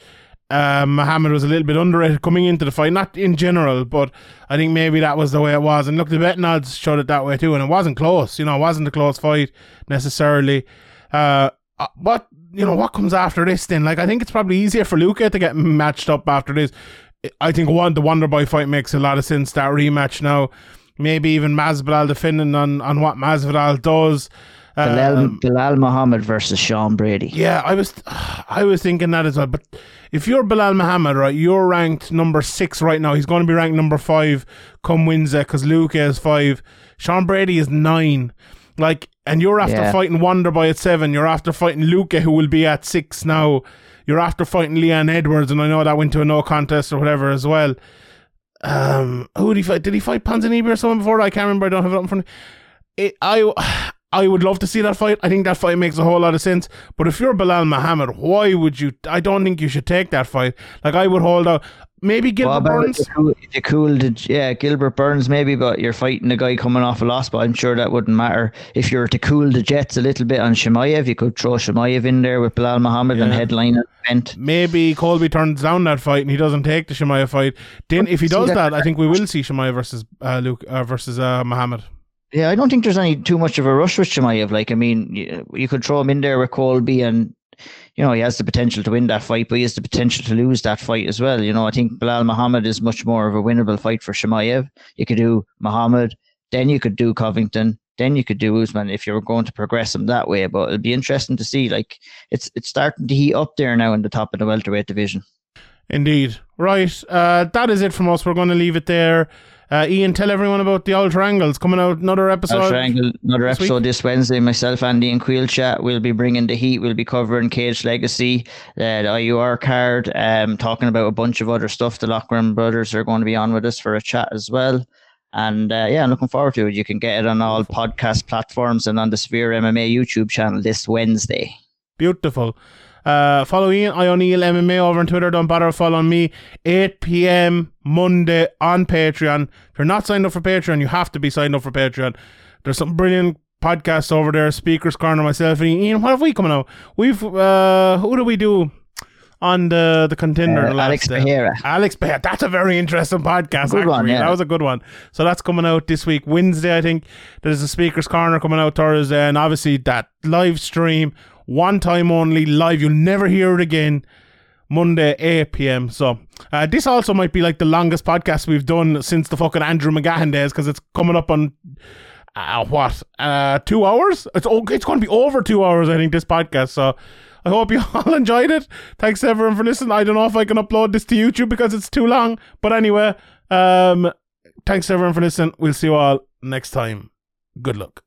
[SPEAKER 1] uh, Muhammad was a little bit underrated coming into the fight. Not in general, but I think maybe that was the way it was. And look, the betting odds showed it that way too, and it wasn't close. You know, it wasn't a close fight necessarily. Uh, uh, what you know what comes after this then like i think it's probably easier for Luque to get matched up after this i think one the wonder boy fight makes a lot of sense that rematch now maybe even masvidal defending on on what masvidal does
[SPEAKER 4] Bilal,
[SPEAKER 1] Um,
[SPEAKER 4] Bilal Muhammad versus Sean Brady.
[SPEAKER 1] yeah i was i was thinking that as well but if you're bilal muhammad right you're ranked number six right now he's going to be ranked number five come wednesday because Luque is five sean brady is nine like and you're after
[SPEAKER 4] Yeah.
[SPEAKER 1] fighting Wonderboy at seven. You're after fighting Luque, who will be at six now. You're after fighting Leon Edwards, and I know that went to a no contest or whatever as well. Um, who did he fight? Did he fight Panzanibi or someone before? I can't remember. I don't have it up in front. of me. It, I I would love to see that fight. I think that fight makes a whole lot of sense. But if you're Bilal Muhammad, why would you? I don't think you should take that fight. Like I would hold out. Maybe Gilbert
[SPEAKER 4] about
[SPEAKER 1] Burns.
[SPEAKER 4] cool, if cooled, yeah, Gilbert Burns maybe, but you're fighting a guy coming off a loss. But I'm sure that wouldn't matter if you were to cool the Jets a little bit on Chimaev. You could throw Chimaev in there with Bilal Muhammad and headline an event.
[SPEAKER 1] Maybe Colby turns down that fight and he doesn't take the Chimaev fight. Then, if he does
[SPEAKER 4] that-
[SPEAKER 1] that, I think we will see Chimaev versus uh, Luke uh, versus uh, Muhammad.
[SPEAKER 4] Yeah, I don't think there's any too much of a rush with Chimaev. Like, I mean, you, you could throw him in there with Colby, and you know he has the potential to win that fight, but he has the potential to lose that fight as well. You know, I think Bilal Muhammad is much more of a winnable fight for Chimaev. You could do Muhammad, then you could do Covington, then you could do Usman if you were going to progress him that way. But it'd be interesting to see. Like, it's it's starting to heat up there now in the top of the welterweight division.
[SPEAKER 1] Indeed. Right. Uh, that is it from us. We're going to leave it there. Uh, Ian, tell everyone about the Ultra Angles coming out another episode.
[SPEAKER 4] Al Triangle, another
[SPEAKER 1] this week?
[SPEAKER 4] episode this Wednesday. Myself, Andy, and Queel Chat. We'll be bringing the heat. We'll be covering Cage Legacy, uh, the IUR card, um, talking about a bunch of other stuff. The Lockram brothers are going to be on with us for a chat as well. And uh, yeah, I'm looking forward to it. You can get it on all podcast platforms and on the Sphere MMA YouTube channel this Wednesday.
[SPEAKER 1] Beautiful. Uh, follow Ian, I O'Neill MMA over on Twitter. Don't bother following me. 8 p.m. Monday on Patreon. If you're not signed up for Patreon, you have to be signed up for Patreon. There's some brilliant podcasts over there. Speakers Corner, myself and Ian. What have we coming out? We've uh, who do we do on the the contender?
[SPEAKER 4] Uh, Alex
[SPEAKER 1] day?
[SPEAKER 4] Pereira.
[SPEAKER 1] Alex Bear. That's a very interesting podcast.
[SPEAKER 4] Good
[SPEAKER 1] actually.
[SPEAKER 4] one, yeah.
[SPEAKER 1] That was a good one. So that's coming out this week, Wednesday, I think. There's a Speakers Corner coming out Thursday, and obviously that live stream, one time only, live. You'll never hear it again. Monday, 8 p.m. So uh, this also might be like the longest podcast we've done since the fucking Andrew McGahan days because it's coming up on uh, what uh, two hours? It's it's going to be over two hours, I think. This podcast. So I hope you all enjoyed it. Thanks everyone for listening. I don't know if I can upload this to YouTube because it's too long, but anyway, um, thanks everyone for listening. We'll see you all next time. Good luck.